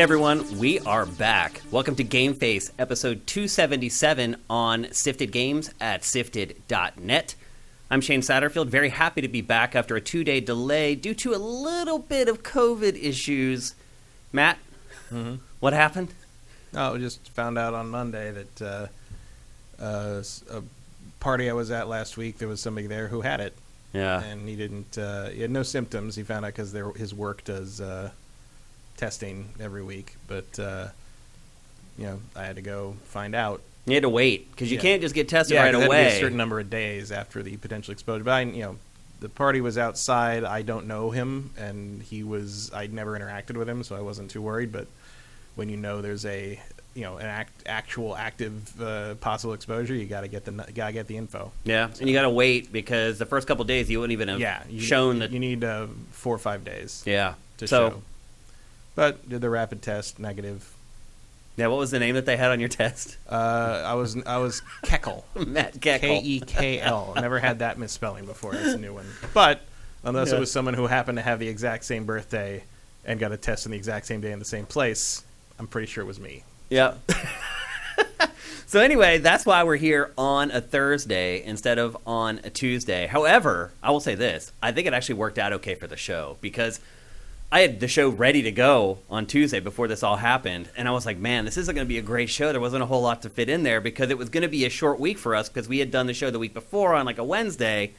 Hey everyone, we are back. Welcome to Game Face, episode 277 on Sifted Games at sifted.net. I'm Shane Satterfield, very happy to be back after a two day delay due to a little bit of COVID issues. Matt, Mm-hmm. what happened? Oh, just found out on Monday that uh, uh, a party I was at last week, there was somebody there who had it, Yeah. and he didn't. Uh, he had no symptoms. He found out because his work does uh, testing every week, but uh, you know, I had to go find out. You had to wait because you Yeah. can't just get tested Yeah, right 'cause it had to be away. a certain number of days after the potential exposure. But I, you know, the party was outside. I don't know him, and he was. I'd never interacted with him, so I wasn't too worried. But when you know there's a, you know, an act, actual active uh, possible exposure, you got to get the nu- gotta get the info. yeah, and you got to wait because the first couple days you wouldn't even have yeah, you, shown that. you need uh, four or five days yeah. to so, show. But did the rapid test negative. yeah, what was the name that they had on your test? Uh, I was I was Keckle. Matt Geckel. K E K L. Never had that misspelling before. It's a new one. But unless Yeah. it was someone who happened to have the exact same birthday and got a test on the exact same day in the same place, I'm pretty sure it was me. Yeah. so anyway, that's why we're here on a Thursday instead of on a Tuesday. However, I will say this: I think it actually worked out okay for the show because I had the show ready to go on Tuesday before this all happened, and I was like, "Man, this isn't going to be a great show." There wasn't a whole lot to fit in there because it was going to be a short week for us because we had done the show the week before on like a Wednesday,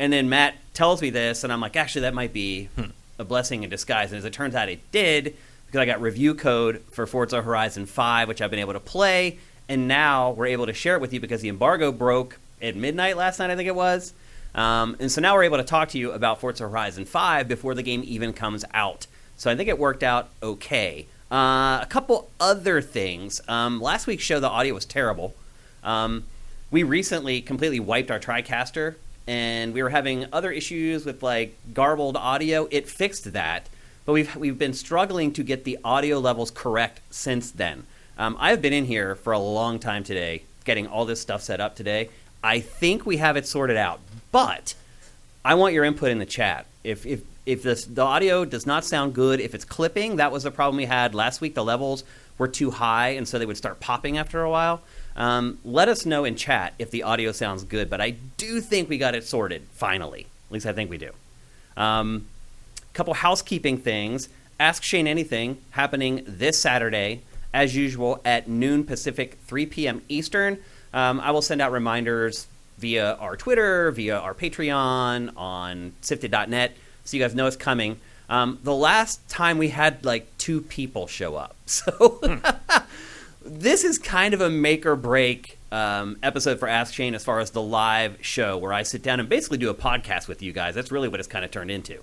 and then Matt tells me this, and I'm like, "Actually, that might be hmm. a blessing in disguise." And as it turns out, it did because I got review code for Forza Horizon 5, which I've been able to play, and now we're able to share it with you because the embargo broke at midnight last night, I think it was. Um, and so now we're able to talk to you about Forza Horizon 5 before the game even comes out. So I think it worked out okay. Uh, a couple other things. Um, last week's show, the audio was terrible. Um, we recently completely wiped our TriCaster, and we were having other issues with like garbled audio. It fixed that, but we've we've been struggling to get the audio levels correct since then. Um, I've been in here for a long time today, getting all this stuff set up today. I think we have it sorted out, but I want your input in the chat. If if if this, the audio does not sound good, if it's clipping, that was the problem we had last week. The levels were too high, and so they would start popping after a while. Um, let us know in chat if the audio sounds good. But I do think we got it sorted finally. At least I think we do. Um, couple housekeeping things. Ask Shane Anything happening this Saturday, as usual, at noon Pacific, 3 p.m. Eastern. Um, I will send out reminders via our Twitter, via our Patreon, on sifted.net, so you guys know it's coming. Um, the last time we had like two people show up. So this is kind of a make or break um, episode for Ask Shane as far as the live show where I sit down and basically do a podcast with you guys. That's really what it's kind of turned into.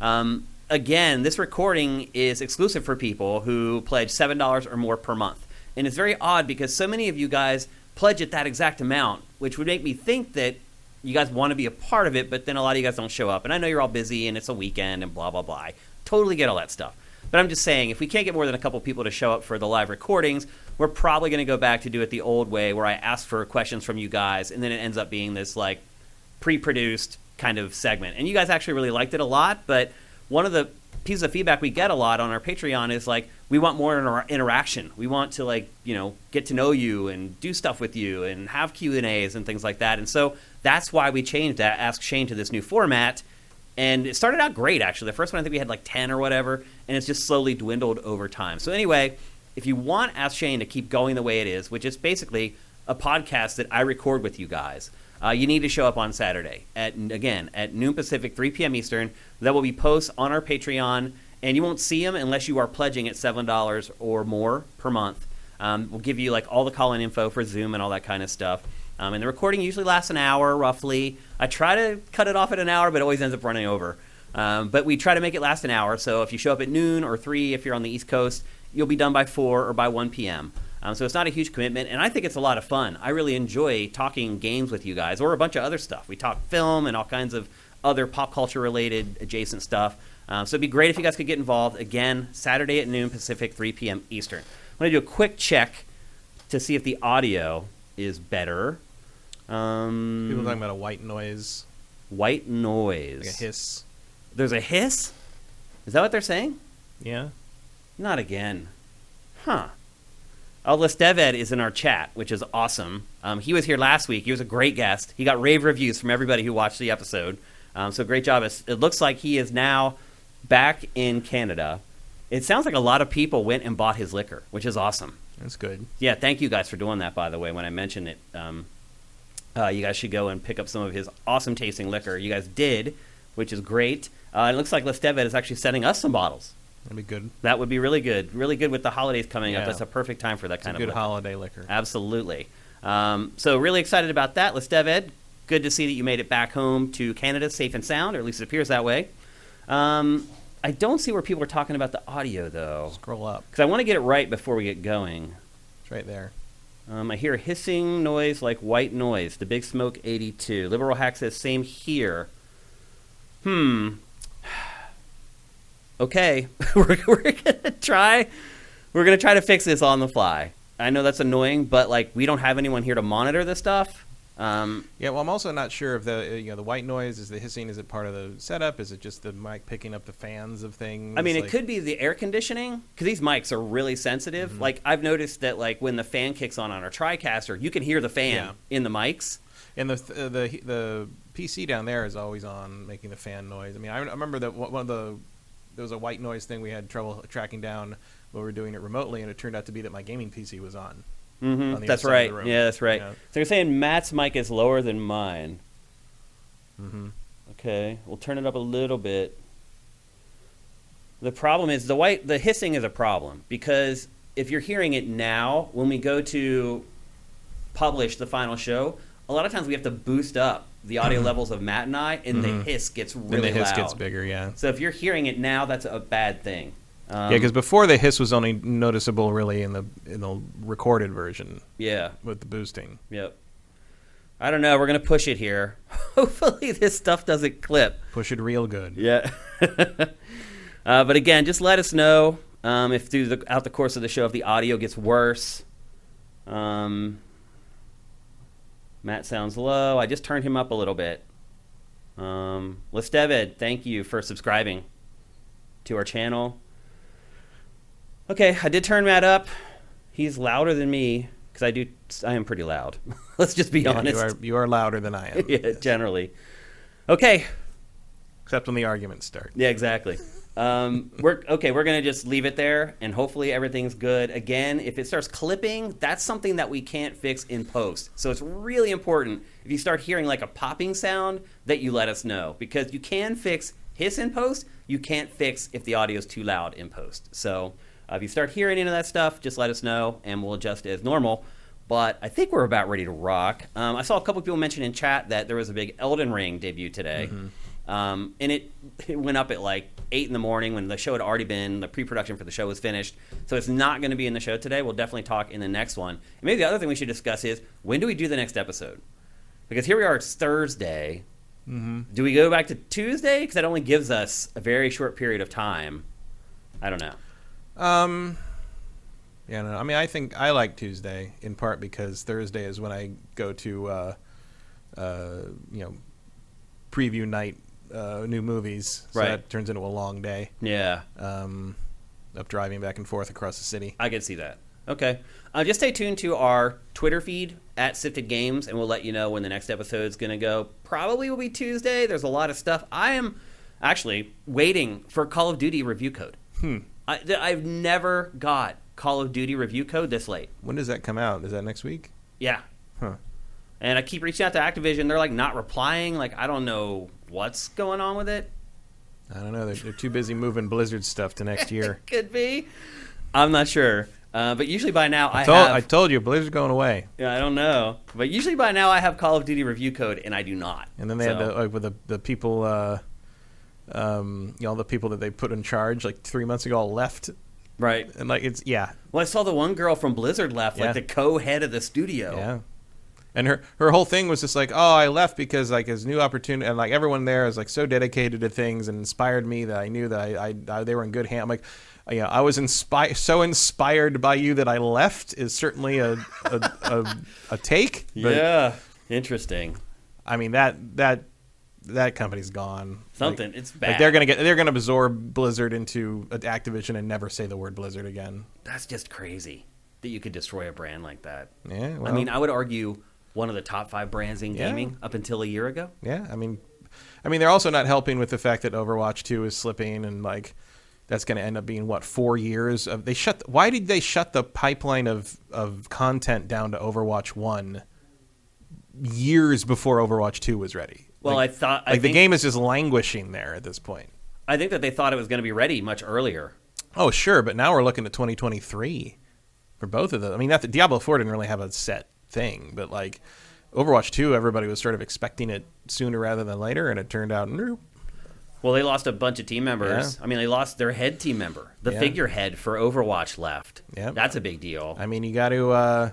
Um, again, this recording is exclusive for people who pledge $7 or more per month. And it's very odd because so many of you guys pledge at that exact amount, which would make me think that you guys want to be a part of it, but then a lot of you guys don't show up. And I know you're all busy and it's a weekend and blah, blah, blah. I totally get all that stuff. But I'm just saying, if we can't get more than a couple people to show up for the live recordings, we're probably going to go back to do it the old way where I ask for questions from you guys and then it ends up being this like pre-produced kind of segment. And you guys actually really liked it a lot, but one of the pieces of feedback we get a lot on our Patreon is like we want more inter- interaction. We want to like, you know, get to know you and do stuff with you and have Q&As and things like that. And so that's why we changed that Ask Shane to this new format. And it started out great actually. The first one I think we had like 10 or whatever, and it's just slowly dwindled over time. So anyway, if you want Ask Shane to keep going the way it is, which is basically a podcast that I record with you guys, uh, you need to show up on Saturday at again at noon Pacific, 3 p.m. Eastern. There will be posts on our Patreon, and you won't see them unless you are pledging at seven dollars or more per month. Um, we'll give you like all the call-in info for Zoom and all that kind of stuff. Um, and the recording usually lasts an hour roughly. I try to cut it off at an hour, but it always ends up running over. Um, but we try to make it last an hour. So if you show up at noon or three, if you're on the East Coast, you'll be done by four or by 1 p.m. Um, so it's not a huge commitment, and I think it's a lot of fun. I really enjoy talking games with you guys, or a bunch of other stuff. We talk film and all kinds of other pop culture related adjacent stuff. Um, so it'd be great if you guys could get involved. Again, Saturday at noon Pacific, 3 p.m. Eastern. I'm going to do a quick check to see if the audio is better. Um, People talking about a white noise, white noise. like a hiss. There's a hiss. Is that what they're saying? Yeah. Not again. Huh. Oh, Lesteved is in our chat, which is awesome. Um, he was here last week. He was a great guest. He got rave reviews from everybody who watched the episode. Um, so great job. It's- It looks like he is now back in Canada. It sounds like a lot of people went and bought his liquor, which is awesome. That's good. Yeah, thank you guys for doing that. By the way, when I mentioned it, um, uh, you guys should go and pick up some of his awesome tasting liquor. You guys did, which is great. Uh, it looks like Lesteved is actually sending us some bottles. That'd be good. That would be really good. Really good with the holidays coming up. Yeah. That's a perfect time for that It's a kind of good liquor. holiday liquor. Absolutely. Um, so really excited about that. Lesteved, good to see that you made it back home to Canada safe and sound, or at least it appears that way. Um, I don't see where people are talking about the audio though, Scroll up. because I want to get it right before we get going. It's right there. Um, I hear a hissing noise like white noise. The Big Smoke 82. Liberal Hack says same here. Hmm. Okay, we're, we're gonna try. We're gonna try to fix this on the fly. I know that's annoying, but like we don't have anyone here to monitor this stuff. Um, Yeah, well, I'm also not sure if the uh, you know the white noise is the hissing. Is it part of the setup? Is it just the mic picking up the fans of things? I mean, it could be the air conditioning because these mics are really sensitive. Mm-hmm. Like I've noticed that, like when the fan kicks on on our TriCaster, you can hear the fan Yeah. in the mics. And the uh, the the PC down there is always on, making the fan noise. I mean, I, remember that one of the there was a white noise thing we had trouble tracking down when we were doing it remotely, and it turned out to be that my gaming PC was on. hmm on the That's other side of right. Yeah, that's right. Yeah. So you're saying Matt's mic is lower than mine. Mm-hmm. Okay, we'll turn it up a little bit. The problem is the white the hissing is a problem because if you're hearing it now, when we go to publish the final show, a lot of times we have to boost up the audio levels of Matt and I, and the Mhm. hiss gets really the hiss loud. gets bigger, yeah. So if you're hearing it now, that's a bad thing. Um, yeah, because before the hiss was only noticeable really in the in the recorded version yeah, with the boosting. yep. I don't know. We're gonna push it here. Hopefully, this stuff doesn't clip. Push it real good. Yeah. uh, but again, just let us know um, if throughout the course of the show if the audio gets worse. Um, Matt sounds low. I just turned him up a little bit. Um, Lestevid, thank you for subscribing to our channel. Okay, I did turn Matt up. He's louder than me because I do. I am pretty loud. Let's just be Yeah, honest. you are you are louder than I am. yeah, generally. Okay, Except when the arguments start. Yeah, exactly. Um, we're okay. We're gonna just leave it there, and hopefully everything's good. Again, if it starts clipping, that's something that we can't fix in post. So it's really important if you start hearing like a popping sound that you let us know because you can fix hiss in post. You can't fix if the audio is too loud in post. So uh, if you start hearing any of that stuff, just let us know, and we'll adjust as normal. But I think we're about ready to rock. Um, I saw a couple people mention in chat that there was a big Elden Ring debut today. Um, and it, it went up at like 8 in the morning when the show had already been, the pre production for the show was finished. So it's not going to be in the show today. We'll definitely talk in the next one. And maybe the other thing we should discuss is when do we do the next episode? Because here we are, it's Thursday. Mm-hmm. Do we go back to Tuesday? Because that only gives us a very short period of time. I don't know. Um, yeah, no, I mean, I think I like Tuesday in part because Thursday is when I go to, uh, uh, you know, preview night uh, new movies. So Right. that turns into a long day Yeah, um, of driving back and forth across the city. I can see that. Okay. Uh, just stay tuned to our Twitter feed at Sifted Games, and we'll let you know when the next episode is going to go. Probably will be Tuesday. There's a lot of stuff. I am actually waiting for Call of Duty review code. Hmm. I, I've never got Call of Duty review code this late. When does that come out? Is that next week? Yeah. Huh. And I keep reaching out to Activision. They're like not replying. Like I don't know what's going on with it. I don't know. They're, they're too busy moving Blizzard stuff to next year. Could be. I'm not sure. Uh, but usually by now I, I told, have. I told you, Blizzard's going away. Yeah, I don't know, but usually by now I have Call of Duty review code, and I do not. And then they had the, like with the the people, uh, um, you know, the people that they put in charge like three months ago all left, right. and like it's yeah, Well, I saw the one girl from Blizzard left, Yeah. like the co-head of the studio. yeah. And her her whole thing was just like, oh, I left because like his new opportunity, and like everyone there is like so dedicated to things and inspired me that I knew that I, I, I they were in good hands. I'm like, yeah, I was inspired, so inspired by you that I left is certainly a a, a, a take. But, yeah. Interesting. I mean that that that company's gone. Something. Like, it's like bad. they're gonna get they're gonna absorb Blizzard into Activision and never say the word Blizzard again. That's just crazy that you could destroy a brand like that. Yeah, I mean, I would argue one of the top five brands in Yeah. gaming up until a year ago. Yeah, I mean, I mean, they're also not helping with the fact that Overwatch Two is slipping, and like that's going to end up being what four years of they shut. Why did they shut the pipeline of of content down to Overwatch One years before Overwatch Two was ready? Well, like, I thought I like the think, game is just languishing there at this point. I think that they thought it was going to be ready much earlier. Oh, sure, but now we're looking at 2023 for both of them. I mean, that Diablo 4 didn't really have a set thing, but like Overwatch 2, everybody was sort of expecting it sooner rather than later, and it turned out nope. Well, they lost a bunch of team members. Yeah. I mean, they lost their head team member. The Yeah. figurehead for Overwatch left. Yep. That's a big deal. I mean, you got to. Uh,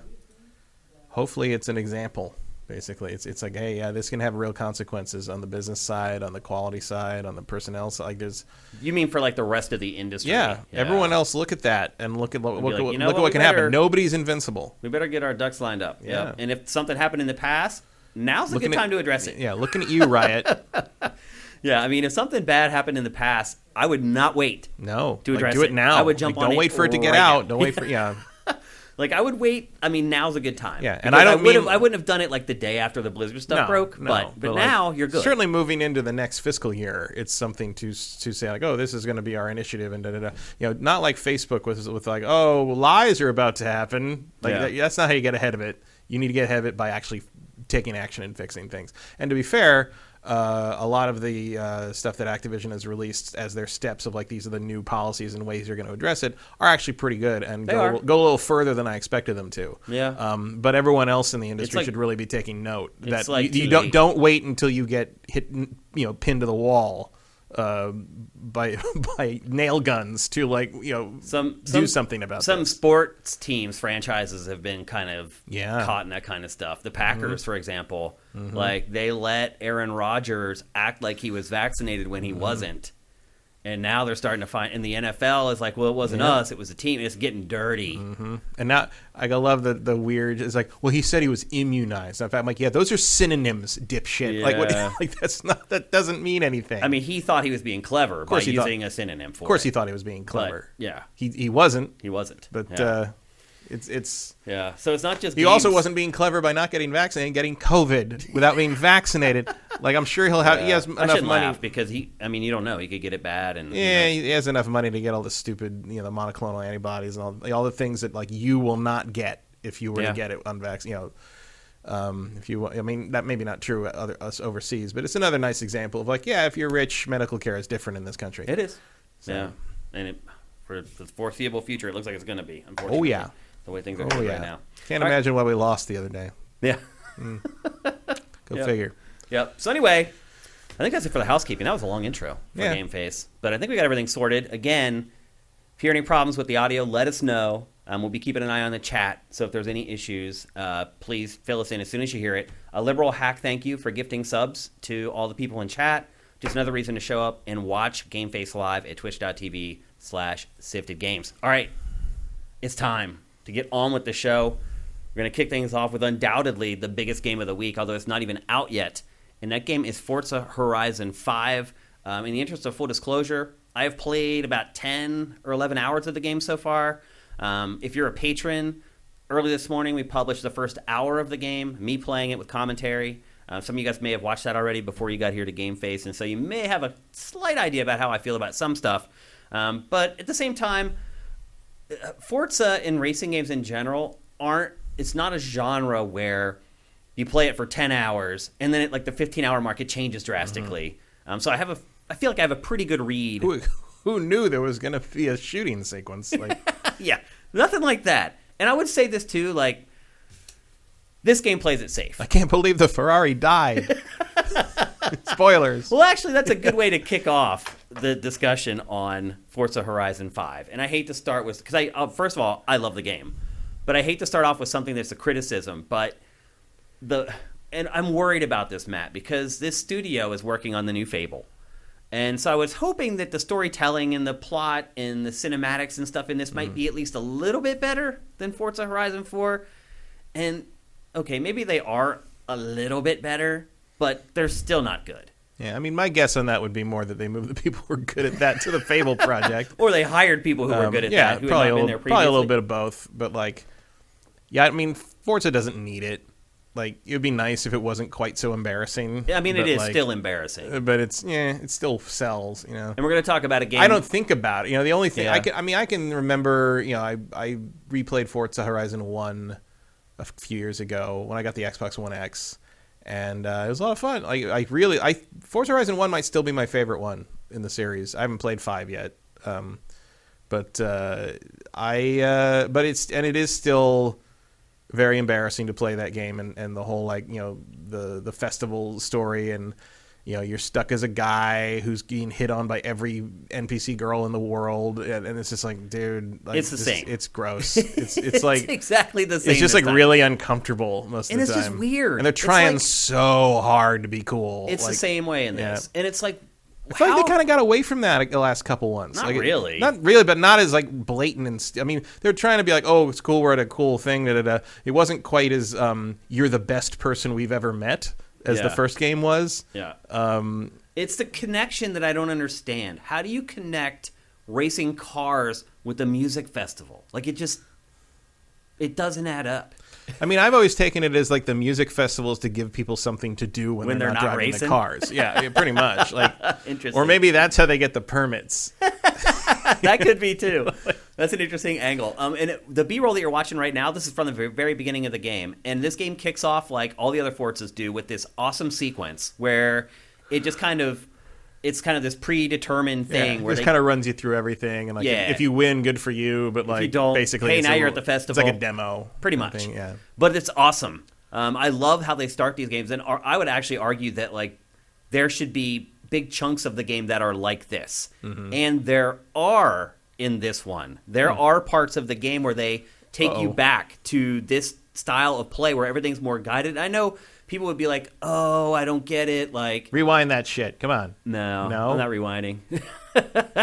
hopefully, it's an example. Basically, it's it's like, hey, yeah, this can have real consequences on the business side, on the quality side, on the personnel side. Like, there's, You mean for like the rest of the industry? yeah, everyone else look at that and look at look, look, like, at- you know look what, what can better- happen. Nobody's invincible. We better get our ducks lined up. Yeah. Yep. And if something happened in the past, now's a Looking good at- time to address it. Yeah, looking at you, Riot. Yeah, I mean, if something bad happened in the past, I would not wait. No, To like, do it it. now. I would jump Like, on Don't it wait for it to get right out. now. Don't wait for yeah. Like I would wait. I mean, now's a good time. Yeah, and I don't have. mean- I wouldn't have done it like the day after the Blizzard stuff no, broke. no, but but, like, now you're good. Certainly, moving into the next fiscal year, it's something to to say like, oh, this is going to be our initiative, and da da da. You know, not like Facebook with with like, oh, lies are about to happen. Like Yeah. that, that's not how you get ahead of it. You need to get ahead of it by actually taking action and fixing things. And to be fair. Uh, a lot of the uh, stuff that Activision has released as their steps of like these are the new policies and ways they're going to address it are actually pretty good and They go, are. go a little further than I expected them to. Yeah. Um, but everyone else in the industry like- should really be taking note that like you, you don't don't wait until you get hit, you know, pinned to the wall uh, by by nail guns to like you know some, do something about some this. sports teams franchises have been kind of Yeah. caught in that kind of stuff. The Packers, Mm-hmm. for example, like they let Aaron Rodgers act like he was vaccinated when he Mm-hmm. wasn't. And now they're starting to find, and the NFL is like, well, it wasn't Yeah. us; it was the team. It's getting dirty. And now I love the the weird. It's like, well, he said he was immunized. In fact, I'm like, yeah, those are synonyms, dipshit. Like, what? Like that's not that doesn't mean anything. I mean, he thought he was being clever by he thought- using a synonym for of course, it. he thought he was being clever. yeah. he he wasn't. He wasn't. But yeah. uh, it's it's yeah. So it's not just. He also wasn't being clever by not getting vaccinated, getting COVID without being vaccinated. Like I'm sure he'll have. he has I enough money. because he. I mean, you don't know. He could get it bad, and you Yeah, know, he has enough money to get all the stupid, you know, the monoclonal antibodies and all, all the things that like you will not get if you were Yeah. to get it unvaccinated. You know, um, if you, I mean, that may be not true other us overseas, but it's another nice example of like, yeah, if you're rich, medical care is different in this country. it is. So- Yeah, and it, for the foreseeable future, it looks like it's going to be. Unfortunately, Oh yeah, the way things are oh yeah. right now. Can't All right. imagine why we lost the other day. Yeah. Go Yep. figure. Yep. So anyway, I think that's it for the housekeeping. That was a long intro for Yeah. Game Face, but I think we got everything sorted. Again, if you hear any problems with the audio, let us know. Um, we'll be keeping an eye on the chat, so if there's any issues, uh, please fill us in as soon as you hear it. A liberal hack thank you for gifting subs to all the people in chat. Just another reason to show up and watch Game Face live at twitch.tv slash sifted games. All right, it's time to get on with the show. We're going to kick things off with undoubtedly the biggest game of the week, although it's not even out yet. And that game is Forza Horizon 5. Um, in the interest of full disclosure, I have played about 10 or 11 hours of the game so far. Um, if you're a patron, early this morning we published the first hour of the game, me playing it with commentary. Uh, some of you guys may have watched that already before you got here to Game Face, and so you may have a slight idea about how I feel about some stuff. Um, but at the same time, Forza and racing games in general aren't. It's not a genre where you play it for ten hours and then at like the fifteen hour mark it changes drastically. Um, so I have a. I feel like I have a pretty good read. Who, who knew there was going to be a shooting sequence? Like, yeah, nothing like that. And I would say this too. Like this game plays it safe. I can't believe the Ferrari died. Spoilers. Well, actually, that's a good way to kick off the discussion on Forza Horizon 5. And I hate to start with because I uh, first of all, I love the game, but I hate to start off with something that's a criticism. But the and I'm worried about this, Matt, because this studio is working on the new Fable. And so I was hoping that the storytelling and the plot and the cinematics and stuff in this might be at least a little bit better than Forza Horizon 4. And okay, maybe they are a little bit better, but they're still not good. Yeah, I mean, my guess on that would be more that they moved the people who were good at that to the Fable project. Or they hired people who were Um, good at yeah, that, who probably a little, probably a little bit of both. But like, yeah, I mean, Forza doesn't need it. Like, it would be nice if it wasn't quite so embarrassing. Yeah, I mean, it is like, still embarrassing. but it's yeah, it still sells. You know. And we're going to talk about a game. I don't think about it. You know, the only thing Yeah. I can, I mean, I can remember. You know, I I replayed Forza Horizon One a few years ago when I got the Xbox One X, and uh, it was a lot of fun. I I really, I Forza Horizon One might still be my favorite one in the series. I haven't played five yet, um, but uh, I uh, but it's and it is still very embarrassing to play that game and, and the whole like you know the the festival story and you know you're stuck as a guy who's being hit on by every NPC girl in the world and, and it's just like dude like, It's the this- same. it's gross it's it's like exactly the same. it's just like time. really uncomfortable most And of the it's time just weird. and they're trying like- so hard to be cool It's like, the same way in yeah. this, and it's like. I feel like they kind of got away from that the last couple ones. Not like, really. Not really, but not as like blatant and. St- I mean, they're trying to be like, "Oh, it's cool. We're at a cool thing." Da, da, da. It wasn't quite as um, "You're the best person we've ever met" as the first game was. Yeah. Um, It's the connection that I don't understand. How do you connect racing cars with a music festival? Like it just it doesn't add up. I mean, I've always taken it as like the music festivals to give people something to do when, When they're, they're not, not driving racing? the cars. Yeah, yeah, pretty much. Like, Interesting. or maybe that's how they get the permits. that could be too. That's an interesting angle. Um, and it, the B roll that you're watching right now, this is from the very, beginning of the game, and this game kicks off like all the other Forzas do with this awesome sequence where it just kind of, it's kind of this predetermined thing yeah, where they kind of runs you through everything, and like Yeah. if you win, good for you. But like you don't, basically, hey, now you're at the festival It's like a demo, pretty much. thing, Yeah. But it's awesome. Um, I love how they start these games, and I would actually argue that like there should be big chunks of the game that are like this, Mm-hmm. and there are in this one. There are parts of the game where they take you. Uh-oh. back to this style of play where everything's more guided. I know people would be like, "Oh, I don't get it." Like, Rewind that shit. Come on. no, No? I'm not rewinding.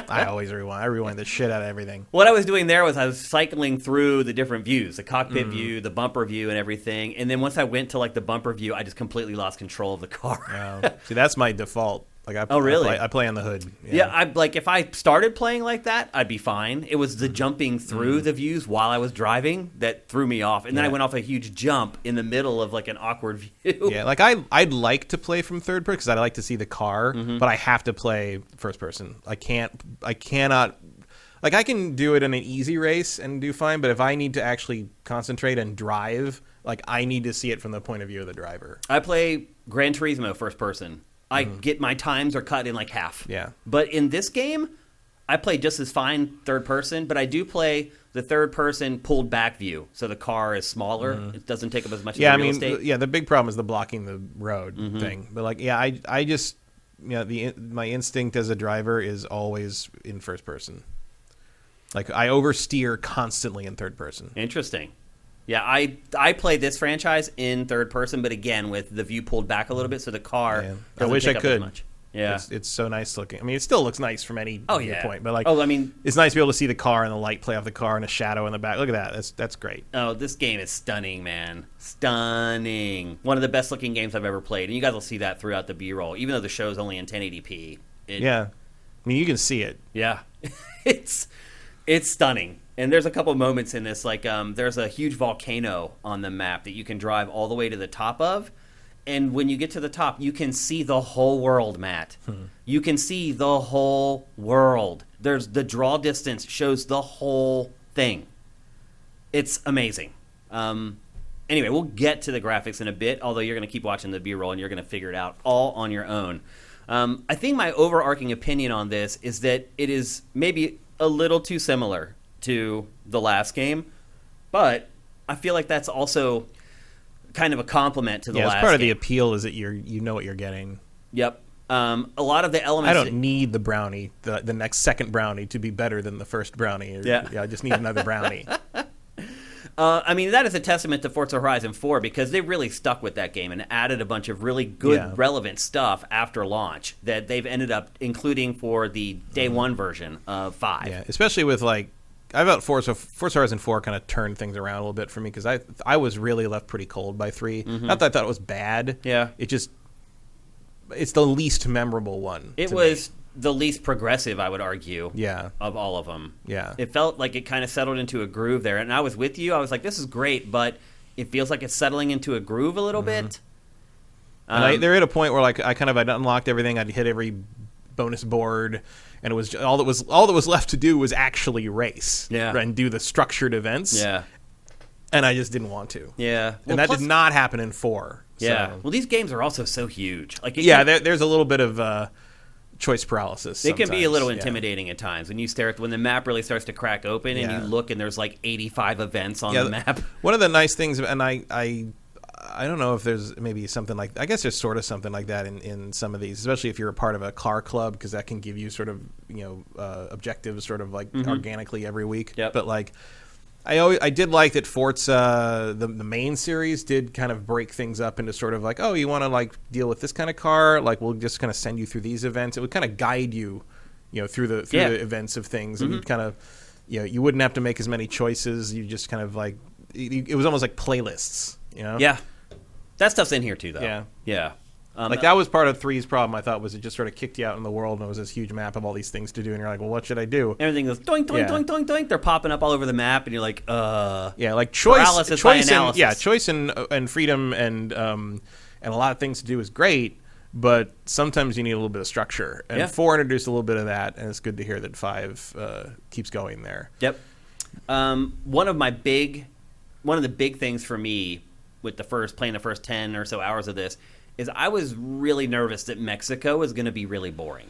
I always rewind. I rewind the shit out of everything. What I was doing there was I was cycling through the different views, the Mm. cockpit view, the bumper view, and everything. And then once I went to like the bumper view, I just completely lost control of the car. Oh, see, that's my default. Like I, Oh, really? I play, I play on the hood. Yeah, I like if I started playing like that, I'd be fine. It was the jumping through the views while I was driving that threw me off, and then I Mm. Went off a huge jump in the middle of like an awkward view. yeah. Like I, I'd like to play from third person because I like to see the car, Mm-hmm. but I have to play first person. I can't. I cannot. Like I can do it in an easy race and do fine, but if I need to actually concentrate and drive, like I need to see it from the point of view of the driver. I play Gran Turismo first person. I get my times are cut in like half. Mm-hmm. Yeah. But in this game, I play just as fine third person, but I do play the third person pulled back view, so the car is smaller. It doesn't take up as much Mm-hmm. Yeah, I of the real mean, estate. yeah. The big problem is the blocking the road Mm-hmm. thing. But like, yeah, I, I just, you know, the my instinct as a driver is always in first person. Like I oversteer constantly in third person. Interesting. Yeah, I I play this franchise in third person, but again with the view pulled back a little bit, so the car. Yeah. I wish I could. much. Yeah. It's, it's so nice looking. I mean, it still looks nice from any oh yeah. point, but like, oh, I mean, it's nice to be able to see the car and the light play off the car and a shadow in the back. Look at that. That's that's great. oh, this game is stunning, man. Stunning. One of the best looking games I've ever played, and you guys will see that throughout the B-roll, even though the show is only in 1080p. It, Yeah, I mean, you can see it. Yeah, it's it's stunning. And there's a couple moments in this, like um, there's a huge volcano on the map that you can drive all the way to the top of, and when you get to the top, you can see the whole world, Matt. You can see the whole world. There's the draw distance shows the whole thing. It's amazing. Um, anyway, we'll get to the graphics in a bit. Although you're going to keep watching the B-roll and you're going to figure it out all on your own. Um, I think my overarching opinion on this is that it is maybe a little too similar to the last game, but I feel like that's also kind of a compliment to the yeah, last. part of the appeal is that you're you know what you're getting. Yep. Um, a lot of the elements. I don't need the brownie, the the next second brownie, to be better than the first brownie. Yeah. yeah. I just need another brownie. Uh, I mean, that is a testament to Forza Horizon 4 because they really stuck with that game and added a bunch of really good, Yeah. relevant stuff after launch that they've ended up including for the day Mm-hmm. one version of 5. Yeah, especially with like I felt Forza Forza Horizon Four kind of turned things around a little bit for me because I I was really left pretty cold by 3 Not that I thought it was bad. Mm-hmm. Yeah. it just it's the least memorable one. It to me. was the least progressive, I would argue. Yeah. Of all of them. Yeah. It felt like it kind of settled into a groove there, and I was with you. I was like, "This is great," but it feels like it's settling into a groove a little bit. Mm-hmm. And I, Um, they're at a point where like I kind of I'd unlocked everything. I'd hit every bonus board, and it was all that was all that was left to do was actually race. Yeah. And do the structured events. yeah, And I just didn't want to. yeah, Well, and that plus- did not happen in four. Yeah. So- Well, these games are also so huge. Like, yeah. can, There, there's a little bit of uh, choice paralysis. it can be a sometimes. little Yeah. intimidating at times when you stare at when the map really starts to crack open and Yeah. you look and there's like 85 events on Yeah, the map. One of the nice things, and I, I, I don't know if there's maybe something like I guess there's sort of something like that in, in some of these, especially if you're a part of a car club, because that can give you sort of you know uh, objectives, sort of like organically every week. Mm-hmm. Yep. But like, I always I did like that Forza the the main series did kind of break things up into sort of like oh you want to like deal with this kind of car like we'll just kind of send you through these events. It would kind of guide you, you know, through the through Yeah. Mm-hmm. the events of things, and you'd kind of you know you wouldn't have to make as many choices. You just kind of like it, it was almost like playlists. You know, Yeah. That stuff's in here too, though. Yeah. Yeah. Um, Like that was part of three's problem. I thought was it just sort of kicked you out in the world, and it was this huge map of all these things to do, and you're like, well, what should I do? Everything goes doink, doink, Yeah. doink, doink, doink. They're popping up all over the map, and you're like, uh. Yeah, like choice, Paralysis by choice, and, yeah, choice and and freedom and um and a lot of things to do is great, but sometimes you need a little bit of structure. And Yeah. four introduced a little bit of that, and it's good to hear that five uh, keeps going there. Yep. Um, one of my big, one of the big things for me with the first playing the first ten or so hours of this is I was really nervous that Mexico was going to be really boring.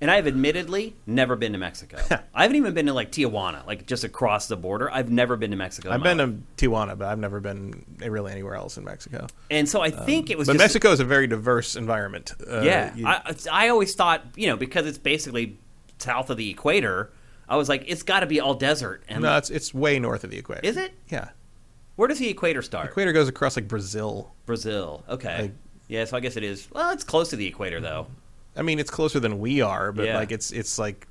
And I have admittedly never been to Mexico. I haven't even been to like Tijuana, like just across the border. I've never been to Mexico. I've been life. to Tijuana, but I've never been really anywhere else in Mexico. and so I think it was. But just, Mexico is a very diverse environment. Uh, Yeah, you- I, I always thought you know because it's basically south of the equator. I was like, it's got to be all desert. And no, it's it's way north of the equator. is it? Yeah, Where does the equator start? equator goes across like Brazil. Brazil. Okay. Like- yeah, so I guess it is. Well, it's close to the equator though. I mean, it's closer than we are, but Yeah. like it's it's like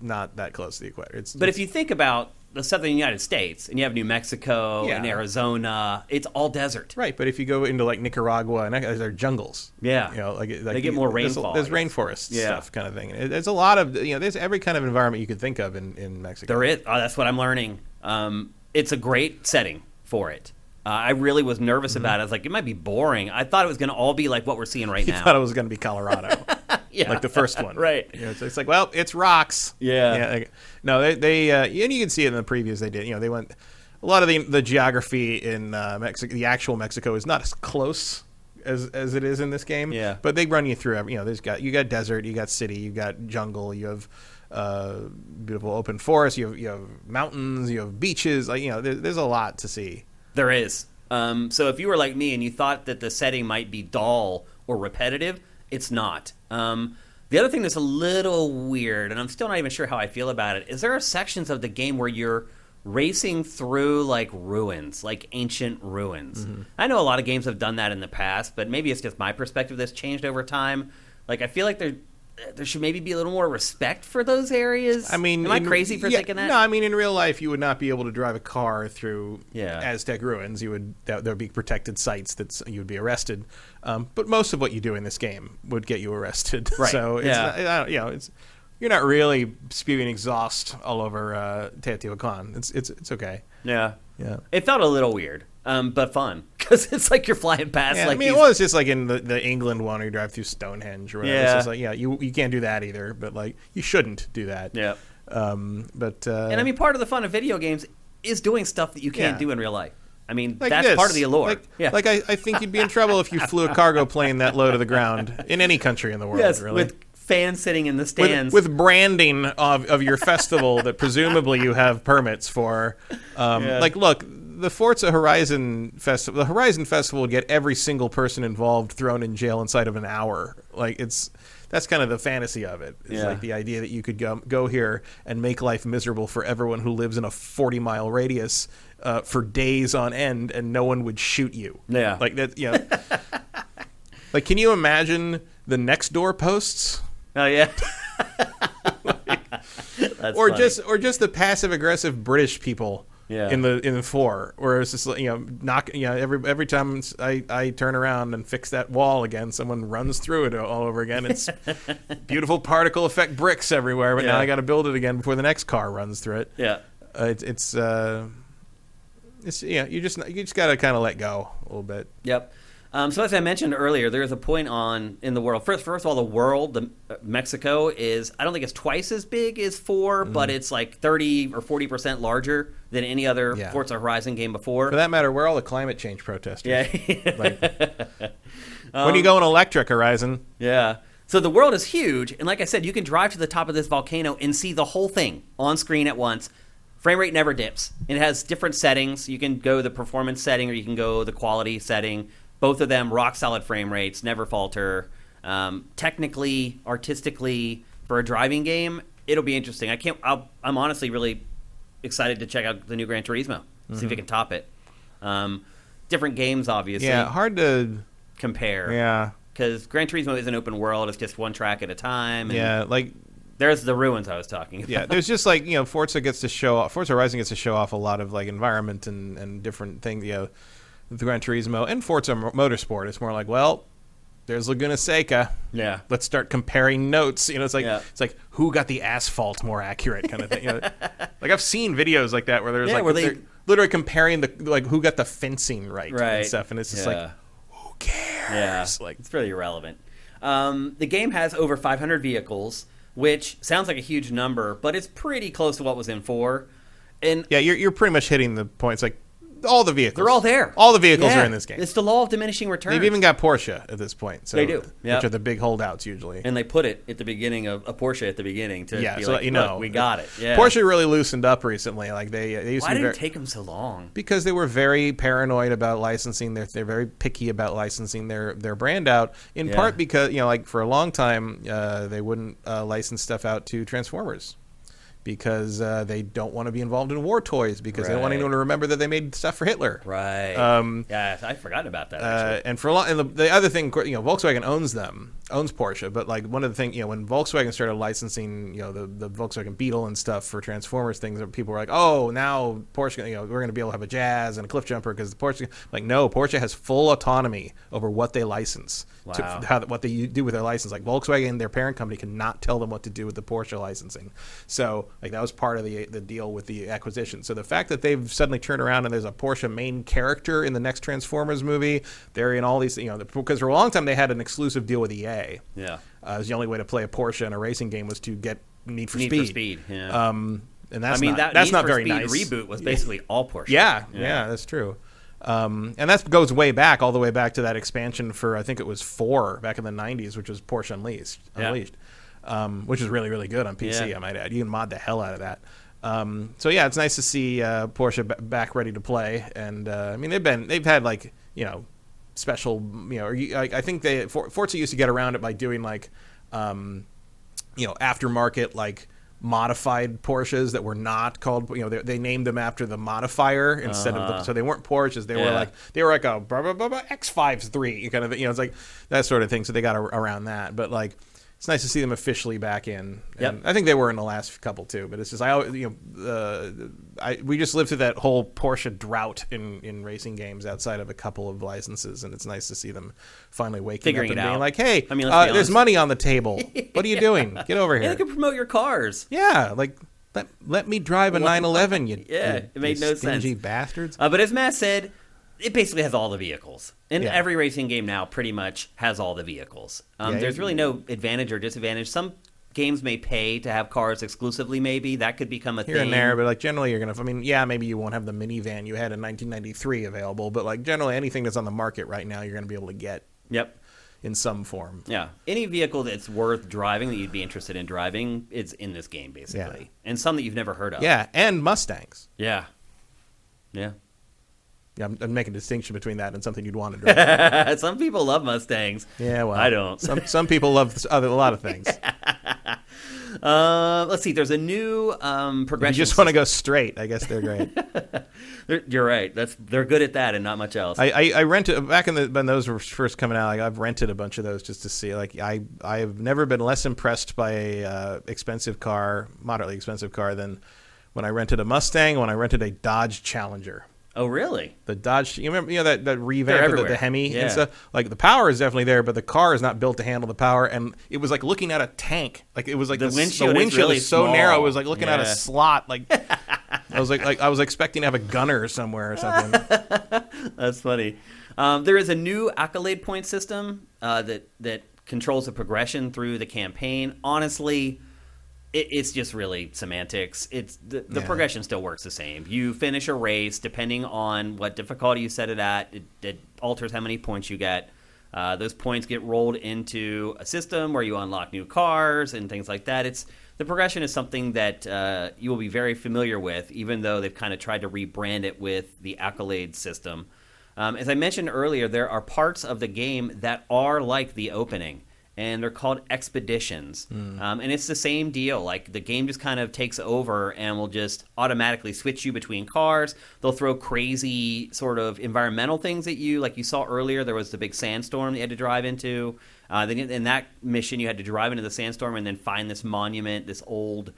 not that close to the equator. It's But if you think about the southern United States and you have New Mexico and Arizona, it's all desert. right, but if you go into like Nicaragua and that- they're jungles. Yeah. you know, like, like They get more there's- rainfall, There's, I rainforest Yeah. stuff kind of thing. There's a lot of you know. There's every kind of environment you could think of in in Mexico. There is. Oh, that's what I'm learning. Um, it's a great setting for it. Uh, I really was nervous Mm-hmm. about it. I was like, it might be boring. I thought it was going to all be like what we're seeing right You now. I thought it was going to be Colorado, yeah. like the first one, Right. You know, it's, it's like, well, it's rocks. Yeah. yeah. like- no, they they uh, and you can see it in the previews they did. You know, they went a lot of the the geography in uh, Mexico, the actual Mexico, is not as close as as it is in this game. Yeah. but they run you through every. You know, there's got you got desert, you got city, you got jungle, you have. Uh, beautiful open forest. You have you have mountains. You have beaches. Like you know, there, there's a lot to see. There is. Um, so if you were like me and you thought that the setting might be dull or repetitive, it's not. Um, the other thing that's a little weird, and I'm still not even sure how I feel about it, is there are sections of the game where you're racing through like ruins, like ancient ruins. I know a lot of games have done that in the past, but maybe it's just my perspective that's changed over time. Like I feel like there there should maybe be a little more respect for those areas. I mean, am I in- crazy for yeah, thinking that? No, I mean in real life, you would not be able to drive a car through Yeah. Aztec ruins. You would there would be protected sites that you would be arrested. Um, but most of what you do in this game would get you arrested. Right, so it's yeah. not, you know it's you're not really spewing exhaust all over uh, Teotihuacan. It's it's it's okay. yeah. Yeah. It felt a little weird, um, but fun because it's like you're flying past. Yeah, like I mean, these- it was just like in the, the England one, where you drive through Stonehenge or whatever. It's Yeah. just like, yeah, you you can't do that either. But like, you shouldn't do that. Yeah, Um, but uh, and I mean, part of the fun of video games is doing stuff that you can't Yeah. do in real life. I mean, Like that's this. part of the allure. Like, yeah, like I, I think you'd be in trouble if you flew a cargo plane that low to the ground in any country in the world. yes, really. with fans sitting in the with, stands. with branding of, of your festival that presumably you have permits for. Um, Yeah. Like, look, the Forza Horizon Festival, the Horizon Festival would get every single person involved thrown in jail inside of an hour. Like, it's that's kind of the fantasy of it. It's Yeah. like the idea that you could go go here and make life miserable for everyone who lives in a forty mile radius. Uh, for days on end, and no one would shoot you. Yeah. like that. You know, like, can you imagine the next door posts? oh yeah, That's or funny. just or just the passive aggressive British people Yeah. in the in the four, where it's just you know knock you know every every time I I turn around and fix that wall again, someone runs through it all over again. It's beautiful particle effect bricks everywhere, but now I got to build it again before the next car runs through it. Yeah. Uh, it's it's uh, it's yeah, you just you just got to kind of let go a little bit. Yep. Um, so as I mentioned earlier, there is a point on in the world. First, first of all, the world, the uh, Mexico is I don't think it's twice as big as 4 Mm-hmm. but it's like thirty or forty percent larger than any other Yeah. Forza Horizon game before. For that matter, we're all the climate change protesters. yeah, Like, when you go in electric, Horizon, yeah. So the world is huge, and like I said, you can drive to the top of this volcano and see the whole thing on screen at once. Frame rate never dips. It has different settings. You can go the performance setting or you can go the quality setting. Both of them rock solid frame rates, never falter. Um, technically, artistically, for a driving game, it'll be interesting. I can't. I'll, I'm honestly really excited to check out the new Gran Turismo. See if it can top it. Um, different games, obviously. yeah, hard to compare yeah because Gran Turismo is an open world; it's just one track at a time. And yeah like there's the ruins I was talking about. yeah, there's just like you know, Forza gets to show off. Forza Horizon gets to show off a lot of like environment and and different things. You know, the Gran Turismo and Forza Mo- Motorsport. It's more like, well, there's Laguna Seca. yeah, Let's start comparing notes. You know, it's like Yeah. it's like who got the asphalt more accurate kind of thing. You know, like I've seen videos like that where there's Yeah, like where they- they're literally comparing the like who got the fencing right, right and stuff, and it's just Yeah. like who cares? yeah, Like it's really irrelevant. Um, the game has over 500 vehicles, which sounds like a huge number, but it's pretty close to what was in four. And yeah, you're you're pretty much hitting the points. Like all the vehicles, they're all there. All the vehicles Yeah. are in this game. It's the law of diminishing returns. They've even got Porsche at this point. So They do, yep. which are the big holdouts usually. and they put it at the beginning of a Porsche at the beginning to yeah, be so like, you know, we got it. Yeah, Porsche really loosened up recently. Like they, they used Why to did very, it take them so long? because they were very paranoid about licensing. They're they're very picky about licensing their their brand out. In Yeah. part because you know, like for a long time, uh, they wouldn't uh, license stuff out to Transformers. Because uh, they don't want to be involved in war toys, because they don't want anyone to remember that they made stuff for Hitler. Right. Um, yeah, I forgot about that. Uh, and for a lot, and the, the other thing, you know, Volkswagen owns them, owns Porsche. But like one of the things, you know, when Volkswagen started licensing, you know, the, the Volkswagen Beetle and stuff for Transformers things, people were like, oh, now Porsche, you know, we're going to be able to have a Jazz and a Cliff Jumper because the Porsche, like, no, Porsche has full autonomy over what they license, to, how, what they do with their license. Like Volkswagen, their parent company, cannot tell them what to do with the Porsche licensing. So like that was part of the the deal with the acquisition. So the fact that they've suddenly turned around and there's a Porsche main character in the next Transformers movie, they're in all these, you know, because for a long time they had an exclusive deal with EA. yeah. Uh, it was the only way to play a Porsche in a racing game was to get Need for speed. Need Speed. for Speed. Yeah. Um, and that's I mean, not, that that's Need not for very Speed nice. reboot was basically all Porsche. Yeah, yeah, that's true. Um, and that goes way back, all the way back to that expansion for I think it was four back in the '90s, which was Porsche Unleashed, Yeah. Um, which is really really good on PC. Yeah. I might add. You can mod the hell out of that. Um, so yeah, it's nice to see uh, Porsche b- back ready to play. And uh, I mean, they've been they've had like you know special you know or you, I, I think they For, Forza used to get around it by doing like um, you know aftermarket like modified Porsches that were not called you know they, they named them after the modifier instead of the, Uh-huh. so they weren't Porsches they were like they were like a blah, blah, blah, blah, X53 kind of you know it's like that sort of thing so they got a, around that but like it's nice to see them officially back in. Yep. And I think they were in the last couple too, but it's just I always you know uh, I we just lived through that whole Porsche drought in in racing games outside of a couple of licenses, and it's nice to see them finally waking Figuring up and being like, hey, I mean, uh, there's money on the table. What are you doing? Get over here. they can promote your cars. Yeah, like let let me drive a 911. You Yeah, you- it made no stingy sense. bastards. Uh, but as Matt said, it basically has all the vehicles. And Yeah. every racing game now pretty much has all the vehicles. Um, Yeah, there's really no advantage or disadvantage. Some games may pay to have cars exclusively, maybe. That could become a Here thing. and there, but like generally, you're gonna. I mean, yeah, maybe you won't have the minivan you had in 1993 available, but like generally, anything that's on the market right now, you're gonna be able to get Yep. in some form. Yeah. Any vehicle that's worth driving that you'd be interested in driving is in this game, basically. And some that you've never heard of. Yeah, and Mustangs. Yeah. Yeah. Yeah, I'm, I'm making a distinction between that and something you'd want to drive. some people love Mustangs. yeah, well, I don't. Some some people love other, a lot of things. Uh, let's see. There's a new um, you progression. just want to go straight. I guess they're great. They're- You're right. That's they're good at that and not much else. I, I, I rented back in the when those were first coming out. Like, I've rented a bunch of those just to see. Like I I've never been less impressed by a uh, expensive car, moderately expensive car, than when I rented a Mustang, when I rented a Dodge Challenger. Oh, really? The Dodge, you remember, you know that that revamp of the, the Hemi Yeah. and stuff. Like the power is definitely there, but the car is not built to handle the power. And it was like looking at a tank. Like it was like The s- windshield is the windshield really is so small. narrow. It was like looking at a slot. Like I was like, like I was expecting to have a gunner somewhere or something. That's funny. Um, there is a new accolade point system uh, that that controls the progression through the campaign. Honestly, it, it's just really semantics. It's the, the Yeah. progression still works the same. You finish a race depending on what difficulty you set it at. It, it alters how many points you get. Uh, those points get rolled into a system where you unlock new cars and things like that. It's the progression is something that uh, you will be very familiar with, even though they've kind of tried to rebrand it with the accolade system. Um, as I mentioned earlier, there are parts of the game that are like the opening, and they're called expeditions. Um, and it's the same deal. Like the game just kind of takes over and will just automatically switch you between cars. They'll throw crazy sort of environmental things at you. Like you saw earlier, there was the big sandstorm you had to drive into. Uh, then in that mission, you had to drive into the sandstorm and then find this monument, this old.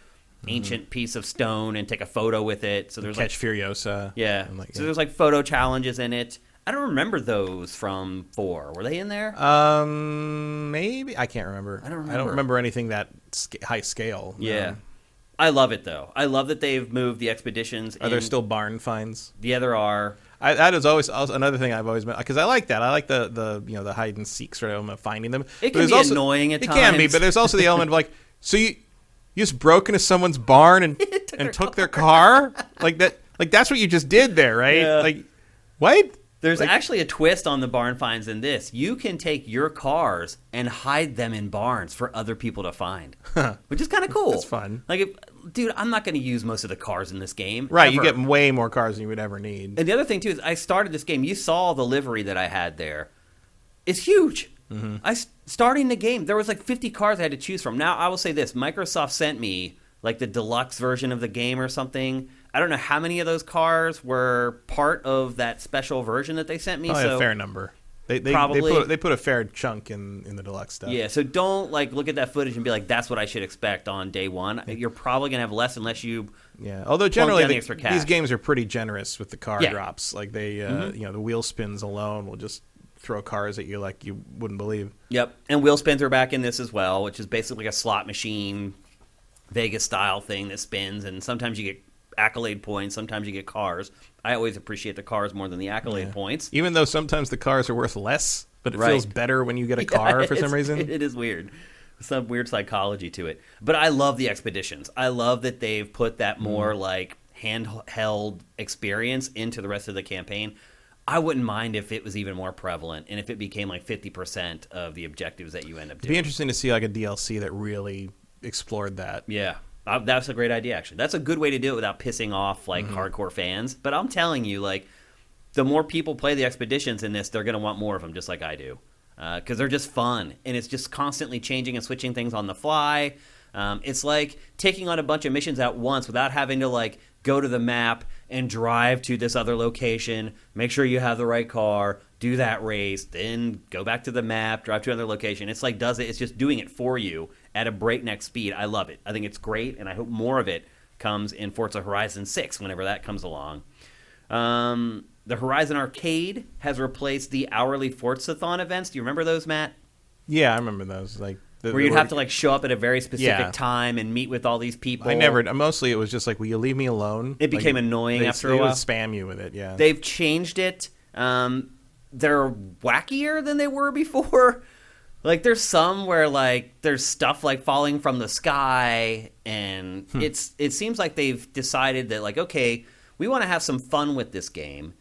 Ancient piece of stone and take a photo with it. So there's like Catch Furiosa. yeah. Like, so there's like photo challenges in it. I don't remember those from four. Were they in there? Um, maybe I can't remember. I don't remember. I don't remember. anything that sca- high scale. yeah. Um, I love it though. I love that they've moved the expeditions. are there still barn finds? Yeah, there are. I, that is always also another thing I've always been because I like that. I like the the you know the hide and seek sort of element of finding them. It can be also, annoying at times. It can be, but there's also the element of like so you you just broke into someone's barn and Took and their took their car like that like that's what you just did there, right? Yeah. Like what? There's Like- actually a twist on the barn finds in this. You can take your cars and hide them in barns for other people to find, which is kind of cool. It's fun. Like, if, dude, I'm not going to use most of the cars in this game. Right, you get way more cars than you would ever need. And the other thing too is I started this game. You saw the livery that I had there. It's huge. Mm-hmm. I starting the game. There was like 50 cars I had to choose from. Now I will say this: Microsoft sent me like the deluxe version of the game or something. I don't know how many of those cars were part of that special version that they sent me. Probably so a fair number. They they, Probably- they put they put a fair chunk in in the deluxe stuff. yeah, so don't like look at that footage and be like, "That's what I should expect on day one." You're probably gonna have less unless you. Yeah, although generally the the- these games are pretty generous with the car Yeah. drops. Like they, uh, Mhm. you know, the wheel spins alone will just throw cars at you like you wouldn't believe. Yep, and wheel spins are back in this as well, which is basically a slot machine, Vegas style thing that spins, and sometimes you get accolade points, sometimes you get cars. I always appreciate the cars more than the accolade Yeah. points. Even though sometimes the cars are worth less, but it Right. feels better when you get a car for some reason. It is weird. Some weird psychology to it. But I love the expeditions. I love that they've put Mm. that more like handheld experience into the rest of the campaign. I wouldn't mind if it was even more prevalent and if it became like 50% of the objectives that you end up doing. It'd be interesting to see like a DLC that really explored that. Yeah. Uh, that's a great idea, actually. That's a good way to do it without pissing off like Mm-hmm. hardcore fans. But I'm telling you, like, the more people play the expeditions in this, they're going to want more of them, just like I do, because they're just fun and it's just constantly changing and switching things on the fly. Um, it's like taking on a bunch of missions at once without having to like go to the map and drive to this other location, make sure you have the right car, do that race, then go back to the map, drive to another location. It's like does it? It's just doing it for you at a breakneck speed. I love it. I think it's great, and I hope more of it comes in Forza Horizon 6 whenever that comes along. Um, the Horizon Arcade has replaced the hourly Forzathon events. Do you remember those, Matt? Yeah, I remember those. Like the, Where you'd have to like show up at a very specific Yeah. time and meet with all these people. I never. Mostly, it was just like, "Will you leave me alone?" It became Like, annoying they, after a they would while. spam you with it. Yeah, They've changed it. Um, they're wackier than they were before. Like there's some where like there's stuff like falling from the sky, and it's it seems like they've decided that like okay, we want to have some fun with this game.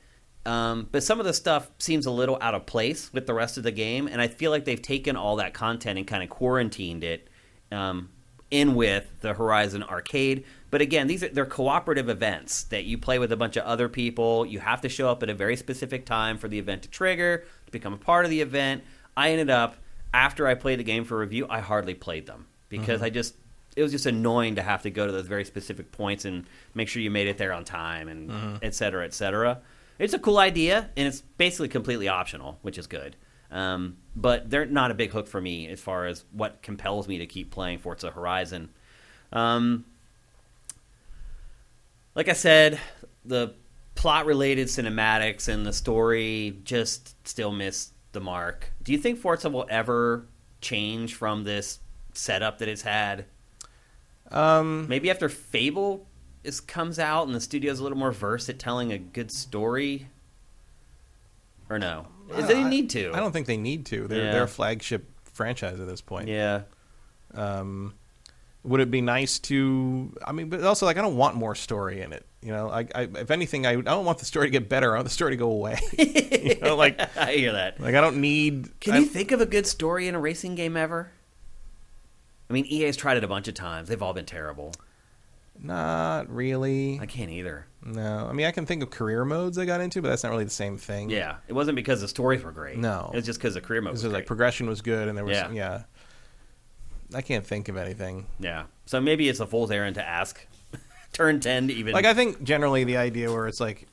Um, but some of the stuff seems a little out of place with the rest of the game, and I feel like they've taken all that content and kind of quarantined it um, in with the Horizon Arcade. But again, these are they're cooperative events that you play with a bunch of other people. You have to show up at a very specific time for the event to trigger to become a part of the event. I ended up after I played the game for review, I hardly played them because I just it was just annoying to have to go to those very specific points and make sure you made it there on time and et cetera, et cetera. It's a cool idea and it's basically completely optional, which is good. Um, but they're not a big hook for me as far as what compels me to keep playing Forza Horizon. Um, like I said, the plot related cinematics and the story just still miss the mark. Do you think Forza will ever change from this setup that it's had? Um, Maybe after Fable is comes out and the studio's a little more versed at telling a good story, or no? Is they need to? I don't think they need to. They're Yeah. they're a flagship franchise at this point. Yeah, Um, would it be nice to? I mean, but also like I don't want more story in it. You know, I, I if anything, I, I don't want the story to get better. I want the story to go away. you know, like I hear that. like I don't need. Can I- you think of a good story in a racing game ever? I mean, EA's tried it a bunch of times. They've all been terrible. Not really. I can't either. No, I mean I can think of career modes I got into, but that's not really the same thing. Yeah, it wasn't because the stories were great. No. it was just because the career mode was This is like great. progression was good, and there was Yeah. yeah. I can't think of anything. yeah, so maybe it's a fool's errand to ask. Turn ten to even Like I think generally the idea where it's like,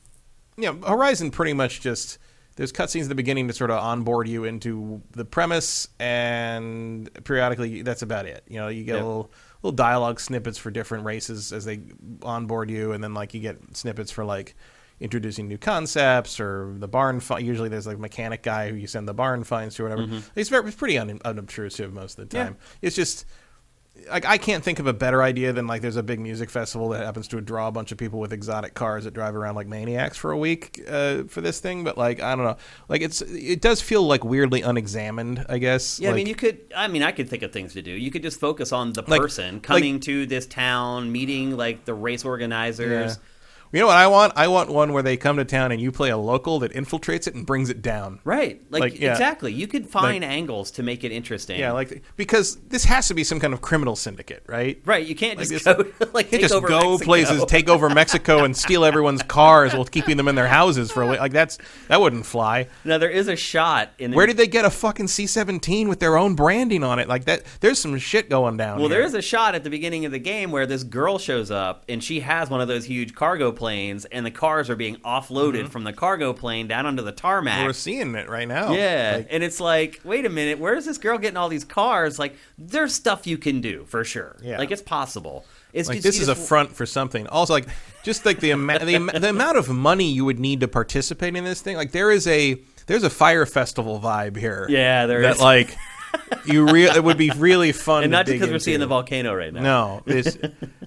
you know, Horizon pretty much just there's cutscenes at the beginning to sort of onboard you into the premise, and periodically that's about it. You know, you get Yep. little little dialogue snippets for different races as they onboard you, and then like you get snippets for like introducing new concepts or the barn. Fi- usually there's like a mechanic guy who you send the barn finds to or whatever. It's very it's pretty un- unobtrusive most of the Yeah. time. It's just like I can't think of a better idea than like there's a big music festival that happens to draw a bunch of people with exotic cars that drive around like maniacs for a week uh, for this thing. But like I don't know, like it's it does feel like weirdly unexamined. I guess. Yeah, I mean, you could. I mean, I could think of things to do. You could just focus on the person like- coming to this town, meeting like the race organizers. Yeah. You know what I want? I want one where they come to town and you play a local that infiltrates it and brings it down. Right, like, Like, yeah. exactly. You could find Like- angles to make it interesting. Yeah, like because this has to be some kind of criminal syndicate, right? right. You can't Like just go like You just go Mexico. places, take over Mexico, and steal everyone's cars while keeping them in their houses for a week. Like that's that wouldn't fly. Now there is a shot in. The, Where did they get a fucking C-17 with their own branding on it? Like that, there's some shit going down. Well, here. there is a shot at the beginning of the game where this girl shows up and she has one of those huge cargo planes, and the cars are being offloaded from the cargo plane down onto the tarmac. Mm-hmm. We're seeing it right now. Yeah, Like, and it's like, wait a minute, where is this girl getting all these cars? Like, there's stuff you can do for sure. Yeah. like it's possible. It's like just, this is a front for something. Also, like just like the amount the, the amount of money you would need to participate in this thing. Like there is a there's a Fyre Festival vibe here. Yeah, there that is. like you real it would be really fun. and not just because we're seeing the volcano right now. No, it's,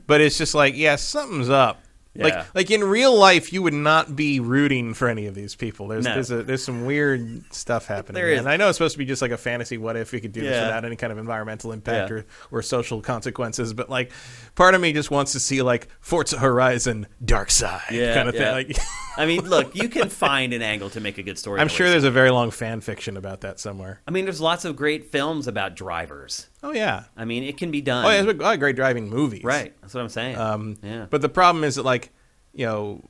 but it's just like yeah, something's up. Yeah. Like like in real life, you would not be rooting for any of these people. There's No. there's a, there's some weird stuff happening. There is. And I know it's supposed to be just like a fantasy. What if we could do this without any kind of environmental impact Yeah. or, or social consequences? But like, part of me just wants to see like Forza Horizon Dark Side Yeah, kind of yeah. thing. Like, I mean, look, you can find an angle to make a good story. I'm sure there's a very long fan fiction about that somewhere. I mean, there's lots of great films about drivers. Oh yeah. I mean, it can be done. Oh yeah, there's a lot of great driving movies. right. That's what I'm saying. Um, yeah. But the problem is that, like, you know,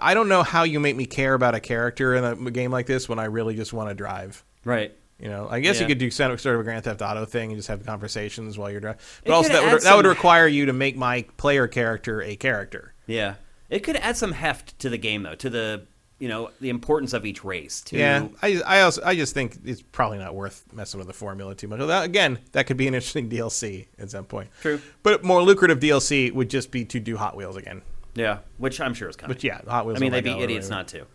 I don't know how you make me care about a character in a game like this when I really just want to drive. right. You know, I guess Yeah. you could do sort of a Grand Theft Auto thing and just have conversations while you're driving. It But also, that would, that would require you to make my player character a character. Yeah. It could add some heft to the game, though, to the you know the importance of each race. To, Yeah, I, I also I just think it's probably not worth messing with the formula too much. Although, again, that could be an interesting DLC at some point. True. but more lucrative DLC would just be to do Hot Wheels again. Yeah, which I'm sure is coming. But yeah, Hot Wheels. I mean, they'd be idiots not to.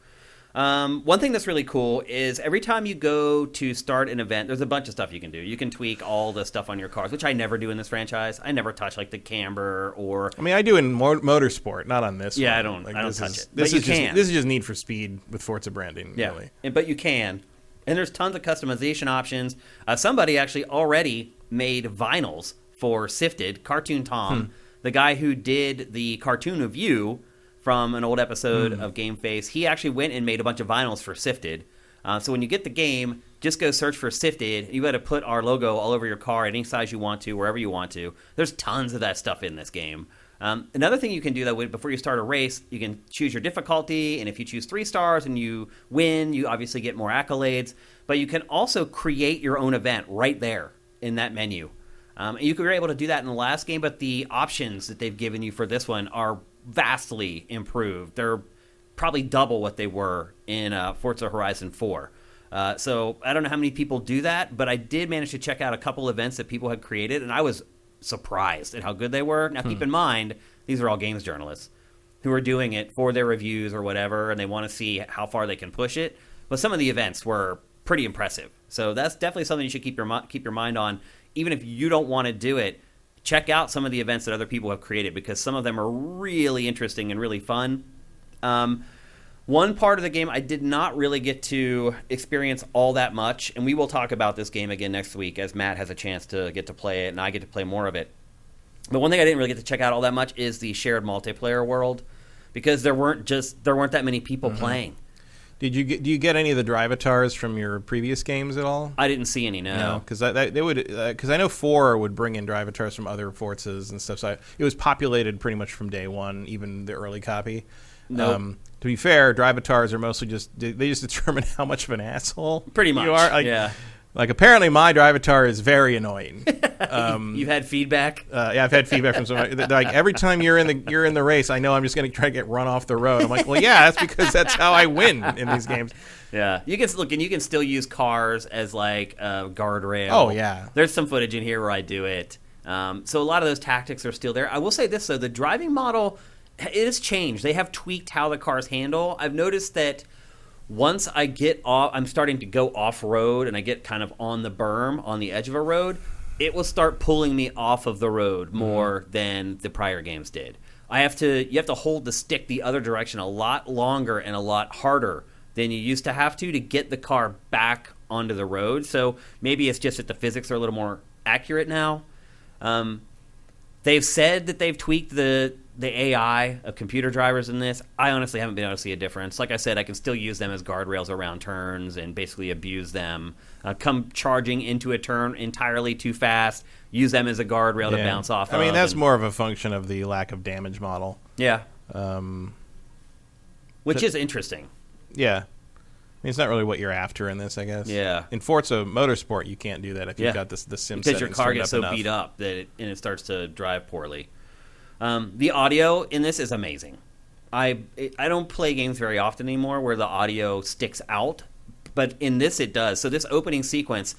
Um, one thing that's really cool is every time you go to start an event, there's a bunch of stuff you can do. You can tweak all the stuff on your cars, which I never do in this franchise. I never touch like the camber or I mean, I do in mo- motorsport, not on this. Yeah, one. I don't- I don't touch is, it. This But you is just can. this is just Need for Speed with Forza branding. yeah, really. and, but you can. And there's tons of customization options. Uh, somebody actually already made vinyls for Sifted Cartoon Tom, Hmm. the guy who did the cartoon of you from an old episode Hmm. of Game Face. He actually went and made a bunch of vinyls for Sifted. Uh, so when you get the game, just go search for Sifted. You got to put our logo all over your car, any size you want to, wherever you want to. There's tons of that stuff in this game. Um, another thing you can do though, before you start a race, you can choose your difficulty, and if you choose three stars and you win, you obviously get more accolades. But you can also create your own event right there in that menu. Um, and you were able to do that in the last game, but the options that they've given you for this one are vastly improved. They're probably double what they were in uh, Forza Horizon 4. Uh, so I don't know how many people do that, but I did manage to check out a couple events that people had created, and I was surprised at how good they were. Now, keep in mind, These are all games journalists who are doing it for their reviews or whatever, and they want to see how far they can push it. But some of the events were pretty impressive. So that's definitely something you should keep your keep your mind on, even if you don't want to do it. Check out some of the events that other people have created because some of them are really interesting and really fun. Um, one part of the game I did not really get to experience all that much, and we will talk about this game again next week as Matt has a chance to get to play it and I get to play more of it. But one thing I didn't really get to check out all that much is the shared multiplayer world because there weren't just there weren't that many people playing. Did you get? Do you get any of the drive avatars from your previous games at all? I didn't see any. No, because they would because I know four would bring in drive avatars from other Forzas and stuff. So I, it was populated pretty much from day one, even the early copy. Nope. Um, to be fair, drive avatars are mostly just they they just determine how much of an asshole Pretty much, you are. Like, yeah. Like apparently, my drive avatar is very annoying. Um, you've had feedback. uh, yeah, I've had feedback from that, Like every time you're in the you're in the race, I know I'm just going to try to get run off the road. I'm like, well, yeah, that's because that's how I win in these games. Yeah, you can look and you can still use cars as like a guardrail. Oh, yeah. there's some footage in here where I do it. Um, so a lot of those tactics are still there. I will say this though: the driving model it has changed. They have tweaked how the cars handle. I've noticed that once I get off, I'm starting to go off road and I get kind of on the berm on the edge of a road. It will start pulling me off of the road more than the prior games did. I have to you have to hold the stick the other direction a lot longer and a lot harder than you used to have to to get the car back onto the road. So maybe it's just that the physics are a little more accurate now. Um, they've said that they've tweaked the the AI of computer drivers in this. I honestly haven't been able to see a difference. Like I said, I can still use them as guardrails around turns and basically abuse them. Uh, come charging into a turn entirely too fast, use them as a guardrail to bounce off. I mean, of that's and- more of a function of the lack of damage model. yeah, Um, which So- is interesting. yeah. I mean, it's not really what you're after in this, I guess. Yeah. In Forza Motorsport, you can't do that if you've Yeah. got this the sim because your car gets so enough. beat up that it, and it starts to drive poorly. Um, the audio in this is amazing. I I don't play games very often anymore where the audio sticks out, but in this it does. So this opening sequence,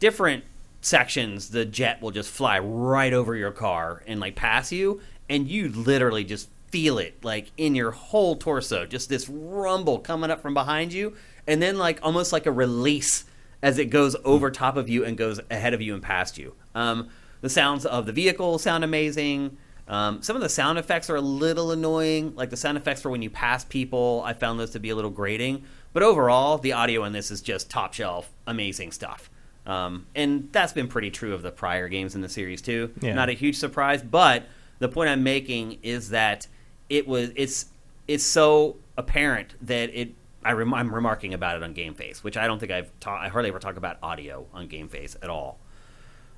different sections, the jet will just fly right over your car and like pass you, and you literally just feel it like in your whole torso, just this rumble coming up from behind you, and then like almost like a release as it goes over top of you and goes ahead of you and past you. Um, the sounds of the vehicle sound amazing. Um, some of the sound effects are a little annoying, like the sound effects for when you pass people. I found those to be a little grating, but overall, the audio in this is just top shelf, amazing stuff. Um, and that's been pretty true of the prior games in the series too. Yeah. Not a huge surprise, but the point I'm making is that it was it's it's so apparent that it. I rem- I'm remarking about it on Game Face, which I don't think I've ta- I hardly ever talk about audio on Game Face at all.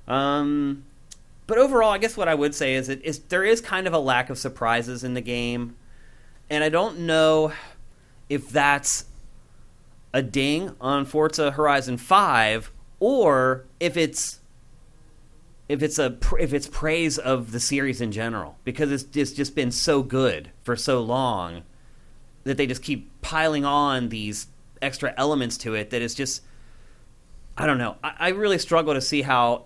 Um, but overall, I guess what I would say is it is there is kind of a lack of surprises in the game, and I don't know if that's a ding on Forza Horizon Five or if it's if it's a if it's praise of the series in general because it's just just been so good for so long that they just keep piling on these extra elements to it that it's just I don't know. I, I really struggle to see how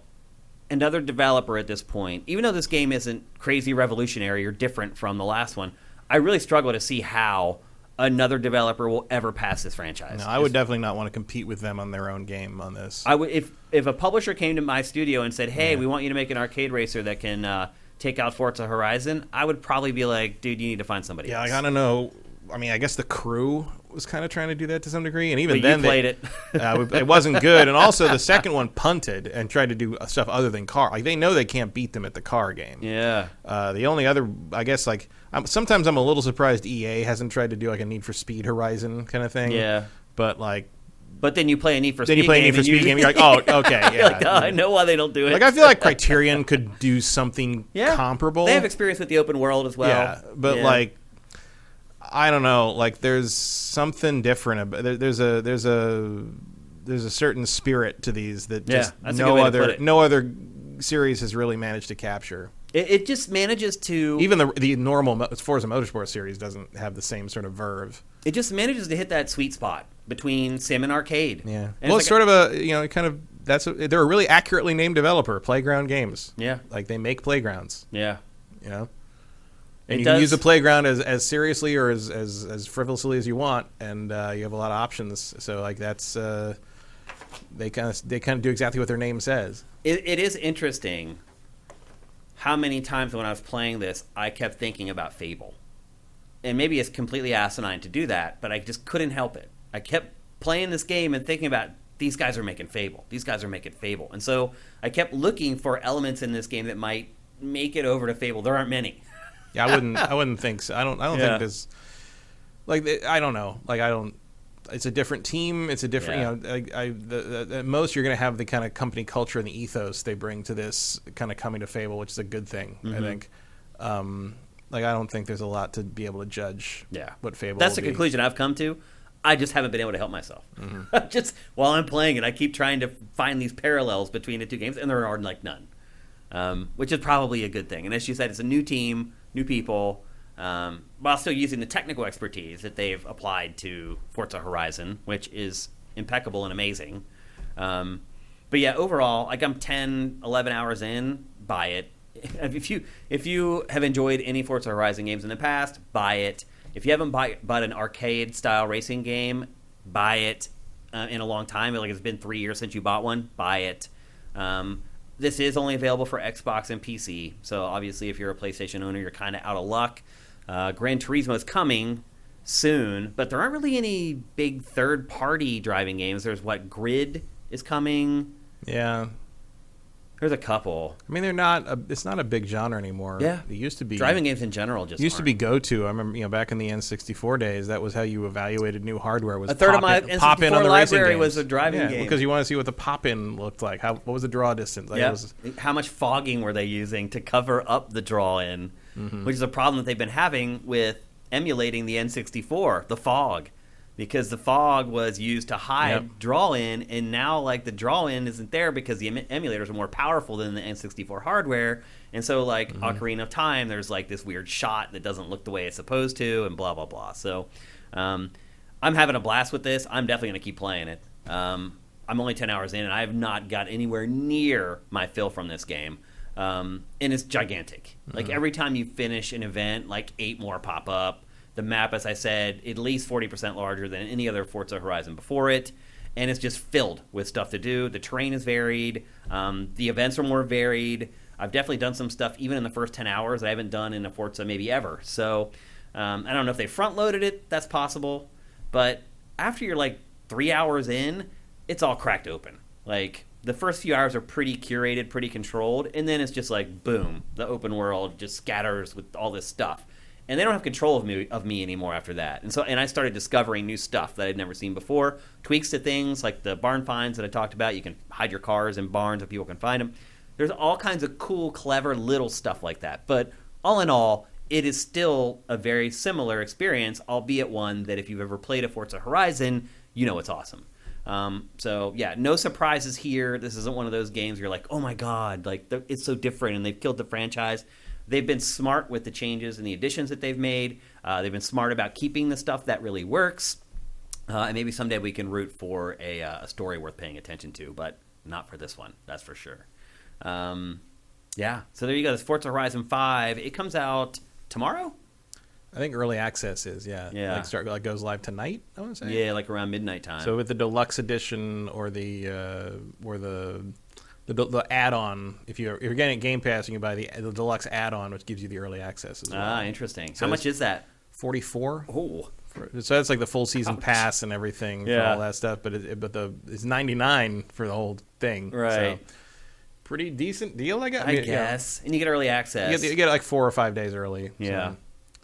another developer at this point, even though this game isn't crazy revolutionary or different from the last one, I really struggle to see how another developer will ever pass this franchise. No, I would definitely not want to compete with them on their own game on this. I would if if a publisher came to my studio and said, "Hey, Yeah. we want you to make an arcade racer that can uh, take out Forza Horizon," I would probably be like, "Dude, you need to find somebody." yeah, else. like, I don't know. I mean, I guess the crew was kind of trying to do that to some degree, and even But then they- played it. uh, it wasn't good. And also, the second one punted and tried to do stuff other than car. Like they know they can't beat them at the car game. Yeah. Uh, the only other, I guess, like I'm, sometimes I'm a little surprised EA hasn't tried to do like a Need for Speed Horizon kind of thing. Yeah. But like, But then you play a Need for then Speed you play a game Need for Speed you- game, you're like, oh, okay, yeah. Like, "Oh, I know why they don't do it. Like I feel like Criterion could do something yeah. comparable. They have experience with the open world as well. yeah, but Yeah. like I don't know, like there's something different about there, there's a there's a there's a certain spirit to these that Yeah, just no other no other series has really managed to capture. it, it just manages to Even the the normal Forza Motorsport series doesn't have the same sort of verve. it just manages to hit that sweet spot between sim and arcade. Yeah. And well, it's like sort of a you know kind of that's a, they're a really accurately named developer, Playground Games. Yeah. Like they make playgrounds. Yeah. You know. And It you can use the playground as, as seriously or as, as, as frivolously as you want, and uh, you have a lot of options. So like that's uh, they kind of they kind of do exactly what their name says. It, it is interesting how many times when I was playing this, I kept thinking about Fable. And maybe it's completely asinine to do that, but I just couldn't help it. I kept playing this game and thinking about these guys are making Fable. These guys are making Fable. And so I kept looking for elements in this game that might make it over to Fable. There aren't many. Yeah, I wouldn't I wouldn't think so. I don't I don't Yeah. think there's like I don't know like I don't. It's a different team. It's a different, Yeah. you know. I, I the, the, at most you're going to have the kind of company culture and the ethos they bring to this kind of coming to Fable, which is a good thing. I Mm-hmm. think. Um, like I don't think there's a lot to be able to judge. Yeah. what Fable. That's the be. conclusion I've come to. I just haven't been able to help myself. Mm-hmm. just while I'm playing it, I keep trying to find these parallels between the two games, and there are like none, um, which is probably a good thing. And as you said, it's a new team, new people, um, while still using the technical expertise that they've applied to Forza Horizon, which is impeccable and amazing. Um, but yeah, overall, like I'm 10, 11 hours in, buy it. If you if you have enjoyed any Forza Horizon games in the past, buy it. If you haven't buy, bought an arcade style racing game, buy it uh, in a long time. Like it's been three years since you bought one, buy it. Um, this is only available for Xbox and PC, so obviously if you're a PlayStation owner, you're kind of out of luck. Uh, Gran Turismo is coming soon, but there aren't really any big third party driving games. There's what Grid is coming. Yeah, There's a couple I mean they're not. A, it's not a big genre anymore. Yeah. it used to be driving games in general. Just used to aren't. be go to. I remember, you know, back in the N64 days, that was how you evaluated new hardware. Was A third of my in, pop in N64 on the library was a driving yeah, game. because you want to see what the pop in looked like. How what was the draw distance? Like, Yeah. was- How much fogging were they using to cover up the draw in? Mm-hmm. Which is a problem that they've been having with emulating the N64, the fog. Because the fog was used to hide Yep. draw in, and now like the draw in isn't there because the em- emulators are more powerful than the N64 hardware, and so like Mm-hmm. Ocarina of Time, there's like this weird shot that doesn't look the way it's supposed to, and blah blah blah. So, um, I'm having a blast with this. I'm definitely going to keep playing it. Um, I'm only 10 hours in, and I have not got anywhere near my fill from this game. Um, and it's gigantic. Like every time you finish an event, like eight more pop up. The map, as I said, at least 40% larger than any other Forza Horizon before it. And it's just filled with stuff to do. The terrain is varied. Um, the events are more varied. I've definitely done some stuff even in the first 10 hours that I haven't done in a Forza maybe ever. So um, I don't know if they front loaded it. That's possible. But after you're like three hours in, it's all cracked open. Like the first few hours are pretty curated, pretty controlled, and then it's just like boom, the open world just scatters with all this stuff. And they don't have control of me of me anymore after that. And so and I started discovering new stuff that I'd never seen before. Tweaks to things like the barn finds that I talked about. You can hide your cars in barns so people can find them. There's all kinds of cool, clever little stuff like that. But all in all, it is still a very similar experience, albeit one that if you've ever played a Forza Horizon, you know it's awesome. Um, so yeah, no surprises here. This isn't one of those games where you're like, oh my god, like it's so different, and they've killed the franchise. They've been smart with the changes and the additions that they've made. Uh, they've been smart about keeping the stuff that really works. Uh, and maybe someday we can root for a, uh, a story worth paying attention to, but not for this one, that's for sure. Um, yeah, so there you go. This Forza Horizon Five. It comes out tomorrow. I think early access is yeah. Yeah. Like start like goes live tonight. I want to say. Yeah, like around midnight time. So with the deluxe edition or the uh, or the the, the add-on, if you're if you're getting Game Pass, you can buy the the deluxe add-on, which gives you the early access as well. ah, interesting. So How much is that? Forty four. Oh, So that's like the full season Ouch. pass and everything for all that stuff. But it, but the it's ninety nine for the whole thing. Right. So, pretty decent deal, I guess. I mean, you know, guess, and you get early access. You get, you get like four or five days early. so yeah,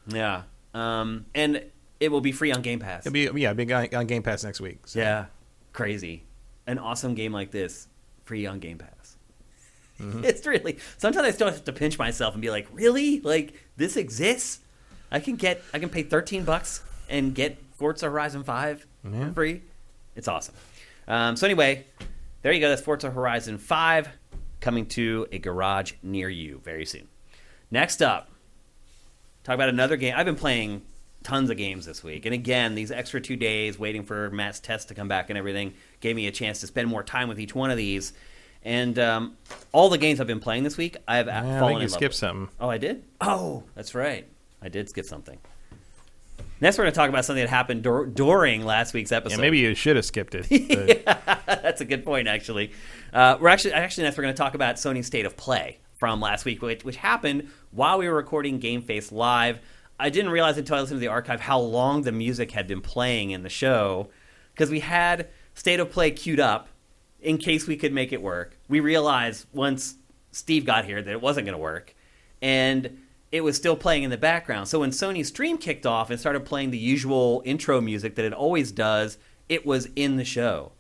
yeah, um, and it will be free on Game Pass. It'll be yeah, on, on Game Pass next week. So. Yeah, crazy. An awesome game like this, free on Game Pass. Mm-hmm. It's really. Sometimes I still have to pinch myself and be like, really? Like this exists? I can get. I can pay thirteen bucks and get Forza Horizon Five for free. It's awesome. Um, so anyway, there you go. That's Forza Horizon Five coming to a garage near you very soon. Next up, talk about another game. I've been playing tons of games this week, and again, these extra two days waiting for Matt's test to come back and everything gave me a chance to spend more time with each one of these. And um, all the games I've been playing this week, I've Yeah, I think you skipped something. Oh, I did. Oh, that's right. I did skip something. Next, we're going to talk about something that happened dur- during last week's episode. Yeah, maybe you should have skipped it. but- That's a good point, actually. Uh, we're actually actually next we're going to talk about Sony's state of play from last week, which, which happened while we were recording Game Face live. I didn't realize until I listened to the archive how long the music had been playing in the show because we had state of play queued up in case we could make it work. We realized once Steve got here that it wasn't going to work, and it was still playing in the background. So when Sony's stream kicked off and started playing the usual intro music that it always does, it was in the show.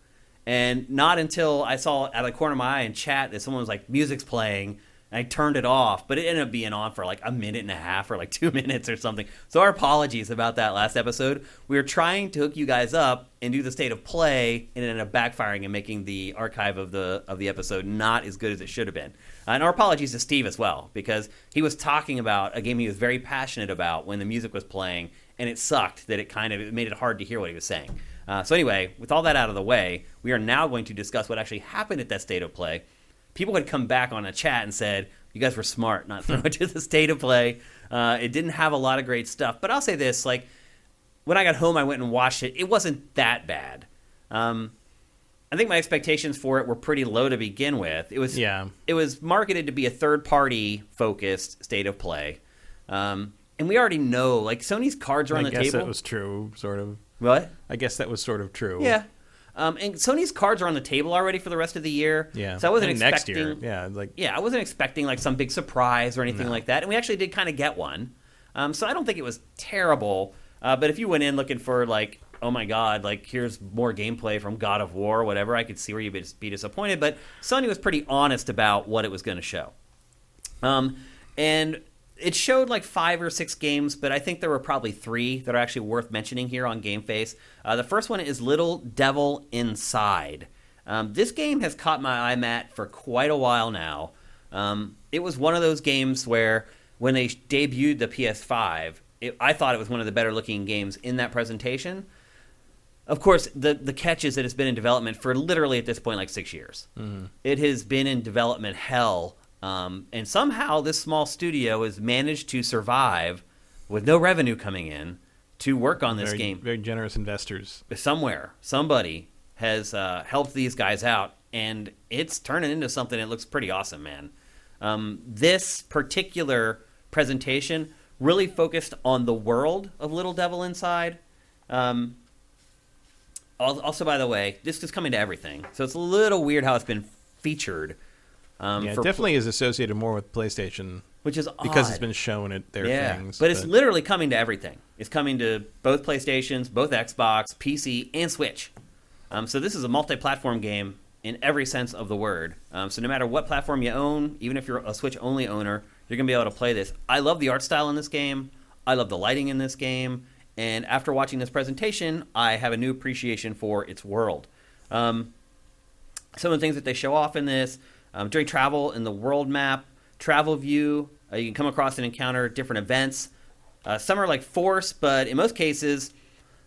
And not until I saw out of the corner of my eye in chat that someone was like, music's playing, and I turned it off, but it ended up being on for like a minute and a half or like two minutes or something. So our apologies about that last episode. We were trying to hook you guys up and do the state of play, and it ended up backfiring and making the archive of the of the episode not as good as it should have been. And our apologies to Steve as well, because he was talking about a game he was very passionate about when the music was playing, and it sucked that it kind of it made it hard to hear what he was saying. Uh, so anyway, with all that out of the way, we are now going to discuss what actually happened at that state of play. People had come back on a chat and said, "You guys were smart not throwing it to the state of play. Uh, it didn't have a lot of great stuff." But I'll say this: like when I got home, I went and watched it. It wasn't that bad. Um, I think my expectations for it were pretty low to begin with. It was Yeah. It was marketed to be a third party focused state of play, um, and we already know like Sony's cards are on I the guess table. that was true, sort of. what? I guess that was sort of true. Yeah. Um, and Sony's cards are on the table already for the rest of the year. Yeah. So I wasn't And next year. Yeah, like Yeah, I wasn't expecting like some big surprise or anything No. like that, and we actually did kind of get one. Um, so I don't think it was terrible. Uh, but if you went in looking for like, oh my god, like here's more gameplay from God of War or whatever, I could see where you'd be- be disappointed. But Sony was pretty honest about what it was going to show. Um, and it showed like five or six games, but I think there were probably three that are actually worth mentioning here on Game Face. Uh, the first one is Little Devil Inside. Um, this game has caught my eye, Matt, for quite a while now. Um, it was one of those games where when they debuted the PS5, it, I thought it was one of the better looking games in that presentation. Of course, the the catch is that it's been in development for literally at this point like six years. It has been in development hell, um, and somehow this small studio has managed to survive with no revenue coming in to work on this very, game. very generous investors. somewhere somebody has uh, helped these guys out and it's turning into something that looks pretty awesome man. Um, this particular presentation really focused on the world of little devil inside. Um, also by the way this is coming to everything. So it's a little weird how it's been featured um, yeah, it definitely is associated more with PlayStation which is because odd. it's been shown at their yeah, things. but it's literally coming to everything. It's coming to both PlayStations, both Xbox, PC, and Switch. Um, so this is a multi-platform game in every sense of the word. Um, so no matter what platform you own, even if you're a Switch-only owner, you're gonna be able to play this. I love the art style in this game. I love the lighting in this game. And after watching this presentation, I have a new appreciation for its world. Um, some of the things that they show off in this um, during travel in the world map travel view uh, you can come across and encounter different events. Uh, some are like force but in most cases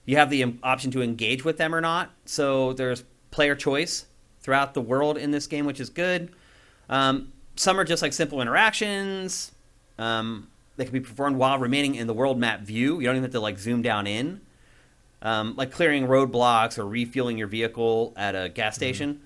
you have the um, option to engage with them or not. So there's player choice throughout the world in this game which is good. Um, some are just like simple interactions um, that can be performed while remaining in the world map view. You don't even have to like zoom down in. Um, like clearing roadblocks or refueling your vehicle at a gas station.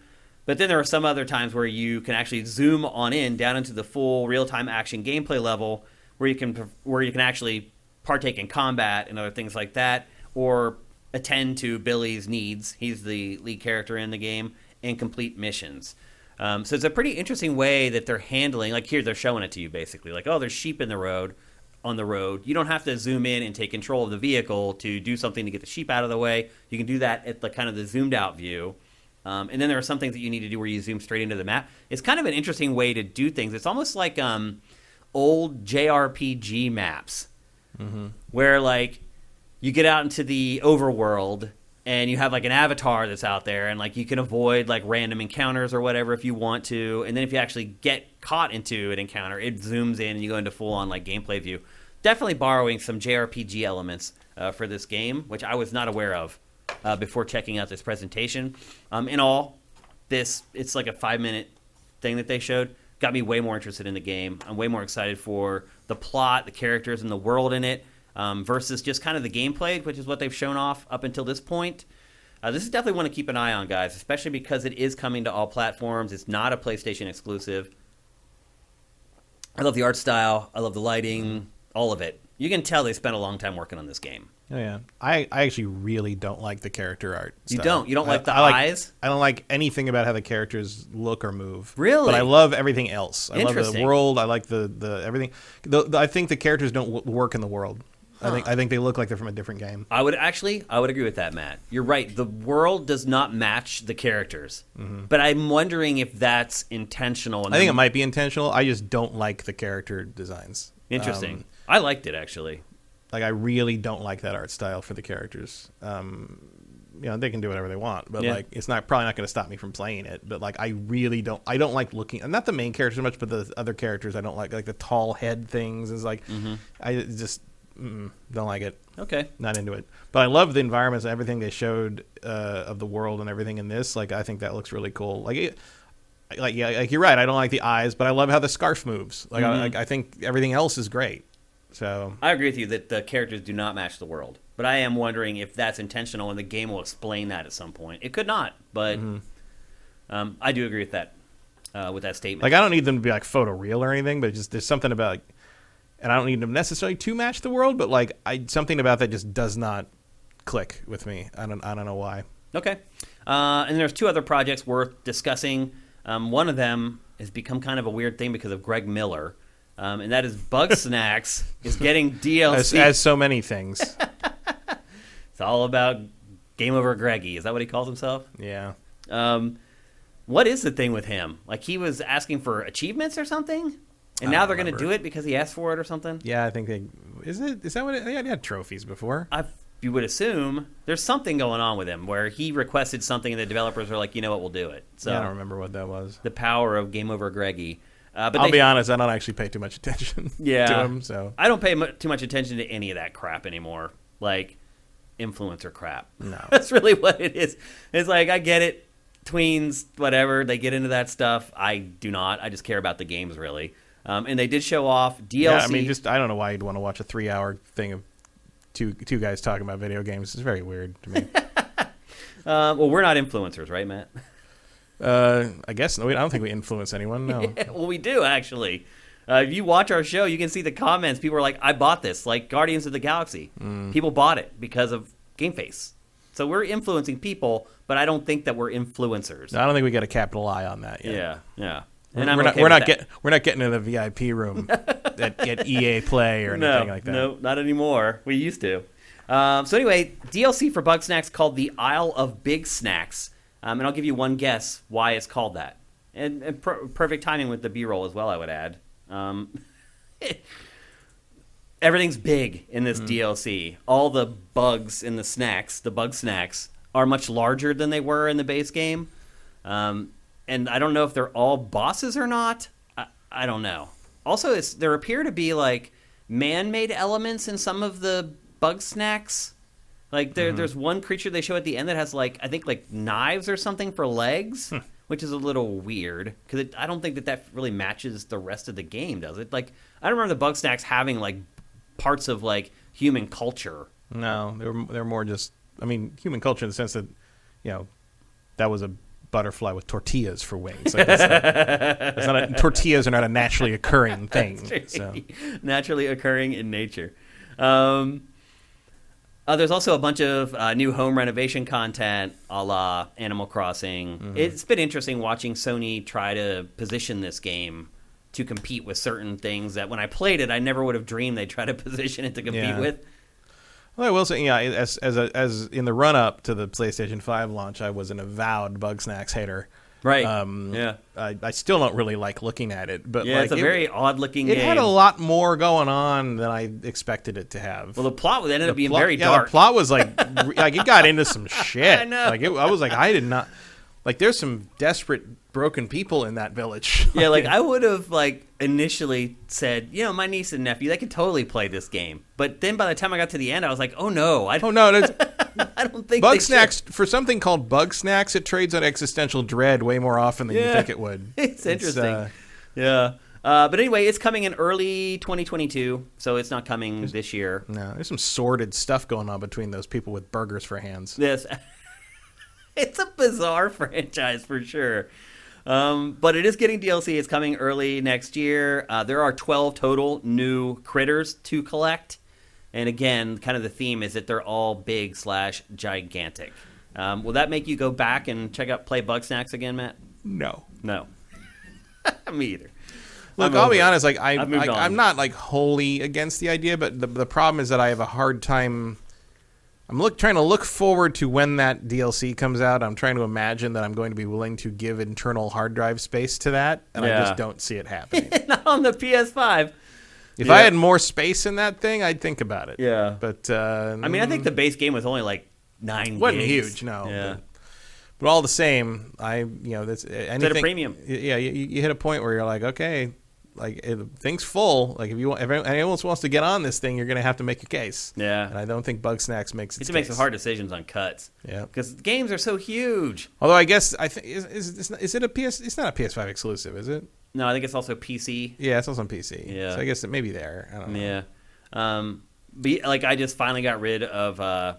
But then there are some other times where you can actually zoom on in down into the full real-time action gameplay level, where you can where you can actually partake in combat and other things like that, or attend to Billy's needs. He's the lead character in the game and complete missions. Um, so it's a pretty interesting way that they're handling. Like here, they're showing it to you basically, like oh, there's sheep in the road on the road. You don't have to zoom in and take control of the vehicle to do something to get the sheep out of the way. You can do that at the kind of the zoomed out view. Um, and then there are some things that you need to do where you zoom straight into the map. It's kind of an interesting way to do things. It's almost like um, old JRPG maps, where like you get out into the overworld and you have like an avatar that's out there, and like you can avoid like random encounters or whatever if you want to. And then if you actually get caught into an encounter, it zooms in and you go into full on like gameplay view. Definitely borrowing some JRPG elements uh, for this game, which I was not aware of uh, before checking out this presentation. Um, in all, this it's like a five minute thing that they showed. got me way more interested in the game. I'm way more excited for the plot, the characters, and the world in it um, versus just kind of the gameplay, which is what they've shown off up until this point. Uh, this is definitely one to keep an eye on, guys, especially because it is coming to all platforms. It's not a PlayStation exclusive. I love the art style. I love the lighting, all of it. You can tell they spent a long time working on this game. Oh yeah, I, I actually really don't like the character art. You style. don't? You don't I- like the I like- eyes? I don't like anything about how the characters look or move. Really? But I love everything else. I love the world. I like the, the everything. The, the- I think the characters don't w- work in the world. I think I think they look like they're from a different game. I would actually, I would agree with that, Matt. You're right. The world does not match the characters, but I'm wondering if that's intentional. I think it might be intentional. I just don't like the character designs. Interesting. Um, I liked it actually. Like I really don't like that art style for the characters. Um, you know, they can do whatever they want, but Yeah. like it's not probably not going to stop me from playing it. But like I really don't. I don't like looking. and Not the main characters much, but the other characters I don't like. Like the tall head things is like Mm-hmm. I just mm, don't like it. Okay. Not into it. But I love the environments and everything they showed uh, of the world and everything in this. Like I think that looks really cool. Like. It, like yeah, like you're right. I don't like the eyes, but I love how the scarf moves. Like I, Mhm. I, I think everything else is great. So I agree with you that the characters do not match the world, but I am wondering if that's intentional, and the game will explain that at some point. It could not, but Mm-hmm. um, I do agree with that. Uh, with that statement, Like I don't need them to be like photo real or anything, but just there's something about, and I don't need them necessarily to match the world, but like I something about that just does not click with me. I don't I don't know why. Okay. Uh, and there's two other projects worth discussing. Um, one of them has become kind of a weird thing because of Greg Miller, um, and that is Bug Snacks is getting DLC. As, as so many things, it's all about Game Over Greggy. Is that what he calls himself? yeah. Um, what is the thing with him? Like he was asking for achievements or something, and now they're going to do it because he asked for it or something. Yeah, I think they is it is that what it, they had trophies before. I you would assume there's something going on with him where he requested something and the developers are like, you know what, we'll do it. So yeah, I don't remember what that was. the power of Game Over Greggy. Uh, but I'll they- be honest, I don't actually pay too much attention Yeah. to him. So I don't pay mu- too much attention to any of that crap anymore. Like influencer crap. No. That's really what it is. It's like I get it, tweens, whatever. They get into that stuff. I do not. I just care about the games really. Um, and they did show off DLC. yeah, I mean, just I don't know why you'd want to watch a three hour thing of two two guys talking about video games. It's very weird to me. uh, well, we're not influencers, right, Matt? Uh, I guess no, I don't think we influence anyone. No. well, we do actually. Uh, if you watch our show, you can see the comments. People are like, "I bought this," like Guardians of the Galaxy. Mm. People bought it because of Game Face. So we're influencing people, but I don't think that we're influencers. I don't think we got a capital I on that yet. Yeah, yeah. We're, I'm we're not okay we're not getting we're not getting to the VIP room at, at EA Play or no, anything like that. no, not anymore. We used to. Um, so anyway, DLC for Bugsnax called the Isle of Bigsnax, um, and I'll give you one guess why it's called that, and, and per- perfect timing with the B-roll as well. I would add. Um, everything's big in this DLC. All the bugs in the snacks, the bug snacks, are much larger than they were in the base game. Um, and I don't know if they're all bosses or not. I, I don't know. Also, there appear to be like man-made elements in some of the bug snacks. Like there, there's one creature they show at the end that has like I think like knives or something for legs, which is a little weird because I don't think that that really matches the rest of the game, does it? Like I don't remember the bug snacks having like parts of like human culture. No, they're they're more just. I mean, human culture in the sense that, you know, that was a butterfly with tortillas for wings. Like, not, it's not a, tortillas are not a naturally occurring thing. So naturally occurring in nature. Um, uh, there's also a bunch of uh, new home renovation content, a la Animal Crossing. Mm-hmm. It's been interesting watching Sony try to position this game to compete with certain things that when I played it, I never would have dreamed they'd try to position it to compete Yeah. with. Well, I will say, yeah, as as a, as in the run up to the PlayStation Five launch, I was an avowed Bugsnax hater. Right. Um, yeah. I, I still don't really like looking at it, but Yeah, like, it's a it, very odd looking it game. had a lot more going on than I expected it to have. well, the plot ended The up being plot- very yeah, dark. The plot was like, like it got into some shit. I know. Like it, I was like, I did not. Like, there's some desperate, broken people in that village. Yeah, like I would have like initially said, you know, my niece and nephew, they could totally play this game. But then by the time I got to the end, I was like, oh no, I oh don't, no, I don't think Bug should. Snacks for something called Bugsnax. It trades on existential dread way more often than you think it would. It's interesting. uh, Yeah. Uh, but anyway, it's coming in early 2022, so it's not coming this year. No, there's some sordid stuff going on between those people with burgers for hands. This, it's a bizarre franchise for sure. Um, but it is getting DLC. It's coming early next year. Uh, there are 12 total new critters to collect. And again, kind of the theme is that they're all big slash gigantic. Um, will that make you go back and check out play Bugsnax again, Matt? No. No. Me either. Look, I'm I'll be it. honest. Like I, I. I'm not like wholly against the idea, but the the problem is that I have a hard time. I'm look trying to look forward to when that DLC comes out. I'm trying to imagine that I'm going to be willing to give internal hard drive space to that, and I just don't see it happening. not on the PS5. if Yeah. I had more space in that thing, I'd think about it. Yeah. but uh, I mean, I think the base game was only like nine. wasn't gigs. huge, no. Yeah. But, but all the same, I you know that's anything premium. Yeah, you, you hit a point where you're like, okay, like it, things full. Like if you want, if anyone else wants to get on this thing, you're going to have to make a case. Yeah. and I don't think Bugsnax makes It makes some hard decisions on cuts. Yeah. Because games are so huge. Although I guess I think is is, is, is it a PS? It's not a PS5 exclusive, is it? No, I think it's also PC. Yeah, it's also on PC. Yeah. so I guess it may be there. I don't know. Yeah. Um, but like, I just finally got rid of uh,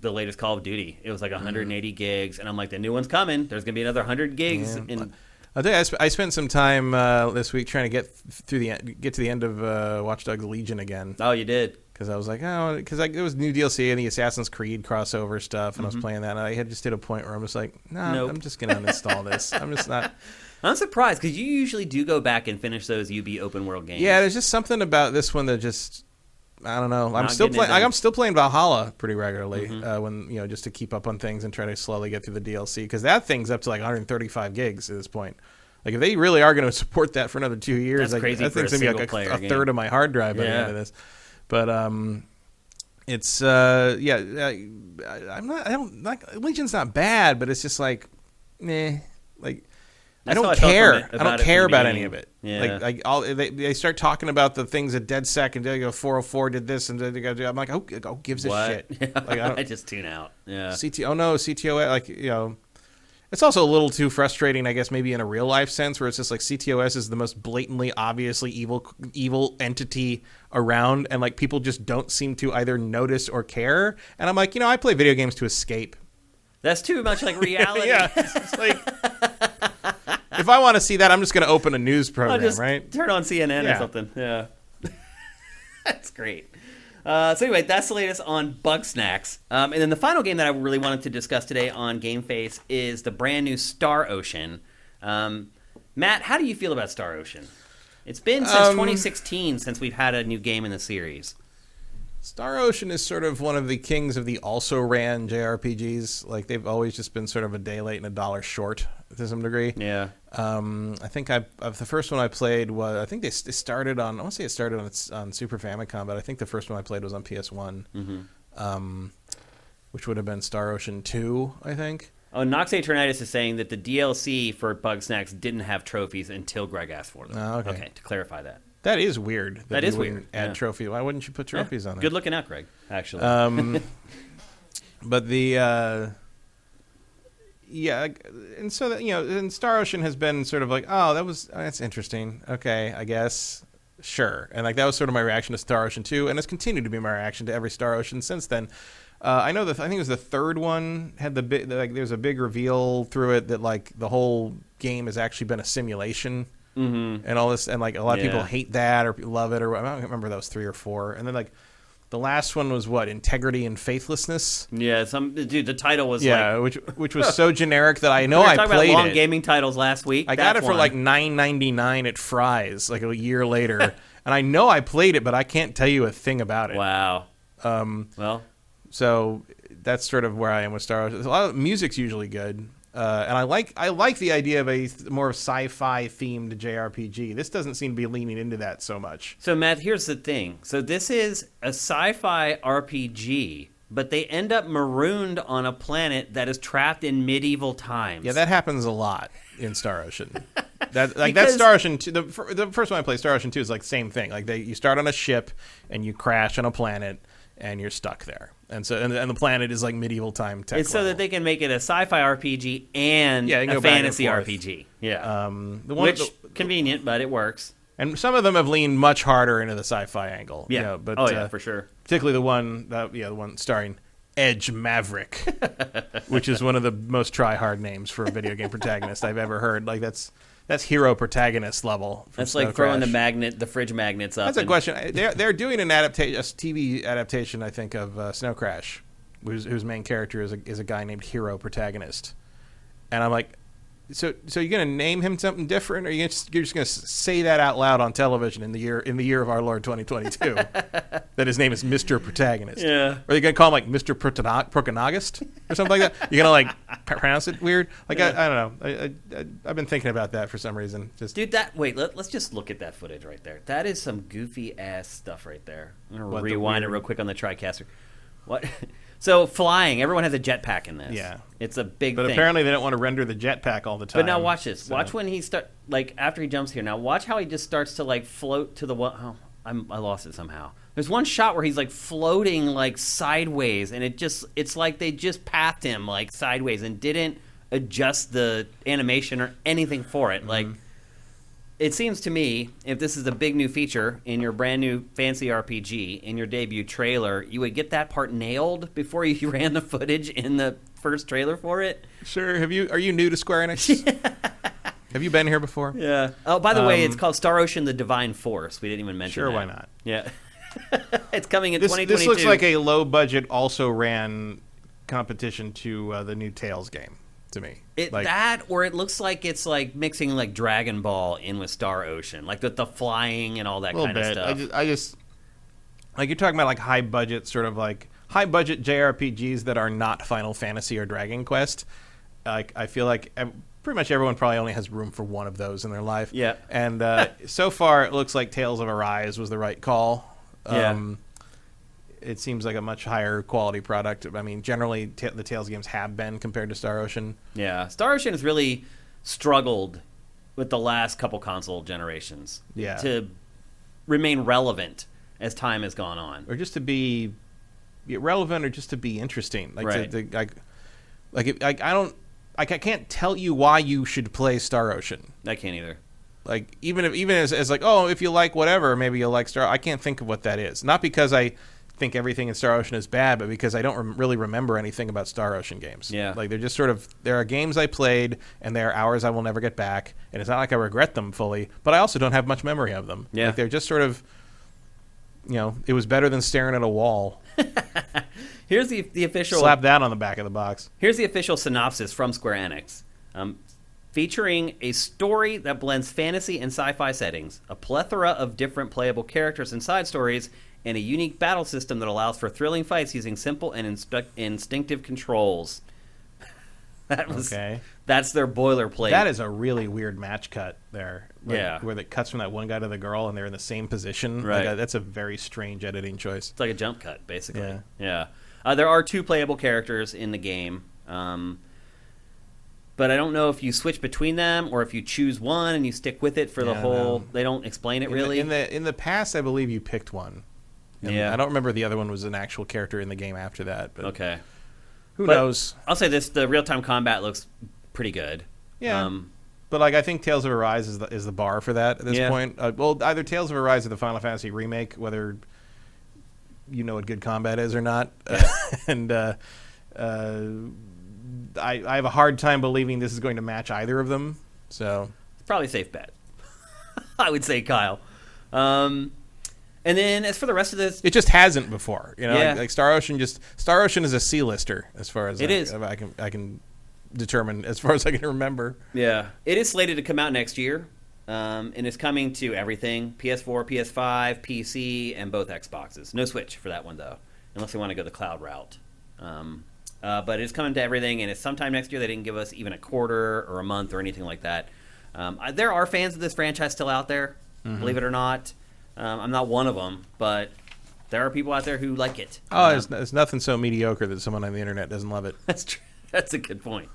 the latest Call of Duty. It was like 180 gigs, and I'm like, the new one's coming. There's gonna be another 100 gigs. Yeah. And I'll tell you, I, sp- I spent some time uh, this week trying to get through the en- get to the end of uh, Watch Dogs Legion again. oh, you did. because I was like, oh, because it was new DLC and the Assassin's Creed crossover stuff, and I Mm-hmm. was playing that, and I had just hit a point where I'm just like, nah, Nope. I'm just gonna uninstall this. I'm just not. I'm surprised because you usually do go back and finish those UB open world games. Yeah, there's just something about this one that just. I don't know. I'm Not still playing. Mm-hmm. I'm still playing Valhalla pretty regularly uh, when you know just to keep up on things and try to slowly get through the DLC because that thing's up to like 135 gigs at this point. Like if they really are going to support that for another two years, That's like, crazy that thing's gonna be like a, a third of my hard drive by the end of this. But um, it's uh, yeah, I, I'm not. I don't like Legion's not bad, but it's just like, nah, like. I don't I care. I don't care about any of it. Yeah. Like, like all they, they start talking about the things that DedSec and they go 404 did this and they go, I'm like, who, who gives a what? shit? Yeah. Like, I I, just tune out. Yeah. CT, oh no, CTOS, like you know, it's also a little too frustrating, I guess, maybe in a real life sense, where it's just like CTOS is the most blatantly, obviously evil, evil entity around, and like people just don't seem to either notice or care. And I'm like, you know, I play video games to escape. That's too much like reality. yeah, it's like if I want to see that, I'm just going to open a news I'll program, just right? turn on CNN or something. Yeah. that's great. Uh, so anyway, that's the latest on Bugsnax. Um, and then the final game that I really wanted to discuss today on Game Face is the brand new Star Ocean. Um, Matt, how do you feel about Star Ocean? It's been since Um, 2016 since we've had a new game in the series. Star Ocean is sort of one of the kings of the also ran JRPGs. Like they've always just been sort of a day late and a dollar short to some degree. Yeah. Um, I think I uh, the first one I played was I think they, started on I want to say it started on on Super Famicom, but I think the first one I played was on PS One, um, which would have been Star Ocean Two, I think. Oh, Nox Eternitis is saying that the DLC for Bugsnax didn't have trophies until Greg asked for them. Oh, okay. to clarify that. That is weird. That, That is weird, Add yeah. trophy. Why wouldn't you put trophies Yeah. on it? Good looking out, Greg, actually. Um, but the uh, yeah, and so that you know, and Star Ocean has been sort of like, oh, that was that's interesting. Okay, I guess sure, and like that was sort of my reaction to Star Ocean two, and it's continued to be my reaction to every Star Ocean since then. Uh, I know that I think it was the third one had the big like there's a big reveal through it that like the whole game has actually been a simulation mm-hmm. and all this, and like a lot of people hate that or love it, or I don't remember those three or four. And then like the last one was what integrity and faithlessness. Yeah, some dude. The title was Yeah, like which which was so generic that I know we I played about long it. gaming titles last week. I got it for one. like nine ninety nine at Fry's, like a year later, and I know I played it, but I can't tell you a thing about it. wow. Um, Well, so that's sort of where I am with Star Wars. A lot of music's usually good, uh, and I like I like the idea of a more sci-fi themed JRPG. This doesn't seem to be leaning into that so much. so Matt, here's the thing. So this is a sci-fi RPG, but they end up marooned on a planet that is trapped in medieval times. Yeah, that happens a lot in Star Ocean. That like Because- that's Star Ocean. Two, the the first one I played, Star Ocean Two, is like same thing. Like they you start on a ship and you crash on a planet and you're stuck there. And so and, and the planet is like medieval time tech. It's so level. that they can make it a sci-fi RPG and Yeah, can a go back and fantasy forth. RPG. Yeah. Um, the one, Which the, convenient, but it works. And some of them have leaned much harder into the sci-fi angle. Yeah. you know, but oh yeah, uh, for sure. particularly the one that yeah the one starring Edge Maverick, which is one of the most try-hard names for a video game protagonist I've ever heard. Like that's that's Hiro Protagonist level. That's like Snow throwing the magnet, the fridge magnets up. That's a question. They're they're doing an adaptation, a TV adaptation, I think, of uh, Snow Crash, whose, whose main character is a, is a guy named Hiro Protagonist, and I'm like, so so you're gonna name him something different, or you just you're just gonna say that out loud on television in the year in the year of our Lord 2022 that his name is Mr. Protagonist? Yeah. Or are you gonna call him like Mr. Protagonist or something like that? You're gonna like pronounce it weird? Like I, I don't know. I, I, I've been thinking about that for some reason. Just Dude, that wait, let, us just look at that footage right there. That is some goofy ass stuff right there. I'm gonna rewind it real quick on the TriCaster. What? so flying, everyone has a jetpack in this. Yeah. it's a big but thing. apparently they don't want to render the jetpack all the time. But now watch this. so- Watch when he start like after he jumps here. Now watch how he just starts to like float to the one. Oh, I'm, I lost it somehow. There's one shot where he's like floating like sideways, and it just it's like they just pathed him like sideways and didn't adjust the animation or anything for it. Like mm-hmm. It seems to me, if this is a big new feature in your brand new fancy RPG in your debut trailer, you would get that part nailed before you ran the footage in the first trailer for it. Sure. Have you? Are you new to Square Enix? Have you been here before? Yeah. Oh, by the way, Um, it's called Star Ocean: The Divine Force. We didn't even mention. It. Sure, that. why not? Yeah. it's coming in This, 2022. this looks like a low budget, also ran competition to uh, the new Tails game to me. It, like, that, or it looks like it's like mixing like Dragon Ball in with Star Ocean, like with the flying and all that kind bit. of I stuff. just, I just like you're talking about like high budget, sort of like high budget JRPGs that are not Final Fantasy or Dragon Quest. Like I feel like pretty much everyone probably only has room for one of those in their life. Yeah. And uh, so far, it looks like Tales of Arise was the right call. Yeah. It seems like a much higher quality product. I mean, generally, ta the Tales games have been compared to Star Ocean. yeah, Star Ocean has really struggled with the last couple console generations. Yeah. To remain relevant as time has gone on. or just to be relevant or just to be interesting like Right. to, to, like like, like i don't like i can't tell you why you should play star ocean I can't either. like even if even as, as like oh if you like whatever maybe you'll like star i can't think of what that is not because i think everything in star ocean is bad but because i don't rem- really remember anything about star ocean games Yeah. like they're just sort of there are games i played and there are hours i will never get back and it's not like i regret them fully but i also don't have much memory of them Yeah. like they're just sort of you know it was better than staring at a wall Here's the the official Slap that on the back of the box. Here's the official synopsis from Square Enix. Um, featuring a story that blends fantasy and sci-fi settings, a plethora of different playable characters and side stories, and a unique battle system that allows for thrilling fights using simple and instu- instinctive controls. that was Okay. that's their boilerplate. That is a really weird match cut there. Like, Yeah. Where it cuts from that one guy to the girl and they're in the same position. Right. uh, that's a very strange editing choice. It's like a jump cut, basically. Yeah. Yeah. Uh, there are two playable characters in the game, um, but I don't know if you switch between them or if you choose one and you stick with it for the Yeah, whole. no. They don't explain it In the- really. In the, in the past, I believe you picked one. And Yeah. I don't remember the other one was an actual character in the game after that. But okay. who But- knows? I'll say this: the real time combat looks pretty good. Yeah. Um, But like, I think Tales of Arise is the, is the bar for that at this Yeah. point. Uh, well, either Tales of Arise or the Final Fantasy remake, whether you know what good combat is or not. and uh, uh, I, I have a hard time believing this is going to match either of them. So it's probably a safe bet. I would say Kyle. Um, and then as for the rest of this, it just hasn't before. You know, Yeah. like, like Star Ocean just Star Ocean is a C lister as far as It I, is. I can I can determine as far as I can remember. yeah, it is slated to come out next year, um, and it's coming to everything: PS4, PS5, PC, and both Xboxes. No Switch for that one though, unless they want to go the cloud route. Um, uh, but it's coming to everything, and it's sometime next year. They didn't give us even a quarter or a month or anything like that. Um, I, there are fans of this franchise still out there, Mm-hmm. believe it or not. Um, I'm not one of them, but there are people out there who like it. Oh, Um, it's, it's nothing so mediocre that someone on the internet doesn't love it. That's true. That's a good point.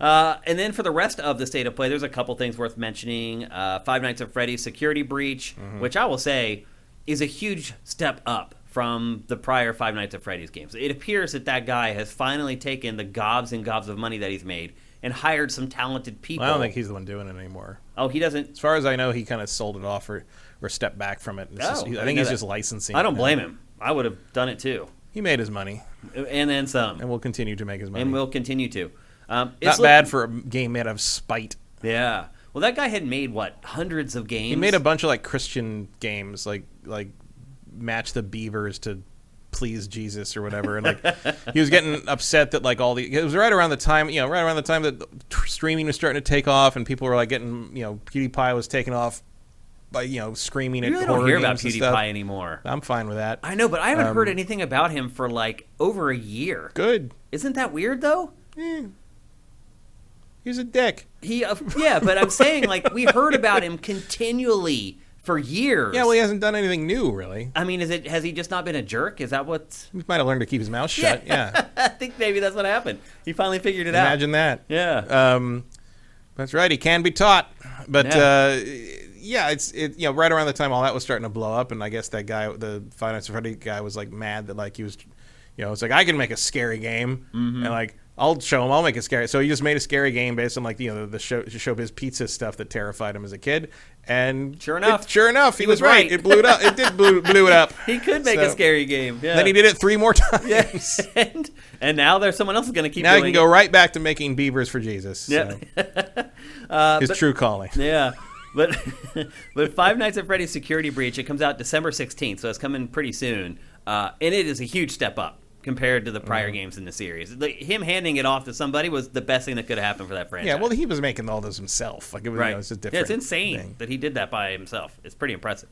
Uh, and then for the rest of the state of play, there's a couple things worth mentioning. Uh, Five Nights at Freddy's Security Breach, which I will say is a huge step up from the prior Five Nights at Freddy's games. It appears that that guy has finally taken the gobs and gobs of money that he's made and hired some talented people. Well, I don't think he's the one doing it anymore. oh, he doesn't. As far as I know, he kind of sold it off or, or stepped back from it. It's Oh, just- I I didn't think know he's that. just licensing. I don't it. blame him. I would have done it too, He made his money and then some, and will continue to make his money. and we'll continue to. Um, Not bad for a game made out of spite. Yeah. Well, that guy had made what hundreds of games. He made a bunch of like Christian games, like like match the beavers to please Jesus or whatever, and like he was getting upset that like all the it was right around the time you know right around the time that streaming was starting to take off and people were like getting you know PewDiePie was taking off by you know screaming at really horror don't hear about games and stuff. PewDiePie anymore. I'm fine with that. I know, but I haven't Um, heard anything about him for like over a year. Good. Isn't that weird though? Eh. He's a dick. He, uh, yeah, but I'm saying like we heard about him continually for years. Yeah, well, he hasn't done anything new, really. I mean, is it has he just not been a jerk? Is that what? He might have learned to keep his mouth shut. Yeah, I think maybe that's what happened. He finally figured it out. imagine that. Yeah. Um, that's right. He can be taught, but Yeah. uh, yeah, it's it. You know, right around the time all that was starting to blow up, and I guess that guy, the Five Nights Freddy guy, was like mad that like he was, you know, it's like I can make a scary game, Mm-hmm. and like I'll show him, I'll make a scary. So he just made a scary game based on like you know the show showbiz pizza stuff that terrified him as a kid, and Sure enough. it- sure enough, he, He was, was right. right. It blew it up. It did blew, blew it up. he could make a scary game. Yeah. Then he did it three more times. Yes. and, and now there's someone else going to keep Now he can go it. right back to making beavers for Jesus. Yeah. So. Uh, His but- true calling. Yeah. But but Five Nights at Freddy's Security Breach it comes out December 16th, so it's coming pretty soon. Uh, and it is a huge step up compared to the prior Mm-hmm. games in the series. Like, him handing it off to somebody was the best thing that could have happened for that franchise. Yeah, well, he was making all those himself. Like it was, right. you know, it's a yeah, it's insane thing. that he did that by himself. It's pretty impressive.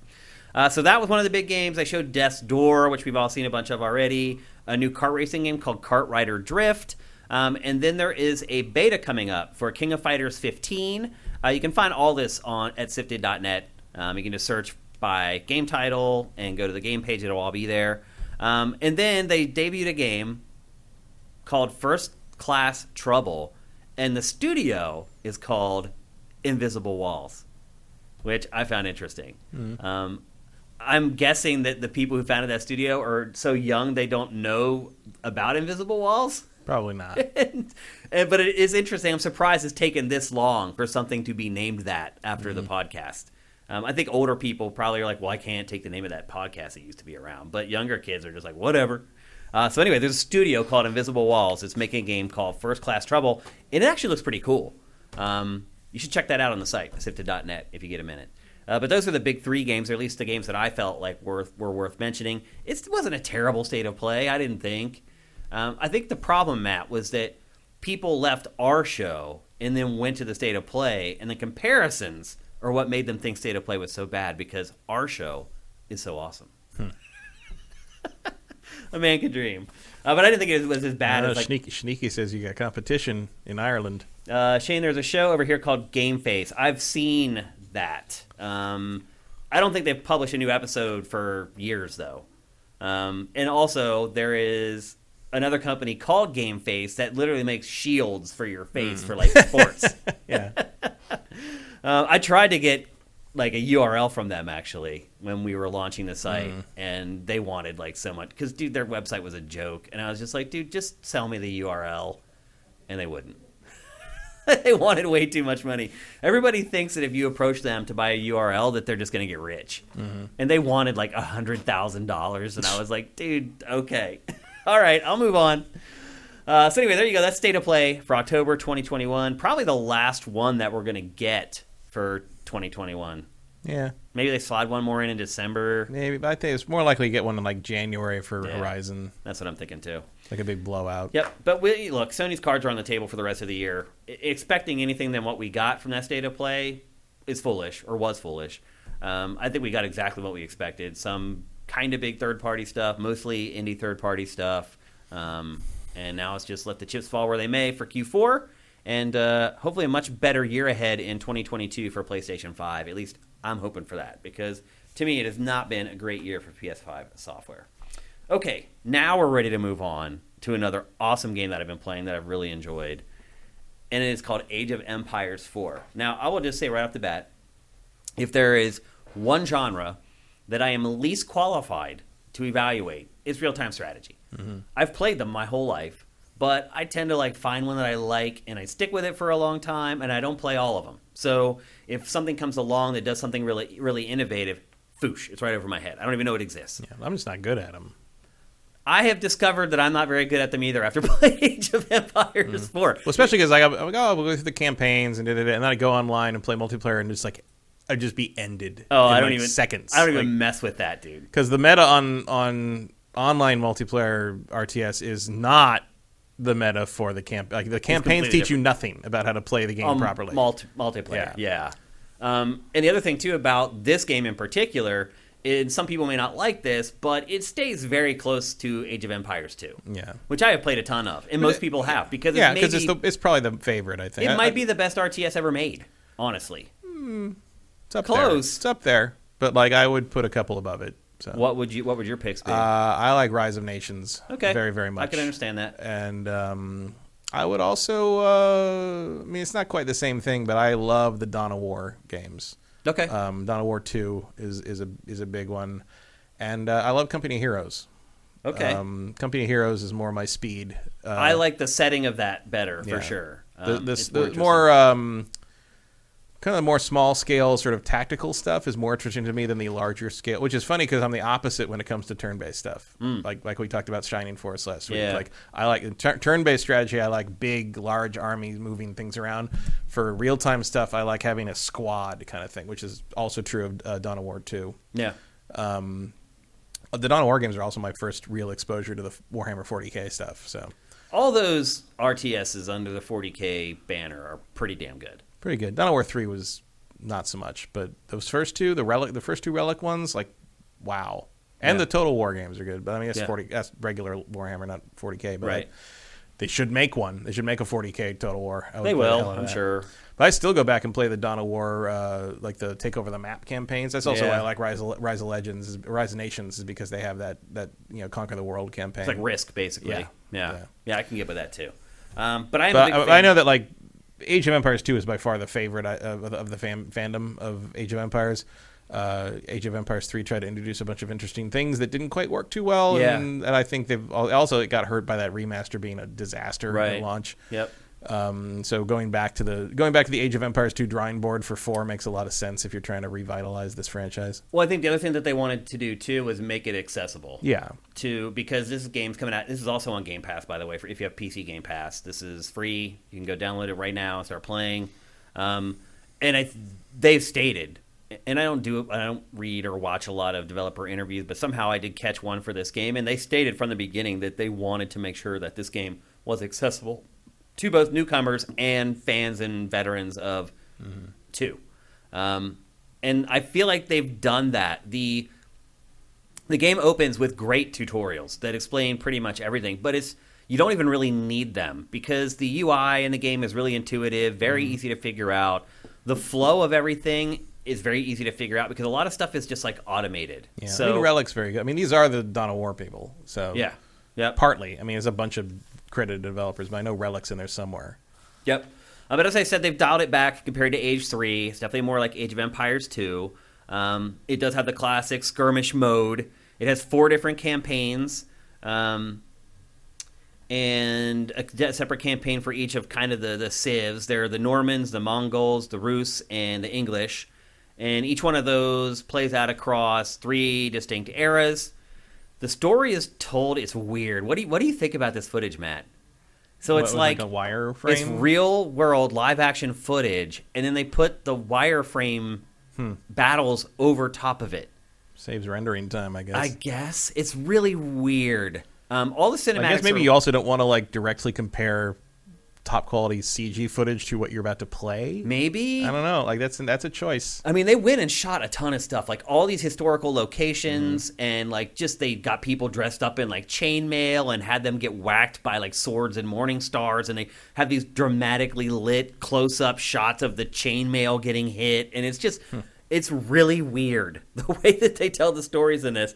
Uh, so that was one of the big games. I showed Death's Door, which we've all seen a bunch of already. A new kart racing game called KartRider Drift. Um, and then there is a beta coming up for King of Fighters 15. Uh, you can find all this on at sifted.net. Um, you can just search by game title and go to the game page. It'll all be there. Um, and then they debuted a game called First Class Trouble, and the studio is called Invisible Walls, which I found interesting. Um, I'm guessing that the people who founded that studio are so young they don't know about Invisible Walls. Probably not. and, and- but it is interesting. I'm surprised it's taken this long for something to be named that after the podcast. Um, I think older people probably are like, "Well, I can't take the name of that podcast that used to be around," but younger kids are just like, "Whatever." Uh, so anyway, there's a studio called Invisible Walls. It's making a game called First Class Trouble, and it actually looks pretty cool. Um, you should check that out on the site, sifted.net, if you get a minute. Uh, but those are the big three games, or at least the games that I felt like worth were worth mentioning. It wasn't a terrible state of play. I didn't think. Um, I think the problem, Matt, was that people left our show and then went to the state of play, and the comparisons are what made them think state of play was so bad because our show is so awesome. a man could dream, uh, but I didn't think it was as bad know, as like Sneaky, Sneaky says you got competition in Ireland. uh, Shane, there's a show over here called Game Face. I've seen that. Um, I don't think they've published a new episode for years, though. Um, and also, there is another company called Game Face that literally makes shields for your face hmm. for like sports. Yeah, Uh, I tried to get like a URL from them actually when we were launching the site, hmm. and they wanted like so much because dude, their website was a joke, and I was just like, dude, just sell me the URL, and they wouldn't. they wanted way too much money. Everybody thinks that if you approach them to buy a URL, that they're just going to get rich, mm-hmm. and they wanted like a hundred thousand dollars, and I was like, dude, okay, all right, I'll move on. Uh, so anyway, there you go. That's state of play for October 2021. Probably the last one that we're going to get for 2021. yeah, Maybe they slide one more in in December. maybe. But I think it's more likely to get one in like January for Yeah. Horizon, That's what I'm thinking too. like a big blowout. Yep. But we, look, Sony's cards are on the table for the rest of the year. I- expecting anything than what we got from that state of play is foolish or was foolish. Um, I think we got exactly what we expected. Some kind of big third party stuff, mostly indie third party stuff. Um, and now it's just let the chips fall where they may for Q4. And uh, hopefully a much better year ahead in 2022 for PlayStation 5. At least I'm hoping for that because to me it has not been a great year for PS5 software. Okay, now we're ready to move on to another awesome game that I've been playing that I've really enjoyed. And it is called Age of Empires 4. Now, I will just say right off the bat if there is one genre that I am least qualified to evaluate, is real time strategy. Mm-hmm. I've played them my whole life, but I tend to like find one that I like and I stick with it for a long time and I don't play all of them. So if something comes along that does something really really innovative, foosh, it's right over my head. I don't even know it exists. Yeah, I'm just not good at them. I have discovered that I'm not very good at them either after playing Age of Empires mm-hmm. 4. Well, especially because I, like, oh, we'll go through the campaigns and da, da, da, and then I go online and play multiplayer and just like I'd just be ended. Oh, in, I don't like, even seconds. I don't even mess with that, dude. because the meta on on online multiplayer RTS is not the meta for the camp. Like the campaigns teach you nothing about how to play the game Um, properly. Multi- multiplayer, Yeah. yeah. Um, and the other thing too about this game in particular, and some people may not like this, but it stays very close to Age of Empires 2. Yeah. which I have played a ton of, and most people have because yeah, it's, because it's the, it's probably the favorite. I think it I- might I- be the best RTS ever made. Honestly, it's up there. close. It's up there, but like I would put a couple above it. So what would you? What would your picks be? uh, I like Rise of Nations. okay, very very much. I can understand that. and um, I would also. Uh, I mean, it's not quite the same thing, but I love the Dawn of War games. Okay, Um, Dawn of War Two is is a is a big one, and uh, I love Company of Heroes. okay. Um, Company of Heroes is more my speed. Uh, I like the setting of that better for yeah. sure. the, Um, this it's the interesting. more um, kind of the more small scale sort of tactical stuff is more interesting to me than the larger scale. Which is funny because I'm the opposite when it comes to turn based stuff. Like like we talked about Shining Force last week. Yeah. Like I like tur- turn based strategy. I like big large armies moving things around. For real time stuff, I like having a squad kind of thing, which is also true of uh, Dawn of War yeah. Um, the Dawn of War games are also my first real exposure to the Warhammer 40k stuff. So All those RTSs under the 40k banner are pretty damn good. Pretty good. Dawn of War three was not so much, but those first two, the Relic, the first two Relic ones, like wow. And Yeah. the Total War games are good, but I mean that's Yeah. forty. That's regular Warhammer, not 40k. But Right. they should make one. They should make a 40k Total War. I would They the will, of I'm that. sure. But I still go back and play the Dawn of War, uh, like the take over the map campaigns. That's also Yeah. why I like Rise of, Rise of Legends, is, Rise of Nations, is because they have that that you know conquer the world campaign. It's like Risk, basically. Yeah. Yeah. Yeah. I can get with that too. Um, but I But I. I know that like Age of Empires 2 is by far the favorite uh, of, of the fam- fandom of Age of Empires. Uh, Age of Empires 3 tried to introduce a bunch of interesting things that didn't quite work too well, Yeah. and, and I think they've also it got hurt by that remaster being a disaster Right. at launch. Yep. Um, so going back to the going back to the Age of Empires 2 drawing board for four makes a lot of sense if you're trying to revitalize this franchise. Well, I think the other thing that they wanted to do too was make it accessible. Yeah, To because this game's coming out. This is also on Game Pass, by the way. For if you have PC Game Pass, this is free. You can go download it right now and start playing. Um, and I, they've stated, and I don't do I don't read or watch a lot of developer interviews, but somehow I did catch one for this game, and they stated from the beginning that they wanted to make sure that this game was accessible to both newcomers and fans and veterans of two. Um, and I feel like they've done that. The the game opens with great tutorials that explain pretty much everything, but it's you don't even really need them because the UI in the game is really intuitive, very Mm-hmm. easy to figure out. The flow of everything is very easy to figure out because a lot of stuff is just like automated. yeah. I So mean, Relic's very good. I mean, these are the of War people, so yeah, yep, partly. I mean, there's a bunch of credited developers, but I know Relic's in there somewhere. Yep. Uh, but as I said, they've dialed it back compared to Age 3. It's definitely more like Age of Empires 2. Um, it does have the classic skirmish mode. It has four different campaigns. Um, and a separate campaign for each of kind of the, the civs. There are the Normans, the Mongols, the Rus, and the English. And each one of those plays out across three distinct eras. The story is told. It's weird. What do you, what do you think about this footage, Matt? So What, it's it, like a wireframe. it's real world live action footage, and then they put the wireframe Hmm. battles over top of it. Saves rendering time, I guess. I guess it's really weird. Um, all the cinematics. I guess maybe are- you also don't want to like directly compare top quality CG footage to what you're about to play. maybe. I don't know. Like that's that's a choice. I mean, they went and shot a ton of stuff, like all these historical locations, Mm-hmm. and like just they got people dressed up in like chainmail and had them get whacked by like swords and morning stars, and they have these dramatically lit close up shots of the chainmail getting hit, and it's just, Hmm. it's really weird the way that they tell the stories in this.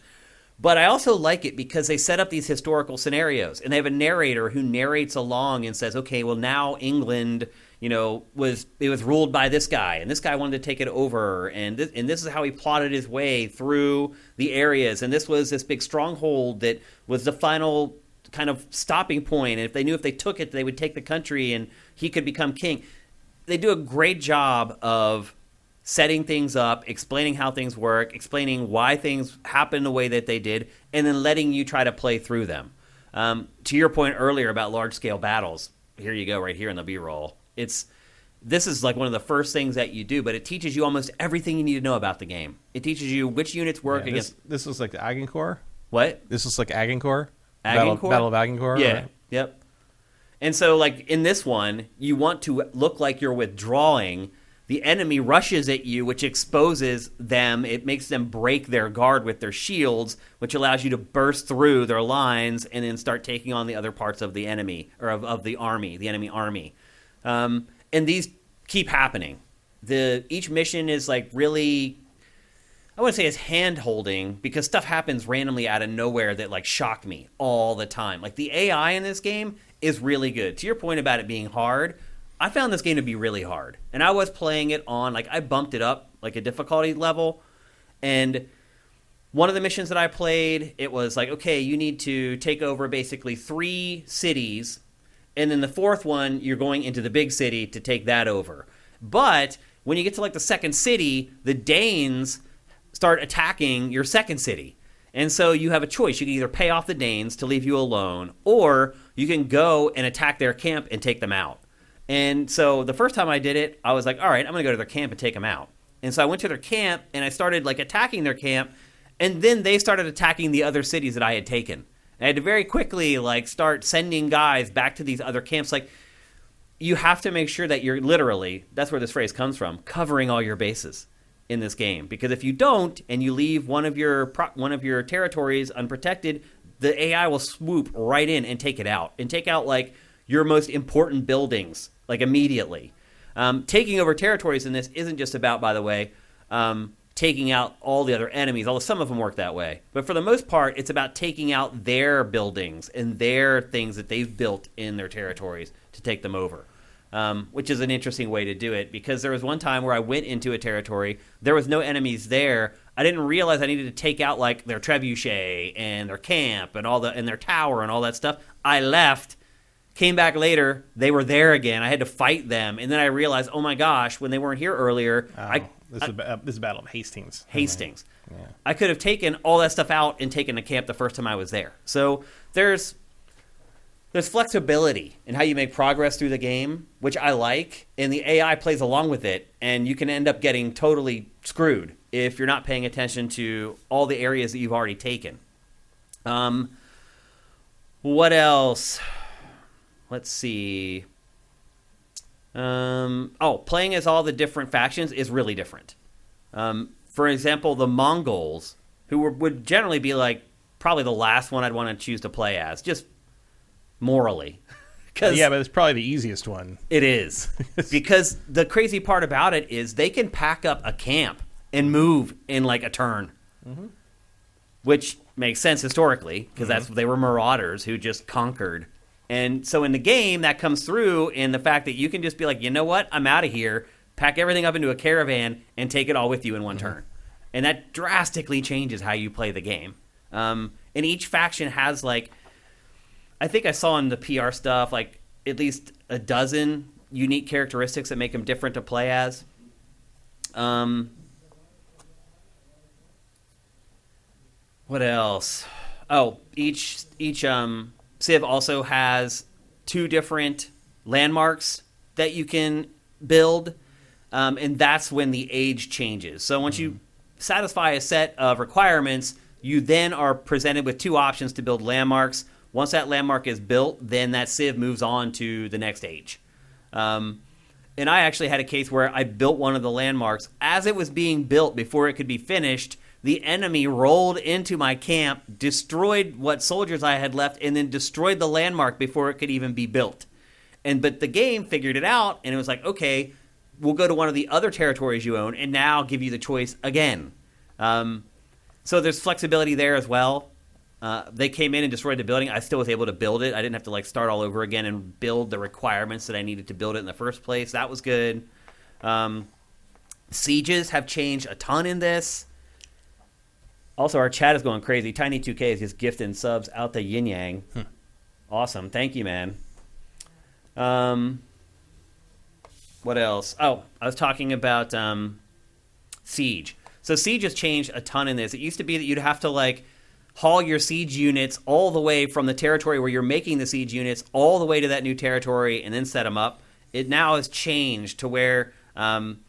But I also like it because they set up these historical scenarios, and they have a narrator who narrates along and says, "Okay, well now England, you know, was it was ruled by this guy, and this guy wanted to take it over, and this, and this is how he plotted his way through the areas, and this was this big stronghold that was the final kind of stopping point. And if they knew if they took it, they would take the country and he could become king. They do a great job of setting things up, explaining how things work, explaining why things happen the way that they did, and then letting you try to play through them. Um, to your point earlier about large scale battles, here you go, right here in the B roll. It's this is like one of the first things that you do, but it teaches you almost everything you need to know about the game. It teaches you which units work Yeah, against this, this was like the Agincourt. what This was like Agincourt. Battle, Agincourt? Battle of Agincourt. Yeah. right? Yep. And so, like in this one, you want to look like you're withdrawing. The enemy rushes at you, which exposes them. It makes them break their guard with their shields, which allows you to burst through their lines and then start taking on the other parts of the enemy or of, of the army, the enemy army. Um, and these keep happening. The each mission is like really I wouldn't say it's hand holding because stuff happens randomly out of nowhere that like shock me all the time. Like the AI in this game is really good. To your point about it being hard, I found this game to be really hard. And I was playing it on like I bumped it up like a difficulty level and one of the missions that I played, it was like, okay, you need to take over basically three cities, and then the fourth one, you're going into the big city to take that over. But when you get to like the second city, the Danes start attacking your second city. And so you have a choice. You can either pay off the Danes to leave you alone, or you can go and attack their camp and take them out. And so the first time I did it, I was like, all right, I'm going to go to their camp and take them out. And so I went to their camp and I started like attacking their camp, and then they started attacking the other cities that I had taken. I had to very quickly like start sending guys back to these other camps. Like you have to make sure that you're literally that's where this phrase comes from covering all your bases in this game because if you don't and you leave one of your one of your territories unprotected the AI will swoop right in and take it out and take out like your most important buildings like immediately um, taking over territories in this isn't just about by the way um, taking out all the other enemies although some of them work that way but for the most part it's about taking out their buildings and their things that they've built in their territories to take them over um, which is an interesting way to do it because there was one time where I went into a territory, there was no enemies there. I didn't realize I needed to take out like their trebuchet and their camp and all the and their tower and all that stuff. I left, came back later, they were there again. I had to fight them, and then I realized, oh my gosh, when they weren't here earlier, Oh, I, this, I is a, this is Battle of Hastings. Hastings. Yeah. I could have taken all that stuff out and taken the camp the first time I was there. So there's there's flexibility in how you make progress through the game, which I like, and the AI plays along with it, and you can end up getting totally screwed if you're not paying attention to all the areas that you've already taken. Um, what else? Let's see. Um, oh, playing as all the different factions is really different. Um, for example, the Mongols, who were, would generally be like probably the last one I'd want to choose to play as, just morally. Because Yeah, but it's probably the easiest one. it is. because the crazy part about it is they can pack up a camp and move in like a turn. Which makes sense historically because that's they were marauders who just conquered. And so in the game that comes through in the fact that you can just be like, "You know what? I'm out of here." Pack everything up into a caravan and take it all with you in one turn. And that drastically changes how you play the game. Um, and each faction has like I think I saw in the PR stuff like at least a dozen unique characteristics that make them different to play as. Um, what else? Oh, each each um, Civ also has two different landmarks that you can build, um, and that's when the age changes. So once you satisfy a set of requirements, you then are presented with two options to build landmarks. Once that landmark is built, then that Civ moves on to the next age. Um, and I actually had a case where I built one of the landmarks. As it was being built, before it could be finished, the enemy rolled into my camp, destroyed what soldiers I had left, and then destroyed the landmark before it could even be built. And but the game figured it out, and it was like, okay, we'll go to one of the other territories you own, and now give you the choice again. Um, so there's flexibility there as well. Uh, they came in and destroyed the building. I still was able to build it. I didn't have to like start all over again and build the requirements that I needed to build it in the first place. That was good. Um, sieges have changed a ton in this. Also, our chat is going crazy. Tiny2K is just gifting subs out the yin yang. Awesome. Thank you, man. Um, what else? Oh, I was talking about um, Siege. So Siege has changed a ton in this. It used to be that you'd have to like haul your siege units all the way from the territory where you're making the siege units all the way to that new territory and then set them up. It now has changed to where um,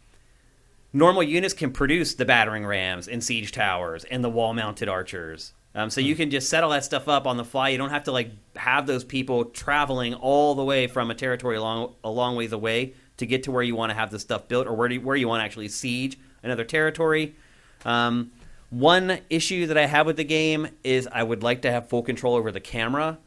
normal units can produce the battering rams and siege towers and the wall mounted archers. Um, so you can just set all that stuff up on the fly. You don't have to like have those people traveling all the way from a territory a long a long ways away to get to where you want to have the stuff built or where do, where you want to actually siege another territory. Um, one issue that I have with the game is I would like to have full control over the camera.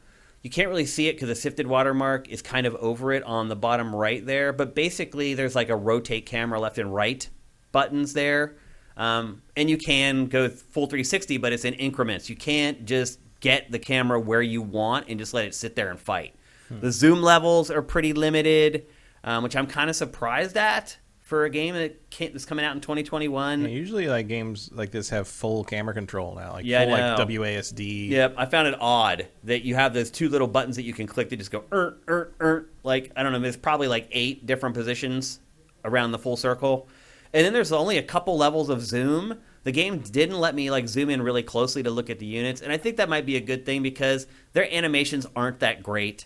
You can't really see it because the sifted watermark is kind of over it on the bottom right there. But basically, there's like a rotate camera left and right buttons there. Um, and you can go full 360, but it's in increments. You can't just get the camera where you want and just let it sit there and fight. Hmm. The zoom levels are pretty limited, um, which I'm kind of surprised at for a game that that's coming out in 2021. Yeah, usually, like games like this have full camera control now, like yeah, full like WASD. Yep, I found it odd that you have those two little buttons that you can click to just go er er er. Like I don't know, there's probably like eight different positions around the full circle, and then there's only a couple levels of zoom. The game didn't let me like zoom in really closely to look at the units, and I think that might be a good thing because their animations aren't that great.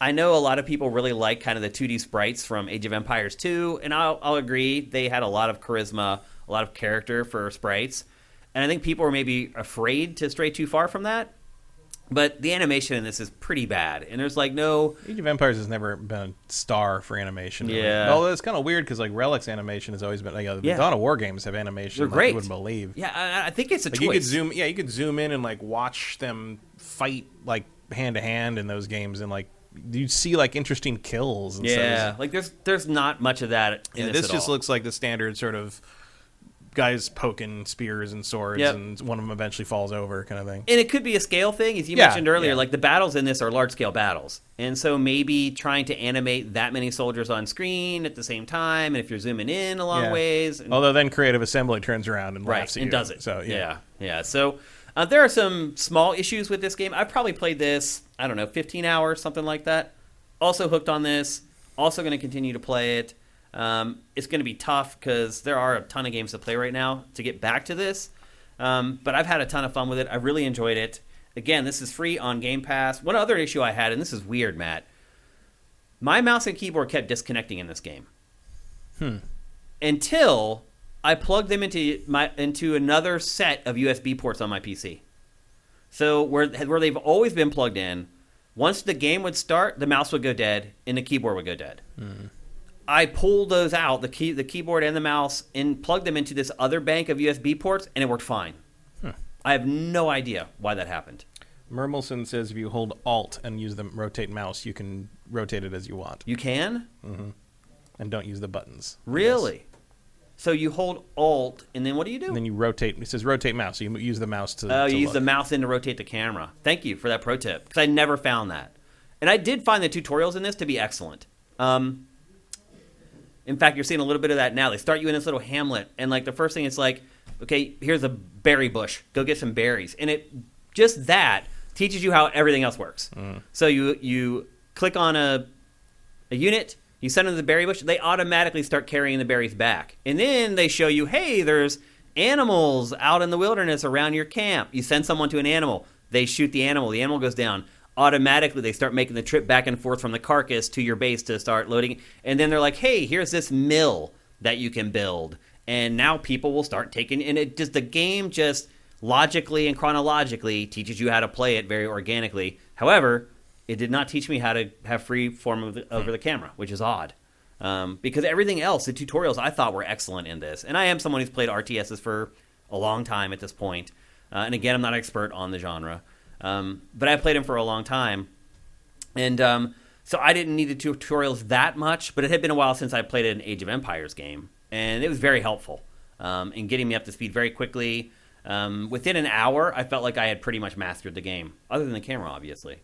I know a lot of people really like kind of the 2D sprites from Age of Empires 2, and I'll, I'll agree they had a lot of charisma, a lot of character for sprites, and I think people were maybe afraid to stray too far from that. But the animation in this is pretty bad, and there's like no Age of Empires has never been a star for animation. Yeah, although it's kind of weird because like Relic's animation has always been. Like, the yeah. Dawn of War games have animation. They're like great. You wouldn't believe. Yeah, I, I think it's a like choice. You could zoom. Yeah, you could zoom in and like watch them fight like hand to hand in those games, and like you see like interesting kills. And stuff. yeah, like there's there's not much of that. yeah, this, this just all. looks like the standard sort of guys poking spears and swords, yep. and one of them eventually falls over, kind of thing. And it could be a scale thing, as you yeah, mentioned earlier. Yeah. Like the battles in this are large scale battles, and so maybe trying to animate that many soldiers on screen at the same time, and if you're zooming in a long yeah. ways. And, Although then Creative Assembly turns around and right, laughs and you. does it. So yeah, yeah. yeah. So uh, there are some small issues with this game. I've probably played this, I don't know, 15 hours, something like that. Also hooked on this. Also going to continue to play it. Um, it's going to be tough because there are a ton of games to play right now to get back to this. Um, but I've had a ton of fun with it. I really enjoyed it. Again, this is free on Game Pass. One other issue I had, and this is weird, Matt. My mouse and keyboard kept disconnecting in this game. Hmm. Until I plugged them into my into another set of USB ports on my PC. So where where they've always been plugged in, once the game would start, the mouse would go dead and the keyboard would go dead. Hmm. I pulled those out, the key, the keyboard and the mouse, and plugged them into this other bank of USB ports, and it worked fine. Huh. I have no idea why that happened. Mermelson says if you hold Alt and use the rotate mouse, you can rotate it as you want. You can? Mm-hmm. And don't use the buttons. Really? So you hold Alt, and then what do you do? And then you rotate. It says rotate mouse. So you use the mouse to. Oh, to you use look. the mouse in to rotate the camera. Thank you for that pro tip because I never found that, and I did find the tutorials in this to be excellent. Um, in fact, you're seeing a little bit of that now. They start you in this little hamlet, and like the first thing, it's like, okay, here's a berry bush. Go get some berries, and it just that teaches you how everything else works. Mm. So you you click on a a unit, you send them to the berry bush, they automatically start carrying the berries back. And then they show you, hey, there's animals out in the wilderness around your camp. You send someone to an animal, they shoot the animal, the animal goes down. Automatically, they start making the trip back and forth from the carcass to your base to start loading. And then they're like, hey, here's this mill that you can build. And now people will start taking, and it just, the game just logically and chronologically teaches you how to play it very organically. However, it did not teach me how to have free form of the, over the camera, which is odd. Um, because everything else, the tutorials I thought were excellent in this. And I am someone who's played RTSs for a long time at this point. Uh, and again, I'm not an expert on the genre. Um, but I played them for a long time. And um, so I didn't need the tutorials that much, but it had been a while since I played an Age of Empires game. And it was very helpful um, in getting me up to speed very quickly. Um, within an hour, I felt like I had pretty much mastered the game, other than the camera, obviously.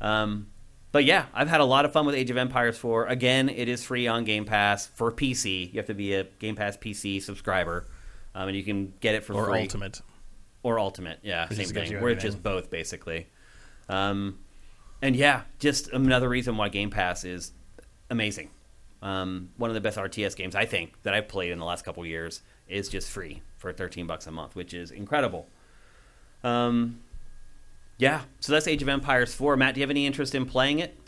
Um, but yeah, I've had a lot of fun with Age of Empires 4. Again, it is free on Game Pass for PC. You have to be a Game Pass PC subscriber, um, and you can get it for or free. Ultimate. Or Ultimate, yeah, same thing. We're just both basically. Um, and yeah, just another reason why Game Pass is amazing. Um, one of the best RTS games I think that I've played in the last couple years is just free for 13 bucks a month, which is incredible. Um, yeah, so that's Age of Empires 4. Matt, do you have any interest in playing it?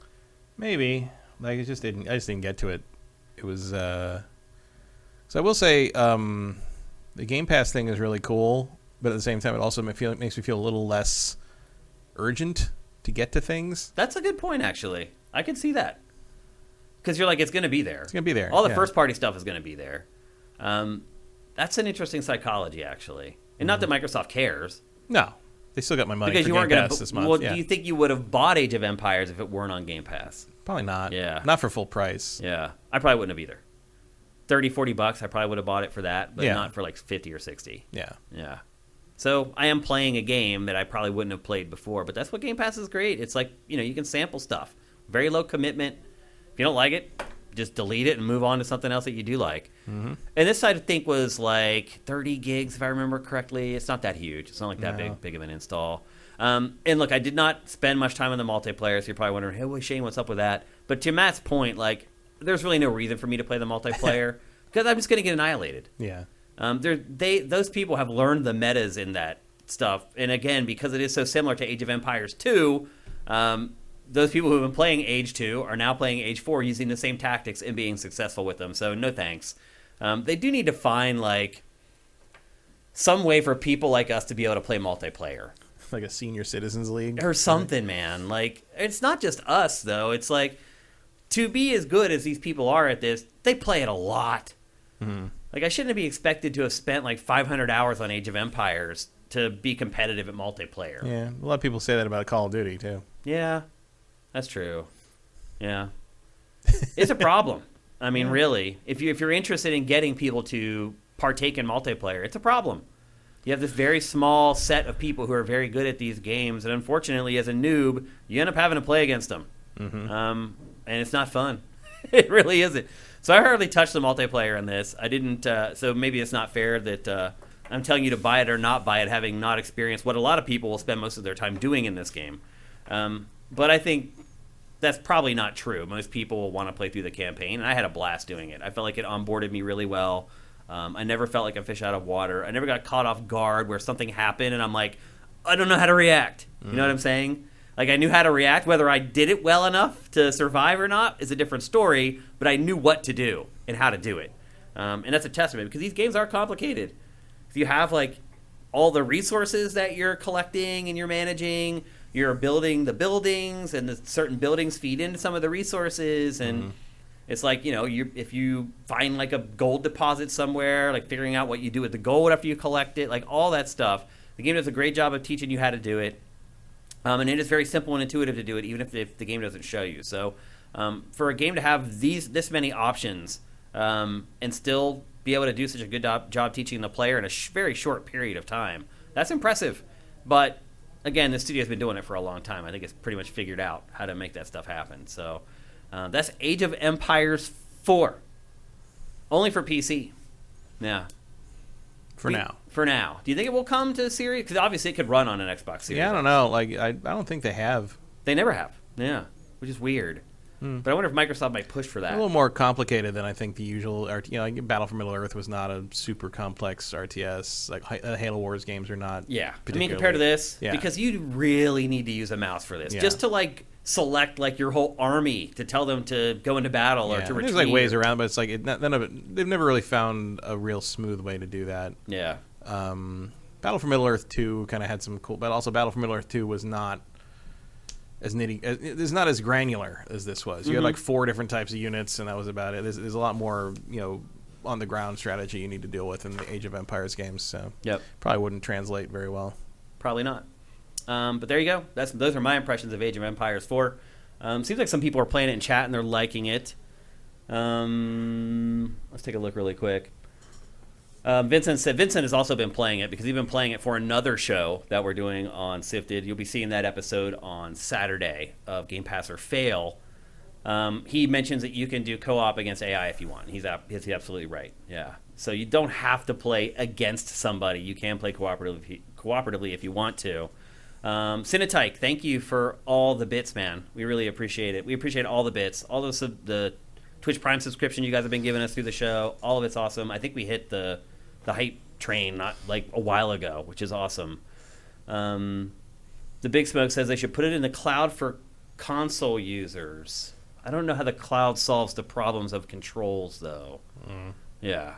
Maybe. Like it just didn't. I just didn't get to it. It was. uh So I will say, um the Game Pass thing is really cool, but at the same time, it also makes me feel a little less urgent to get to things. That's a good point, actually. I can see that because you're like, it's going to be there. It's gonna be there. All the yeah. first party stuff is going to be there. Um, that's an interesting psychology, actually, and not that Microsoft cares No, they still got my money because you weren't going to. this month. Well, yeah. do you think you would have bought Age of Empires if it weren't on Game Pass? Probably not. Yeah. Not for full price. Yeah, I probably wouldn't have either. 30, 40 bucks, I probably would have bought it for that, but Yeah. not for like 50 or 60. Yeah. Yeah. So I am playing a game that I probably wouldn't have played before, but that's what Game Pass is great. It's like, you know, you can sample stuff. Very low commitment. If you don't like it, just delete it and move on to something else that you do like. Mm-hmm. And this I think was like 30 gigs, if I remember correctly. It's not that huge. It's not like that No. big, big of an install. Um, and look, I did not spend much time on the multiplayer, so you're probably wondering, hey, Shane, what's up with that? But to Matt's point, like, there's really no reason for me to play the multiplayer because I'm just going to get annihilated. Yeah. Um, they're- those people have learned the metas in that stuff, and again, because it is so similar to Age of Empires 2, um, those people who have been playing Age 2 are now playing Age 4 using the same tactics and being successful with them. So no thanks. Um, they do need to find like some way for people like us to be able to play multiplayer Like a senior citizens league. or something, man. Like it's not just us though. It's like to be as good as these people are at this, they play it a lot. Mm-hmm. Like I shouldn't be expected to have spent like 500 hours on Age of Empires to be competitive at multiplayer. Yeah. A lot of people say that about Call of Duty too. Yeah, that's true. Yeah, it's a problem. I mean, really, if you if you're interested in getting people to partake in multiplayer, it's a problem. You have this very small set of people who are very good at these games, and unfortunately, as a noob, you end up having to play against them, um, and it's not fun. it really isn't. So I hardly touched the multiplayer in this. I didn't. Uh, so maybe it's not fair that uh, I'm telling you to buy it or not buy it, having not experienced what a lot of people will spend most of their time doing in this game. Um, but I think that's probably not true. Most people will want to play through the campaign, and I had a blast doing it. I felt like it onboarded me really well. Um, I never felt like a fish out of water. I never got caught off guard where something happened, and I'm like, I don't know how to react. You know what I'm saying? Like I knew how to react. Whether I did it well enough to survive or not is a different story. But I knew what to do and how to do it, um, and that's a testament because these games are complicated. If you have like all the resources that you're collecting and you're managing, you're building the buildings, and the certain buildings feed into some of the resources, and it's like you know, you if you find like a gold deposit somewhere, like figuring out what you do with the gold after you collect it, like all that stuff. The game does a great job of teaching you how to do it. Um, and it is very simple and intuitive to do it, even if, if the game doesn't show you. So, um, for a game to have these this many options um, and still be able to do such a good job, job teaching the player in a sh- very short period of time, that's impressive. But again, the studio's been doing it for a long time. I think it's pretty much figured out how to make that stuff happen. So, uh, that's Age of Empires four, only for PC. Yeah, For We- now. For now, do you think it will come to Series? Because obviously, it could run on an Xbox Series. Yeah, I don't know. Like I, I don't think they have. They never have. Yeah, which is weird. But I wonder if Microsoft might push for that. A little more complicated than I think the usual. RT, you know, like Battle for Middle Earth was not a super complex RTS. Like uh, Halo Wars games are not. yeah, I mean compared to this, Yeah. because you really need to use a mouse for this, Yeah. just to like select like your whole army to tell them to go into battle or to retreat. there's like ways around, but it's like it, none of it. They've never really found a real smooth way to do that. Yeah, Um, Battle for Middle Earth Two kind of had some cool, but also Battle for Middle Earth Two was not as nitty. as- It's not as granular as this was. You had Mm-hmm. like four different types of units, and that was about it. There's, there's a lot more, you know, on the ground strategy you need to deal with in the Age of Empires games. So yep, probably wouldn't translate very well. probably not. Um, but there you go. That's those are my impressions of Age of Empires Four. Um, seems like some people are playing it in chat and they're liking it. Um, let's take a look really quick. Um, Vincent said Vincent has also been playing it because he's been playing it for another show that we're doing on Sifted. You'll be seeing that episode on Saturday of Game Pass or Fail. Um, he mentions that you can do co-op against AI if you want. He's, ab- he's absolutely right. Yeah. So you don't have to play against somebody. You can play cooperatively, cooperatively if you want to. Um, Cinetyke, thank you for all the bits, man. We really appreciate it. We appreciate all the bits, all those the Twitch Prime subscription you guys have been giving us through the show. All of it's awesome. I think we hit the the hype train not like a while ago, which is awesome. Um, the Big Smoke says they should put it in the cloud for console users. I don't know how the cloud solves the problems of controls, though. Mm. Yeah.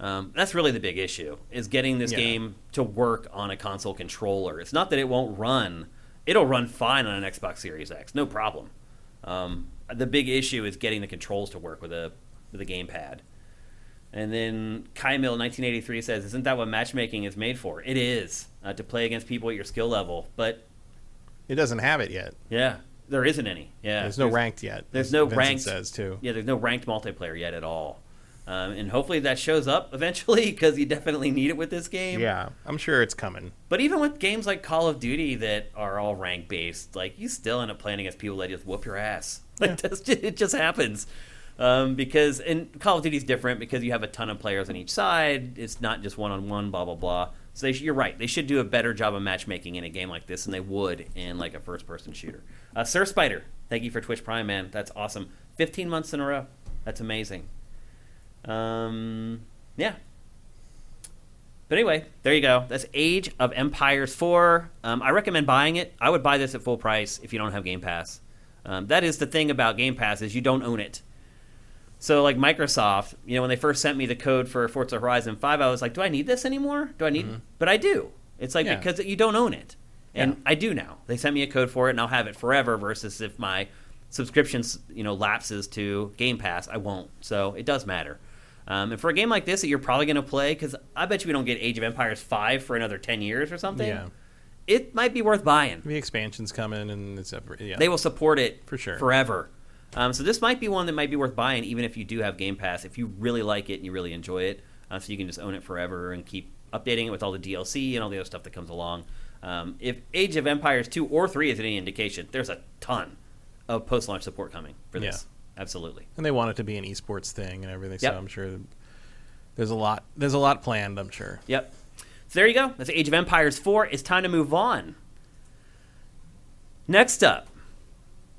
Um, that's really the big issue is getting this Yeah. game to work on a console controller. It's not that it won't run; it'll run fine on an Xbox Series X, no problem. Um, the big issue is getting the controls to work with a with a gamepad. And then Kaimil 1983 says, "Isn't that what matchmaking is made for? It is uh, to play against people at your skill level, but It doesn't have it yet. yeah, there isn't any. Yeah, There's no ranked yet. there's no Vincent ranked- Says too. Yeah, there's no ranked multiplayer yet at all, um, and hopefully that shows up eventually because you definitely need it with this game. Yeah, I'm sure it's coming. But even with games like Call of Duty that are all rank based, like you still end up playing against people that just whoop your ass. Like just, it just happens. Um, because and Call of Duty is different because you have a ton of players on each side. It's not just one on one. Blah blah blah. So sh- you're right. They should do a better job of matchmaking in a game like this than they would in like a first person shooter. Uh, Sir Spider, thank you for Twitch Prime, man. That's awesome. 15 months in a row. That's amazing. Um, yeah, but anyway, there you go. That's Age of Empires 4. Um, I recommend buying it. I would buy this at full price if you don't have Game Pass. Um, that is the thing about Game Pass is you don't own it. So like Microsoft, you know, when they first sent me the code for Forza Horizon 5, I was like, do I need this anymore? Do I need? But I do. It's like Yeah. because you don't own it, and Yeah. I do now. They sent me a code for it, and I'll have it forever. Versus if my subscription, you know, lapses to Game Pass, I won't. So it does matter. Um, and for a game like this that you're probably going to play, because I bet you we don't get Age of Empires 5 for another 10 years or something, Yeah. it might be worth buying. The expansion's coming, and it's ever, yeah. They will support it For sure. forever. Um, so this might be one that might be worth buying, even if you do have Game Pass. If you really like it and you really enjoy it, uh, so you can just own it forever and keep updating it with all the DLC and all the other stuff that comes along. Um, if Age of Empires two or three is any indication, there's a ton of post-launch support coming for this. Absolutely. and they want it to be an esports thing and everything. Yep. So I'm sure there's a lot. There's a lot planned. I'm sure. Yep. So there you go. That's Age of Empires 4. It's time to move on. Next up,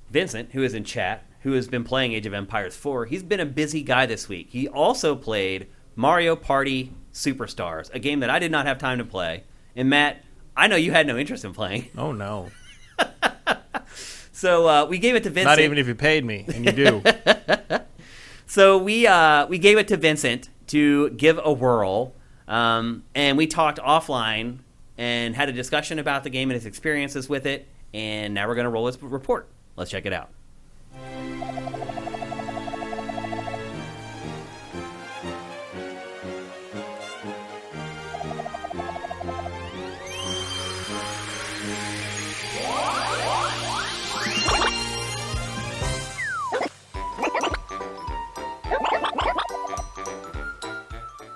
Vincent, who is in chat, who has been playing Age of Empires 4. He's been a busy guy this week. He also played Mario Party Superstars, a game that I did not have time to play. And Matt, I know you had no interest in playing. Oh no! So uh, we gave it to Vincent. Not even if you paid me, and you do. So we uh, we gave it to Vincent to give a whirl, um, and we talked offline and had a discussion about the game and his experiences with it. And now we're going to roll his report. Let's check it out.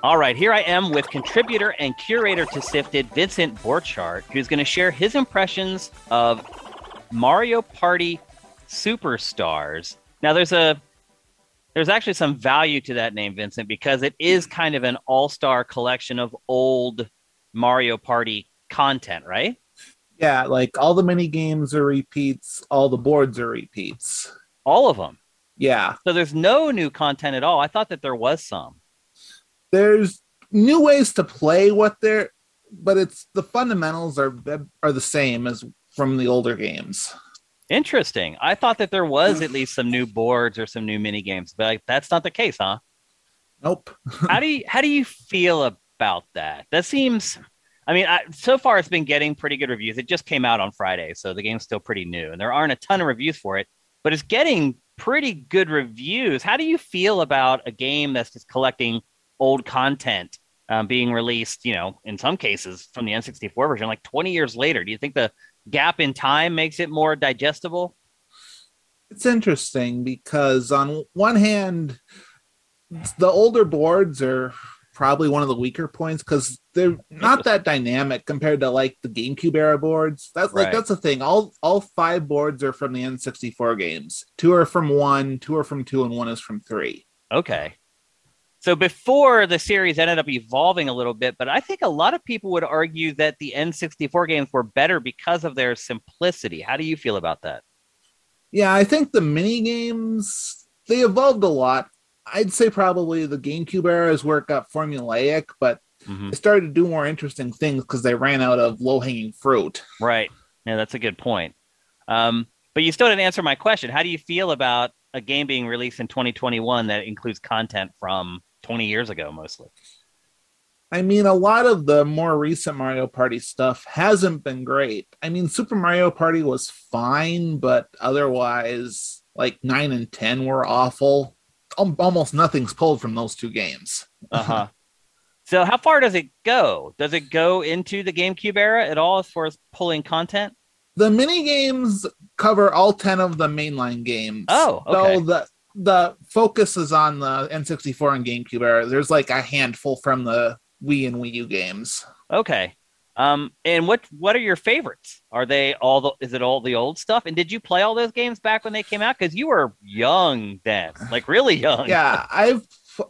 All right, here I am with contributor and curator to Sifted, Vincent Borchardt, who's going to share his impressions of Mario Party Superstars. Now, there's a there's actually some value to that name, Vincent, because it is kind of an all-star collection of old Mario Party content, right? Yeah, like all the mini games are repeats, all the boards are repeats. All of them. Yeah, So there's no new content at all. I thought that there was some. There's new ways to play what they're, but it's the fundamentals are are the same as from the older games. Interesting. I thought that there was at least some new boards or some new mini games, but like, that's not the case, huh? Nope. how do you how do you feel about that? That seems. I mean, I, so far it's been getting pretty good reviews. It just came out on Friday, so the game's still pretty new, and there aren't a ton of reviews for it, but it's getting pretty good reviews. How do you feel about a game that's just collecting old content um, being released? You know, in some cases from the N64 version, like 20 years later. Do you think the gap in time makes it more digestible? It's interesting because on one hand, the older boards are probably one of the weaker points because they're not that dynamic compared to like the GameCube era boards. That's like Right. that's the thing. All all five boards are from the N64 games. Two are from one, two are from two, and one is from three. Okay. So before the series ended up evolving a little bit, but I think a lot of people would argue that the N64 games were better because of their simplicity. How do you feel about that? Yeah, I think the mini games they evolved a lot. I'd say probably the GameCube era is where it got formulaic, but Mhm. they started to do more interesting things because they ran out of low hanging fruit. Right. Yeah, that's a good point. Um, but you still didn't answer my question. How do you feel about a game being released in 2021 that includes content from 20 years ago, mostly? I mean, a lot of the more recent Mario Party stuff hasn't been great. I mean, Super Mario Party was fine, but otherwise, like 9 and 10 were awful. Almost nothing's pulled from those two games. Uh huh. so, how far does it go? Does it go into the GameCube era at all as far as pulling content? The mini games cover all 10 of the mainline games. Oh, okay. So the the focus is on the N64 and GameCube era. There's like a handful from the Wii and Wii U games. Okay. Um, and what what are your favorites? Are they all the is it all the old stuff? And did you play all those games back when they came out? Because you were young then, like really young. Yeah, I've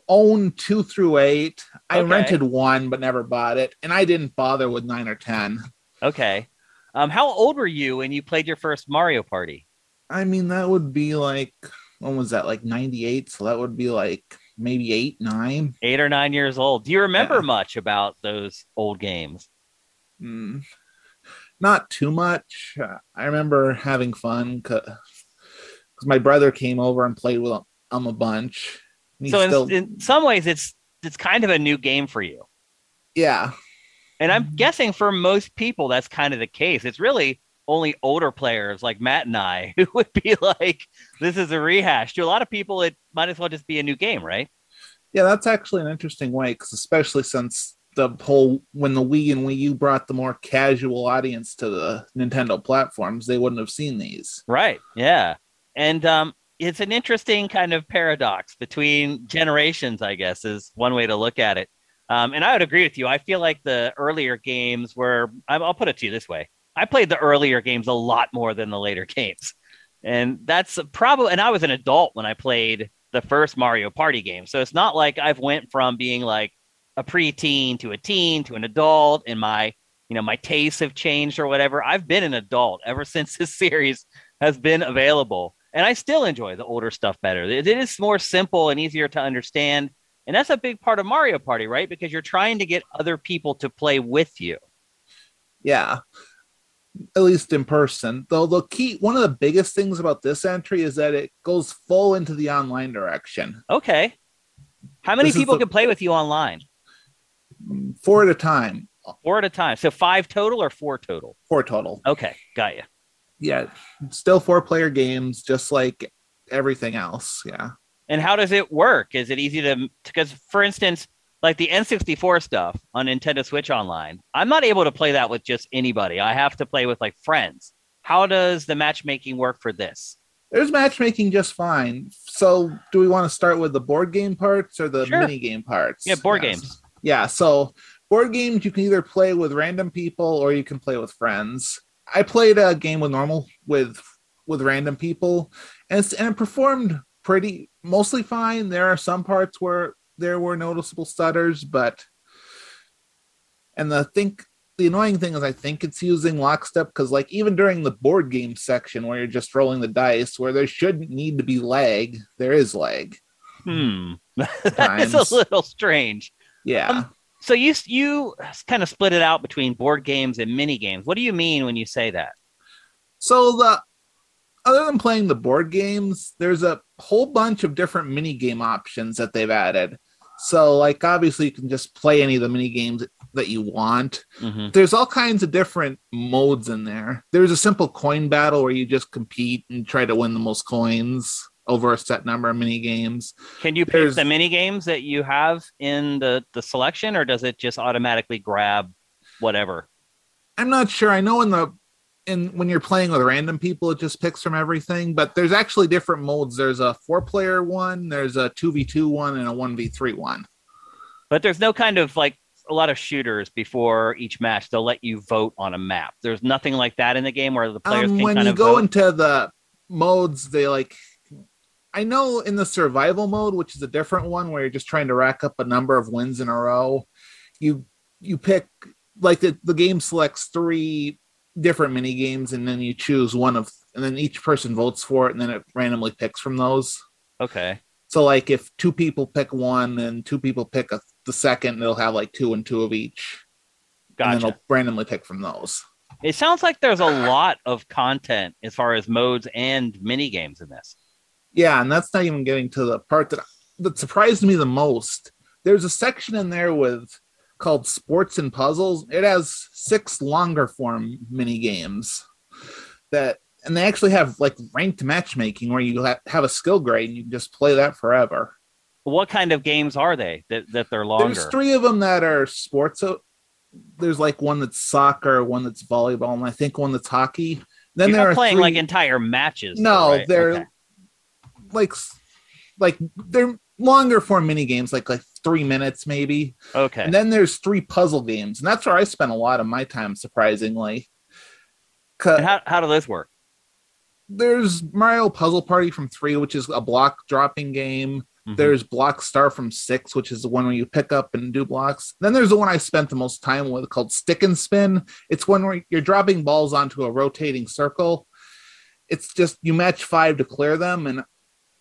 owned two through eight. I Okay. rented one but never bought it, and I didn't bother with nine or ten. Okay. Um, how old were you when you played your first Mario Party? I mean, that would be like when was that? Like ninety eight. So that would be like maybe eight nine eight or nine years old. Do you remember Yeah. much about those old games? Mm, not too much. I remember having fun because my brother came over and played with him a bunch. So in, still- in some ways, it's it's kind of a new game for you. yeah, And I'm Mhm. guessing for most people, that's kind of the case. It's really only older players like Matt and I who would be like, this is a rehash. To a lot of people, it might as well just be a new game, right? yeah, that's actually an interesting way because especially since the whole when the Wii and Wii U brought the more casual audience to the Nintendo platforms, they wouldn't have seen these. Right. Yeah. And um, it's an interesting kind of paradox between generations, I guess, is one way to look at it. Um, and I would agree with you. I feel like the earlier games were, I'll put it to you this way I played the earlier games a lot more than the later games. And that's probably, and I was an adult when I played the first Mario Party game. So it's not like I've went from being like a preteen to a teen to an adult and my, you know, my tastes have changed or whatever. I've been an adult ever since this series has been available. And I still enjoy the older stuff better. It is more simple and easier to understand. And that's a big part of Mario Party, right? Because you're trying to get other people to play with you. Yeah. At least in person. Though the key one of the biggest things about this entry is that it goes full into the online direction. Okay. How many This people the- can play with you online? Four at a time. Four at a time. So five total or four total? Four total. Okay. Got you. Yeah. Still four player games, just like everything else. Yeah. And how does it work? Is it easy to, because for instance, like the N64 stuff on Nintendo Switch Online, I'm not able to play that with just anybody. I have to play with like friends. How does the matchmaking work for this? There's matchmaking just fine. So, do we want to start with the board game parts or the Sure. mini game parts? Yeah, board Yes. games. Yeah. So, board games you can either play with random people or you can play with friends. I played a game with normal with with random people, and it's, and it performed pretty mostly fine. There are some parts where there were noticeable stutters, but and the think the annoying thing is I think it's using lockstep because like even during the board game section where you're just rolling the dice, where there shouldn't need to be lag, there is lag. Hmm. that is a little strange. Yeah. Um, So you you kind of split it out between board games and mini games. What do you mean when you say that? So the other than playing the board games, there's a whole bunch of different mini game options that they've added. So like obviously you can just play any of the mini games that you want. Mhm. There's all kinds of different modes in there. There's a simple coin battle where you just compete and try to win the most coins over a set number of mini games. Can you pick There's- the mini games that you have in the the selection, or does it just automatically grab whatever? I'm not sure. I know in the in when you're playing with random people, it just picks from everything. But there's actually different modes. There's a four player one, there's a two v two one, and a one v three one. But there's no kind of like a lot of shooters before each match. They'll let you vote on a map. There's nothing like that in the game where the players Um, can when kind you of go vote. into the modes, they like. I know in the survival mode, which is a different one where you're just trying to rack up a number of wins in a row, you you pick like the, the game selects three different mini games and then you choose one of and then each person votes for it and then it randomly picks from those. Okay. So like if two people pick one and two people pick a, the second, they'll have like two and two of each. Gotcha. And then they'll randomly pick from those. It sounds like there's a lot of content as far as modes and mini games in this. Yeah, and that's not even getting to the part that that surprised me the most. There's a section in there with called sports and puzzles. It has six longer form mini games that and they actually have like ranked matchmaking where you have a skill grade and you can just play that forever. What kind of games are they that, that they're longer? There's three of them that are sports. There's like one that's soccer, one that's volleyball, and I think one that's hockey. Then You're there not are playing three- like entire matches. no, though, right? they're Okay. like like they're longer form mini games, like like three minutes maybe. okay. And then there's three puzzle games, and that's where I spent a lot of my time, surprisingly. how, how do those work? there's Mario Puzzle Party from three, which is a block dropping game. Mhm. There's Block Star from six, which is the one where you pick up and do blocks. Then there's the one I spent the most time with called Stick and Spin. It's one where you're dropping balls onto a rotating circle. It's just you match five to clear them, and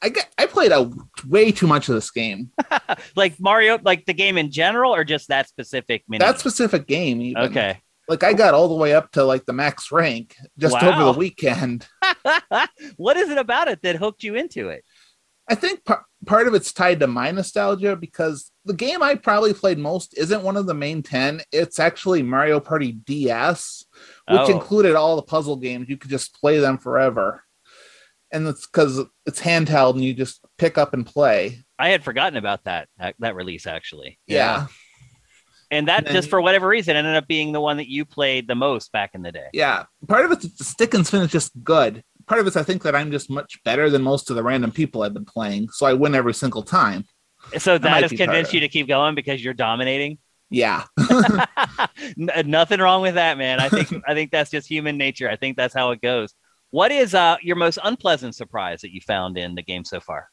I get I played a way too much of this game. like Mario, like the game in general, or just that specific mini? That specific game, even. okay. Like I got all the way up to like the max rank just Wow. over the weekend. what is it about it that hooked you into it? I think par- part of it's tied to my nostalgia because the game I probably played most isn't one of the main 10. It's actually Mario Party DS, which Oh. included all the puzzle games. You could just play them forever. And it's because it's handheld and you just pick up and play. I had forgotten about that that, that release actually. Yeah. And that And just for whatever reason ended up being the one that you played the most back in the day. Yeah. Part of it's the stick and spin is just good. Part of it's I think that I'm just much better than most of the random people I've been playing. So I win every single time. So that might has convinced part you to keep going because you're dominating. Yeah. N- Nothing wrong with that, man. I think I think that's just human nature. I think that's how it goes. What is uh, your most unpleasant surprise that you found in the game so far?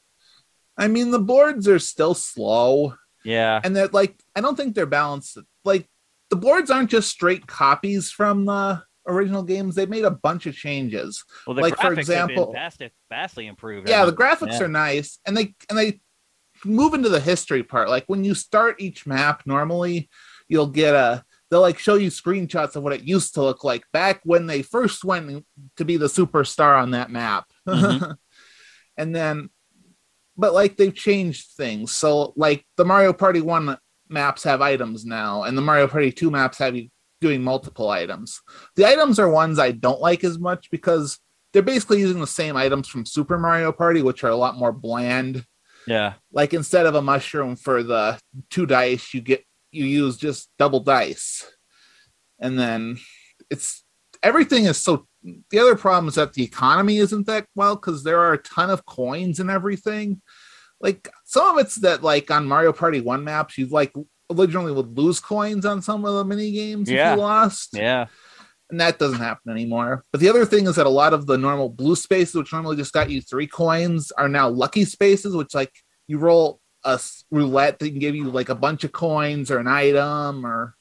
I mean, the boards are still slow. Yeah, and that like I don't think they're balanced. Like the boards aren't just straight copies from the original games. They made a bunch of changes. well, the like, for graphics example- have been vast, vastly improved. Yeah, the haven't graphics Yeah. are nice, and they and they move into the history part. Like when you start each map, normally you'll get a they'll like show you screenshots of what it used to look like back when they first went to be the superstar on that map. Mhm. and then but like they've changed things. So like the Mario Party 1 maps have items now and the Mario Party 2 maps have you doing multiple items. The items are ones I don't like as much because they're basically using the same items from Super Mario Party which are a lot more bland. Yeah, Like instead of a mushroom for the two dice you get you use just double dice. And then it's everything is so the other problem is that the economy isn't that well because there are a ton of coins and everything. Like some of it's that like on Mario Party One maps, you like originally would lose coins on some of the mini games Yeah. if you lost, yeah. and that doesn't happen anymore. But the other thing is that a lot of the normal blue spaces, which normally just got you three coins, are now lucky spaces, which like you roll a roulette that can give you like a bunch of coins or an item or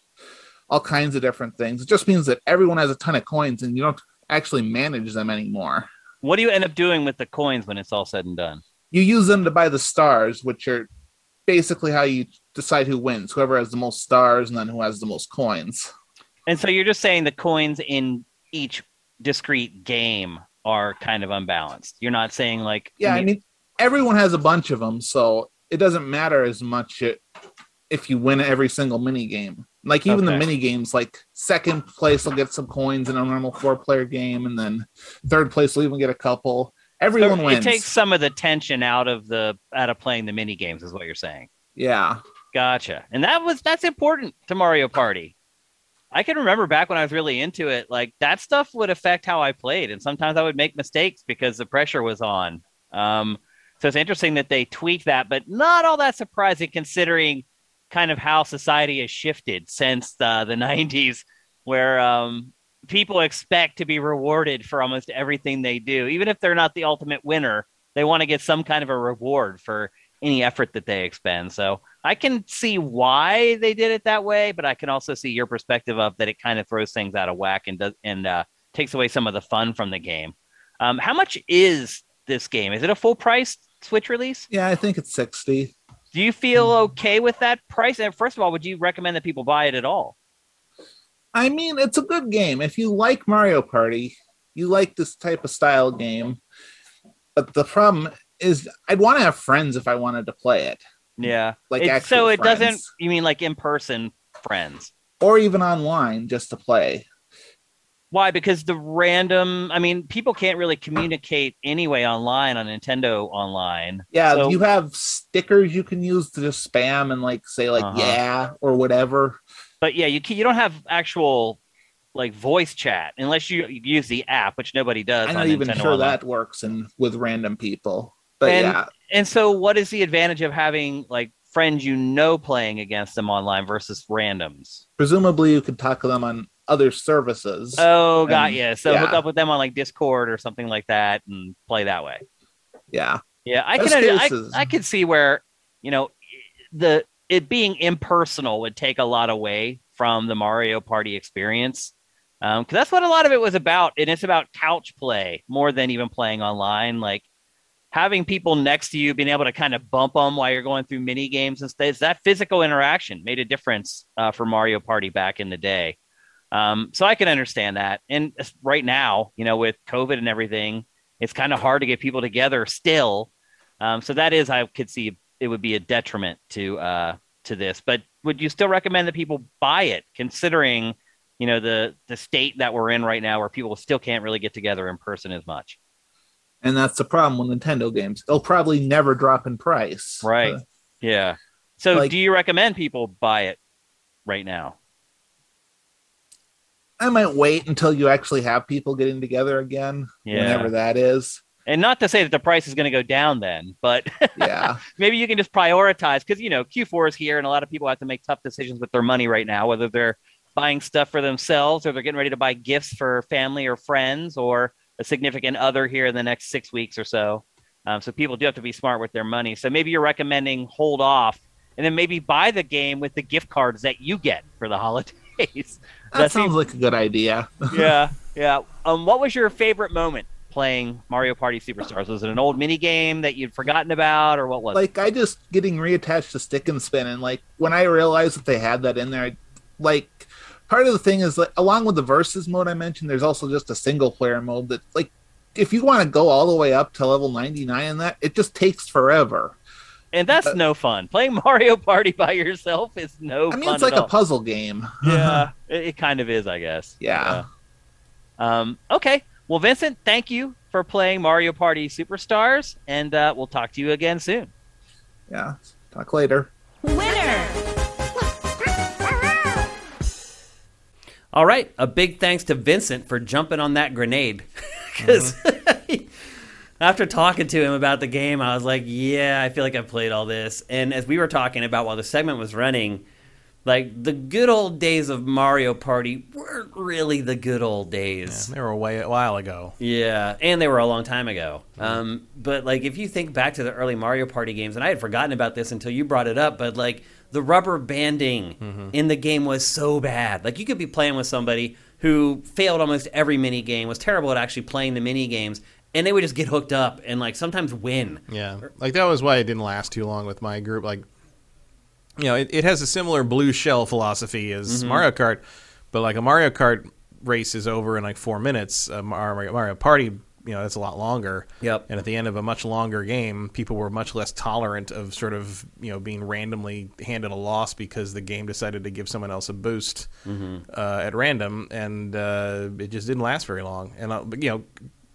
all kinds of different things. It just means that everyone has a ton of coins and you don't actually manage them anymore. What do you end up doing with the coins when it's all said and done? You use them to buy the stars, which are basically how you decide who wins. Whoever has the most stars and then who has the most coins. And so you're just saying the coins in each discrete game are kind of unbalanced. You're not saying like Yeah, I mean, everyone has a bunch of them, so it doesn't matter as much it, if you win every single mini game. Like even the mini games, like second place will get some coins in a normal four player game, and then third place will even get a couple. Everyone so wins. It takes some of the tension out of the out of playing the mini games, is what you're saying. yeah, Gotcha. And that was that's important to Mario Party. I can remember back when I was really into it, like that stuff would affect how I played, and sometimes I would make mistakes because the pressure was on. Um, so it's interesting that they tweaked that, but not all that surprising considering kind of how society has shifted since the, the 90s, where um, people expect to be rewarded for almost everything they do, even if they're not the ultimate winner. they want to get some kind of a reward for any effort that they expend. So I can see why they did it that way, but I can also see your perspective of that it kind of throws things out of whack and does and uh, takes away some of the fun from the game. Um, how much is this game? Is it a full price Switch release? Yeah, I think it's 60. Do you feel okay with that price? And first of all, would you recommend that people buy it at all? I mean, it's a good game. If you like Mario Party, you like this type of style game. But the problem is, I'd want to have friends if I wanted to play it. Yeah. Like It- so it friends. doesn't. You mean like in person friends? or even online just to play. Why? Because the random. I mean, people can't really communicate anyway online on Nintendo Online. Yeah, So- you have stickers you can use to just spam and like say like Uh-huh. yeah or whatever. But yeah, you you don't have actual like voice chat unless you, use the app, which nobody does. I'm not even Nintendo sure Online. that works and with random people. But And- yeah, And so, what is the advantage of having like friends you know playing against them online versus randoms? presumably you could talk to them on other services. Oh, got And- you. So hook up with them on like Discord or something like that and play that way. yeah, Yeah, I can. I, cases. I could see where you know the it being impersonal would take a lot away from the Mario Party experience. because that's what a lot of it was about, and it's about couch play more than even playing online. Like having people next to you, being able to kind of bump them while you're going through mini games and stuff. That physical interaction made a difference uh, for Mario Party back in the day. Um, so I can understand that. And right now, you know, with COVID and everything, it's kind of hard to get people together still. Um, so that is, I could see it would be a detriment to uh, to this. But would you still recommend that people buy it, considering you know the the state that we're in right now, where people still can't really get together in person as much? and that's the problem with Nintendo games. They'll probably never drop in price. Right. Uh, Yeah. So Like- do you recommend people buy it right now? I might wait until you actually have people getting together again, Yeah. whenever that is. And not to say that the price is going to go down then, but Yeah, maybe you can just prioritize because you know Q4 is here, and a lot of people have to make tough decisions with their money right now, whether they're buying stuff for themselves or they're getting ready to buy gifts for family or friends or a significant other here in the next six weeks or so. Um, so people do have to be smart with their money. So maybe you're recommending hold off and then maybe buy the game with the gift cards that you get for the holidays. That, That sounds seems- like a good idea. yeah, yeah. Um, what was your favorite moment playing Mario Party Superstars? Was it an old mini game that you'd forgotten about, or what was it? like I just getting reattached to stick and spin, and like when I realized that they had that in there, I, like part of the thing is like along with the versus mode I mentioned, there's also just a single player mode that like if you want to go all the way up to level 99 in that, it just takes forever. And that's Uh, no fun. Playing Mario Party by yourself is no fun. I fun. mean, it's like at a all. puzzle game. yeah, it, it kind of is, I guess. Yeah. Yeah. Um, okay. Well, Vincent, thank you for playing Mario Party Superstars, and uh, we'll talk to you again soon. yeah. Talk later. Winner! All right, a big thanks to Vincent for jumping on that grenade. Because after talking to him about the game, I was like, yeah, I feel like I've played all this. And as we were talking about while the segment was running, like the good old days of Mario Party weren't really the good old days. They were a, way, a while ago. Yeah, and they were a long time ago. Um, but like, if you think back to the early Mario Party games, and I had forgotten about this until you brought it up, but like the rubber banding in the game was so bad. Like, you could be playing with somebody who failed almost every mini game, was terrible at actually playing the mini games, and they would just get hooked up and like sometimes win. Yeah, like that was why it didn't last too long with my group. Like, you know, it, it has a similar blue shell philosophy as Mario Kart, but like a Mario Kart race is over in like four minutes. A Mario, Mario Party, you know, that's a lot longer. Yep. And at the end of a much longer game, people were much less tolerant of sort of you know being randomly handed a loss because the game decided to give someone else a boost uh, at random, and uh, it just didn't last very long. And uh, you know.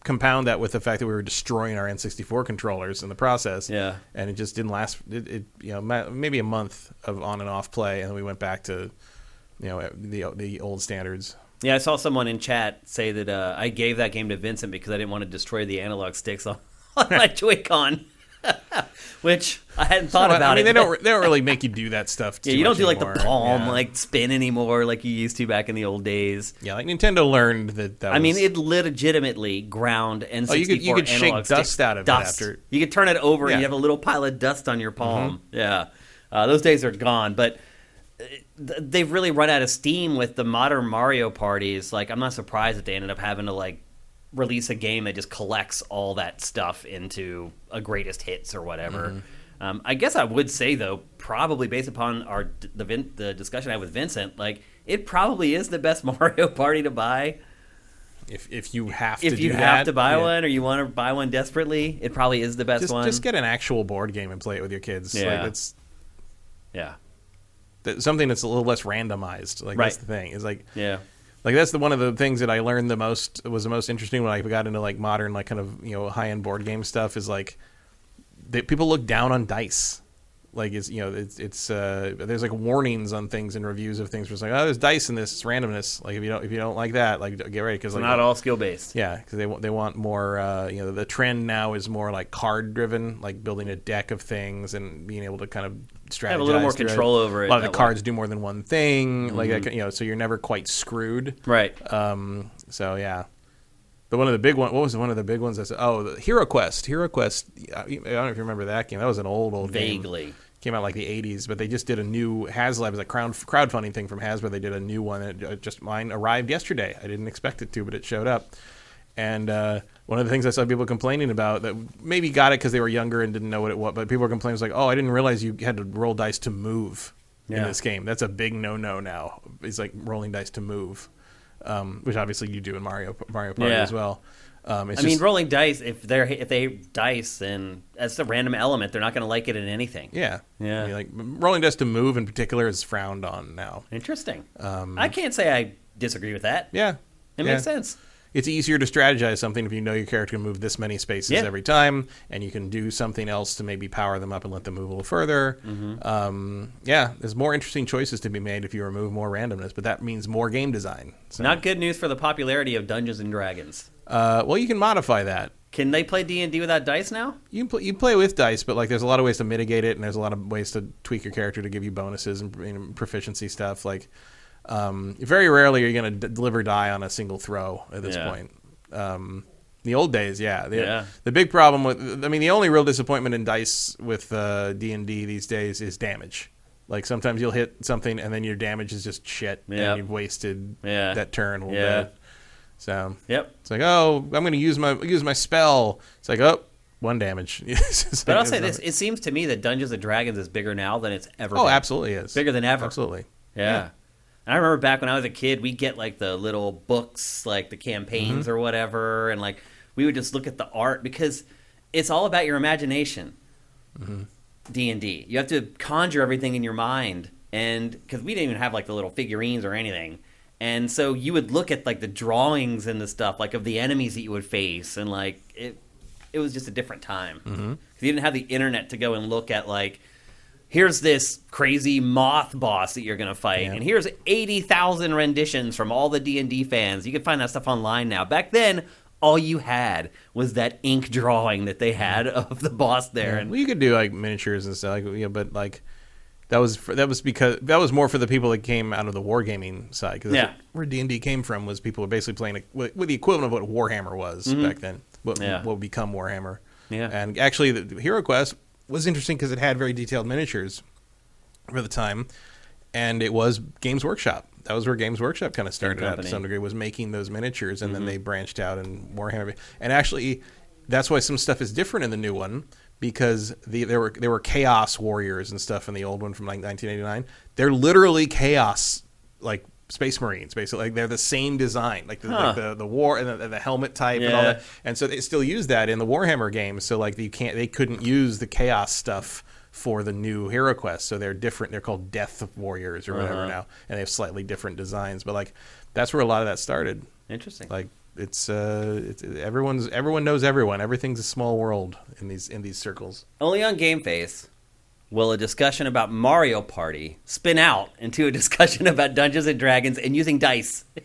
Compound that with the fact that we were destroying our N64 controllers in the process, Yeah. and it just didn't last. It, it you know ma- maybe a month of on and off play, and then we went back to you know the the old standards. Yeah, I saw someone in chat say that uh, I gave that game to Vincent because I didn't want to destroy the analog sticks on, on my Joy-Con. which I hadn't thought Well, about I mean, it. they don't. They don't really make you do that stuff. yeah, you don't do like the palm Yeah. like spin anymore like you used to back in the old days. Yeah, like Nintendo learned that. that I mean, it legitimately ground N64 Oh, you could- you could shake sticks. dust out of it Dust. after- You could turn it over and Yeah. Mm-hmm. you have a little pile of dust on your palm. Yeah, uh, those days are gone. But uh, th- they've really run out of steam with the modern Mario parties. Like, I'm not surprised that they ended up having to like release a game that just collects all that stuff into a greatest hits or whatever. Mm-hmm. Um, I guess I would say though, probably based upon our the Vin, the discussion I had with Vincent, like it probably is the best Mario Party to buy if if you have to if you have that, to buy yeah. one or you want to buy one desperately, it probably is the best just one. just get an actual board game and play it with your kids. Yeah. Like it's yeah, that, something that's a little less randomized. Like that's the thing. Is like yeah, like that's the one of the things that I learned the most was the most interesting when I got into like modern like kind of you know high end board game stuff is like they, people look down on dice. Like it's you know it's it's uh, there's like warnings on things and reviews of things where it's like oh there's dice in this it's randomness like if you don't if you don't like that like get ready because like not all skill based. yeah because they want they want more uh, you know the trend now is more like card driven like building a deck of things and being able to kind of strategize Have a little more control over it a lot of the way. cards do more than one thing like that, you know so you're never quite screwed Right. um, so yeah, but one of the big one. What was one of the big ones? I said, oh, the HeroQuest. Hero Quest. I don't know if you remember that game. That was an old, old game. Vaguely. Came out like the '80s, but they just did a new HasLab. It's a crowd crowdfunding thing from Hasbro. They did a new one. It just mine arrived yesterday. I didn't expect it to, but it showed up. And uh, one of the things I saw people complaining about that maybe got it because they were younger and didn't know what it was, but people were complaining like, "Oh, I didn't realize you had to roll dice to move in this game. That's a big no-no now. It's like rolling dice to move, um, which obviously you do in Mario Mario Party Yeah. as well. Um, it's I mean, just- rolling dice. If they're if they dice, then that's a random element. They're not going to like it in anything. yeah, Yeah. I mean, like rolling dice to move in particular is frowned on now. Interesting. I can't say I disagree with that. Um, Yeah, It yeah. makes sense. It's easier to strategize something if you know your character can move this many spaces Yeah. every time, and you can do something else to maybe power them up and let them move a little further. Mm-hmm. Um, yeah, there's more interesting choices to be made if you remove more randomness, but that means more game design. So, Not good news for the popularity of Dungeons and Dragons. uh, well, you can modify that. Can they play D and D without dice now? You can pl- you play with dice, but like there's a lot of ways to mitigate it, and there's a lot of ways to tweak your character to give you bonuses and, and proficiency stuff. Like, um, very rarely are you going to d- deliver die on a single throw at this Yeah. point. Um, the old days, yeah. The, Yeah. the big problem with, I mean, the only real disappointment in dice with uh, D and D these days is damage. Like sometimes you'll hit something and then your damage is just shit, Yep. and you've wasted Yeah. that turn a little Yeah. bit. So Yep. it's like, oh, I'm going to use my use my spell. It's like, oh, one damage. But I'll say this: it seems to me that Dungeons and Dragons is bigger now than it's ever. Oh, been. absolutely is. Bigger than ever. Absolutely. Yeah. Yeah. And I remember back when I was a kid, we'd get like the little books, like the campaigns Mm-hmm. or whatever, and like we would just look at the art because it's all about your imagination. Mm-hmm. D and D, you have to conjure everything in your mind, and because we didn't even have like the little figurines or anything, and so you would look at like the drawings and the stuff, like of the enemies that you would face, and like it, it was just a different time. Mm-hmm. You didn't have the internet to go and look at like here's this crazy moth boss that you're going to fight Yeah. and here's 80,000 renditions from all the D&D fans. You can find that stuff online now. Back then, all you had was that ink drawing that they had of the boss there Yeah. and Well, you could do like miniatures and stuff, like, you know, but like that was for, that was because that was more for the people that came out of the wargaming side. Cause Yeah. where D and D came from was people were basically playing with, with the equivalent of what Warhammer was back then. What, Mm-hmm. Yeah. become Warhammer. Yeah. And actually, the, the HeroQuest was interesting because it had very detailed miniatures for the time, and it was Games Workshop. That was where Games Workshop kind of started out to some degree, was making those miniatures, and then Mm-hmm. they branched out and Warhammer. And actually, that's why some stuff is different in the new one because the, there were there were Chaos Warriors and stuff in the old one from like 1989. They're literally Chaos like. Space Marines, basically, like they're the same design, like the, Huh. like the, the war and the, the helmet type and all that and so they still use that in the Warhammer games. So like you can't, they couldn't use the Chaos stuff for the new HeroQuest. So they're different. They're called Death Warriors or whatever Uh-huh. now, and they have slightly different designs. But like that's where a lot of that started. interesting. Like it's uh, it's everyone's everyone knows everyone. Everything's a small world in these in these circles. Only on GameFace will a discussion about Mario Party spin out into a discussion about Dungeons and Dragons and using dice.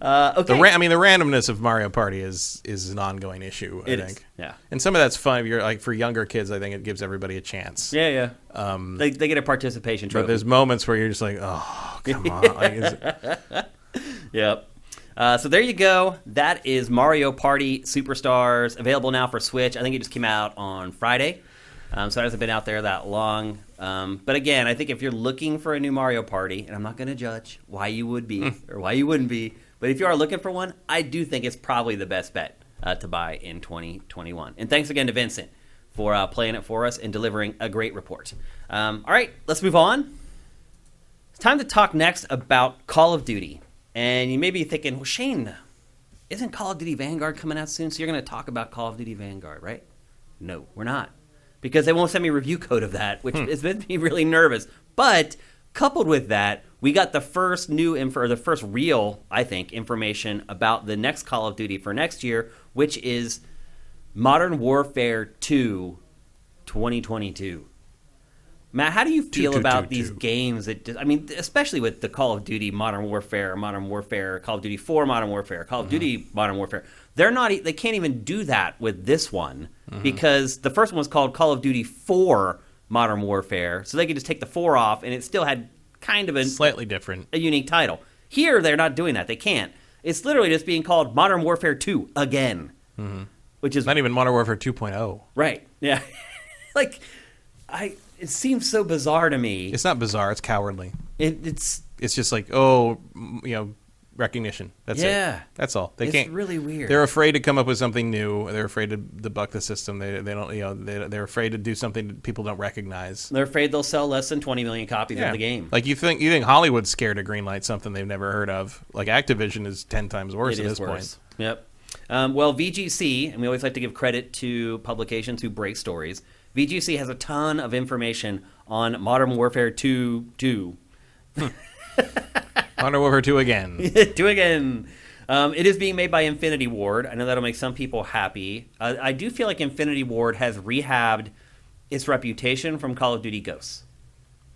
Uh, okay. The ra- I mean, the randomness of Mario Party is is an ongoing issue. I It is, think. yeah. And some of that's fun. If you're like for younger kids, I think it gives everybody a chance. Yeah, yeah. Um, They, they get a participation trophy. but there's moments where you're just like, oh, come on. Like, is- Yep. Uh, so there you go. That is Mario Party Superstars available now for Switch. I think it just came out on Friday, um, so it hasn't been out there that long. Um, but again, I think if you're looking for a new Mario Party, and I'm not going to judge why you would be or why you wouldn't be, but if you are looking for one, I do think it's probably the best bet uh, to buy in 2021. And thanks again to Vincent for uh, playing it for us and delivering a great report. Um, all right, let's move on. It's time to talk next about Call of Duty. And you may be thinking, well, Shane, isn't Call of Duty Vanguard coming out soon? So you're going to talk about Call of Duty Vanguard, right? No, we're not. Because they won't send me a review code of that, which hmm. has made me really nervous. But coupled with that, we got the first new info, or the first real, I think, information about the next Call of Duty for next year, which is Modern Warfare 2 2022. Matt, how do you feel two, about two, these games that I mean, especially with the Call of Duty Modern Warfare, Modern Warfare, Call of Duty 4 Modern Warfare, Call of mm-hmm. Duty Modern Warfare. They're not they can't even do that with this one mm-hmm. because the first one was called Call of Duty 4 Modern Warfare. So they could just take the 4 off and it still had kind of a, slightly different. a unique title. Here they're not doing that. They can't. It's literally just being called Modern Warfare 2 again. Mm-hmm. Which is Not even Modern Warfare oh. 2.0. right. Yeah. like I it seems so bizarre to me. It's not bizarre. It's cowardly. It, it's It's just like, oh, you know, recognition. That's Yeah. it. That's all. They it's can't. really weird. They're afraid to come up with something new. They're afraid to debug the system. They, they don't, you know, they, they're afraid to do something that people don't recognize. They're afraid they'll sell less than 20 million copies of the game. Like you think, you think Hollywood's scared to greenlight something they've never heard of. Like Activision is ten times worse It at is this worse. point. Yep. Um, well, VGC, and we always like to give credit to publications who break stories. VGC has a ton of information on Modern Warfare 2 2. Modern Warfare 2 again. 2 again. Um, it is being made by Infinity Ward. I know that'll make some people happy. Uh, I do feel like Infinity Ward has rehabbed its reputation from Call of Duty Ghosts.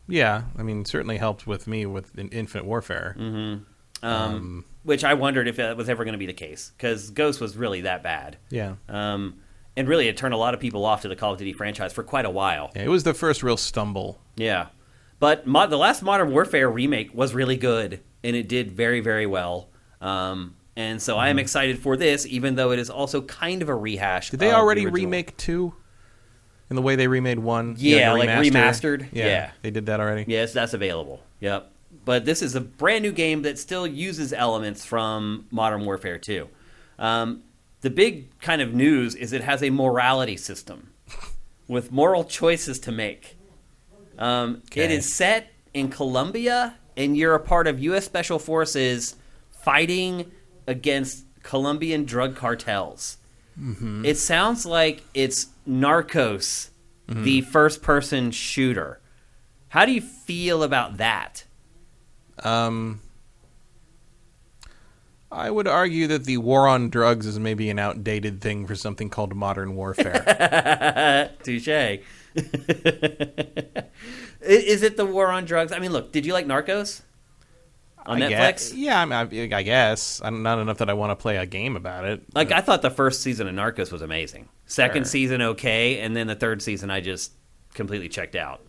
yeah, I mean, certainly helped with me with Infinite Warfare. um, Um, which I wondered if that was ever going to be the case because Ghost was really that bad. Yeah. Um, and really, it turned a lot of people off to the Call of Duty franchise for quite a while. yeah, it was the first real stumble. Yeah. But mo- the last Modern Warfare remake was really good, and it did very, very well. Um, and so Mm-hmm. I am excited for this, even though it is also kind of a rehash. Did they the already original. remake two? In the way they remade one? Yeah, the like remastered? Yeah, Yeah. they did that already. Yes, that's available. Yep. But this is a brand new game that still uses elements from Modern Warfare 2. Um, the big kind of news is it has a morality system with moral choices to make. Um, Okay. is set in Colombia, and you're a part of U.S. Special Forces fighting against Colombian drug cartels. It sounds like it's Narcos, the first person shooter. How do you feel about that? Um, I would argue that the war on drugs is maybe an outdated thing for something called modern warfare. Touche. Is it the war on drugs? I mean, look, did you like Narcos on I Netflix? guess, yeah, I, mean, I, I guess. I'm not enough that I want to play a game about it. Like, I thought the first season of Narcos was amazing. Second Sure. season, okay, and then the third season, I just completely checked out.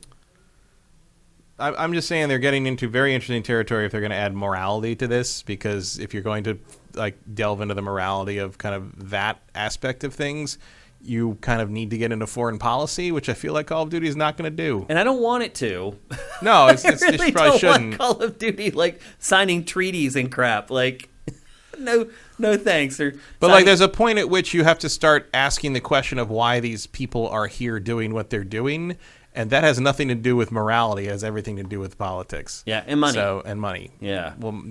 I'm just saying they're getting into very interesting territory if they're going to add morality to this. Because if you're going to like delve into the morality of kind of that aspect of things, you kind of need to get into foreign policy, which I feel like Call of Duty is not going to do. And I don't want it to. No, it's, it's, I really probably don't shouldn't. want Call of Duty like signing treaties and crap. Like, no, no thanks. But signing- like, there's a point at which you have to start asking the question of why these people are here doing what they're doing, and that has nothing to do with morality. It has everything to do with politics. yeah, and money. So and money. yeah. Well,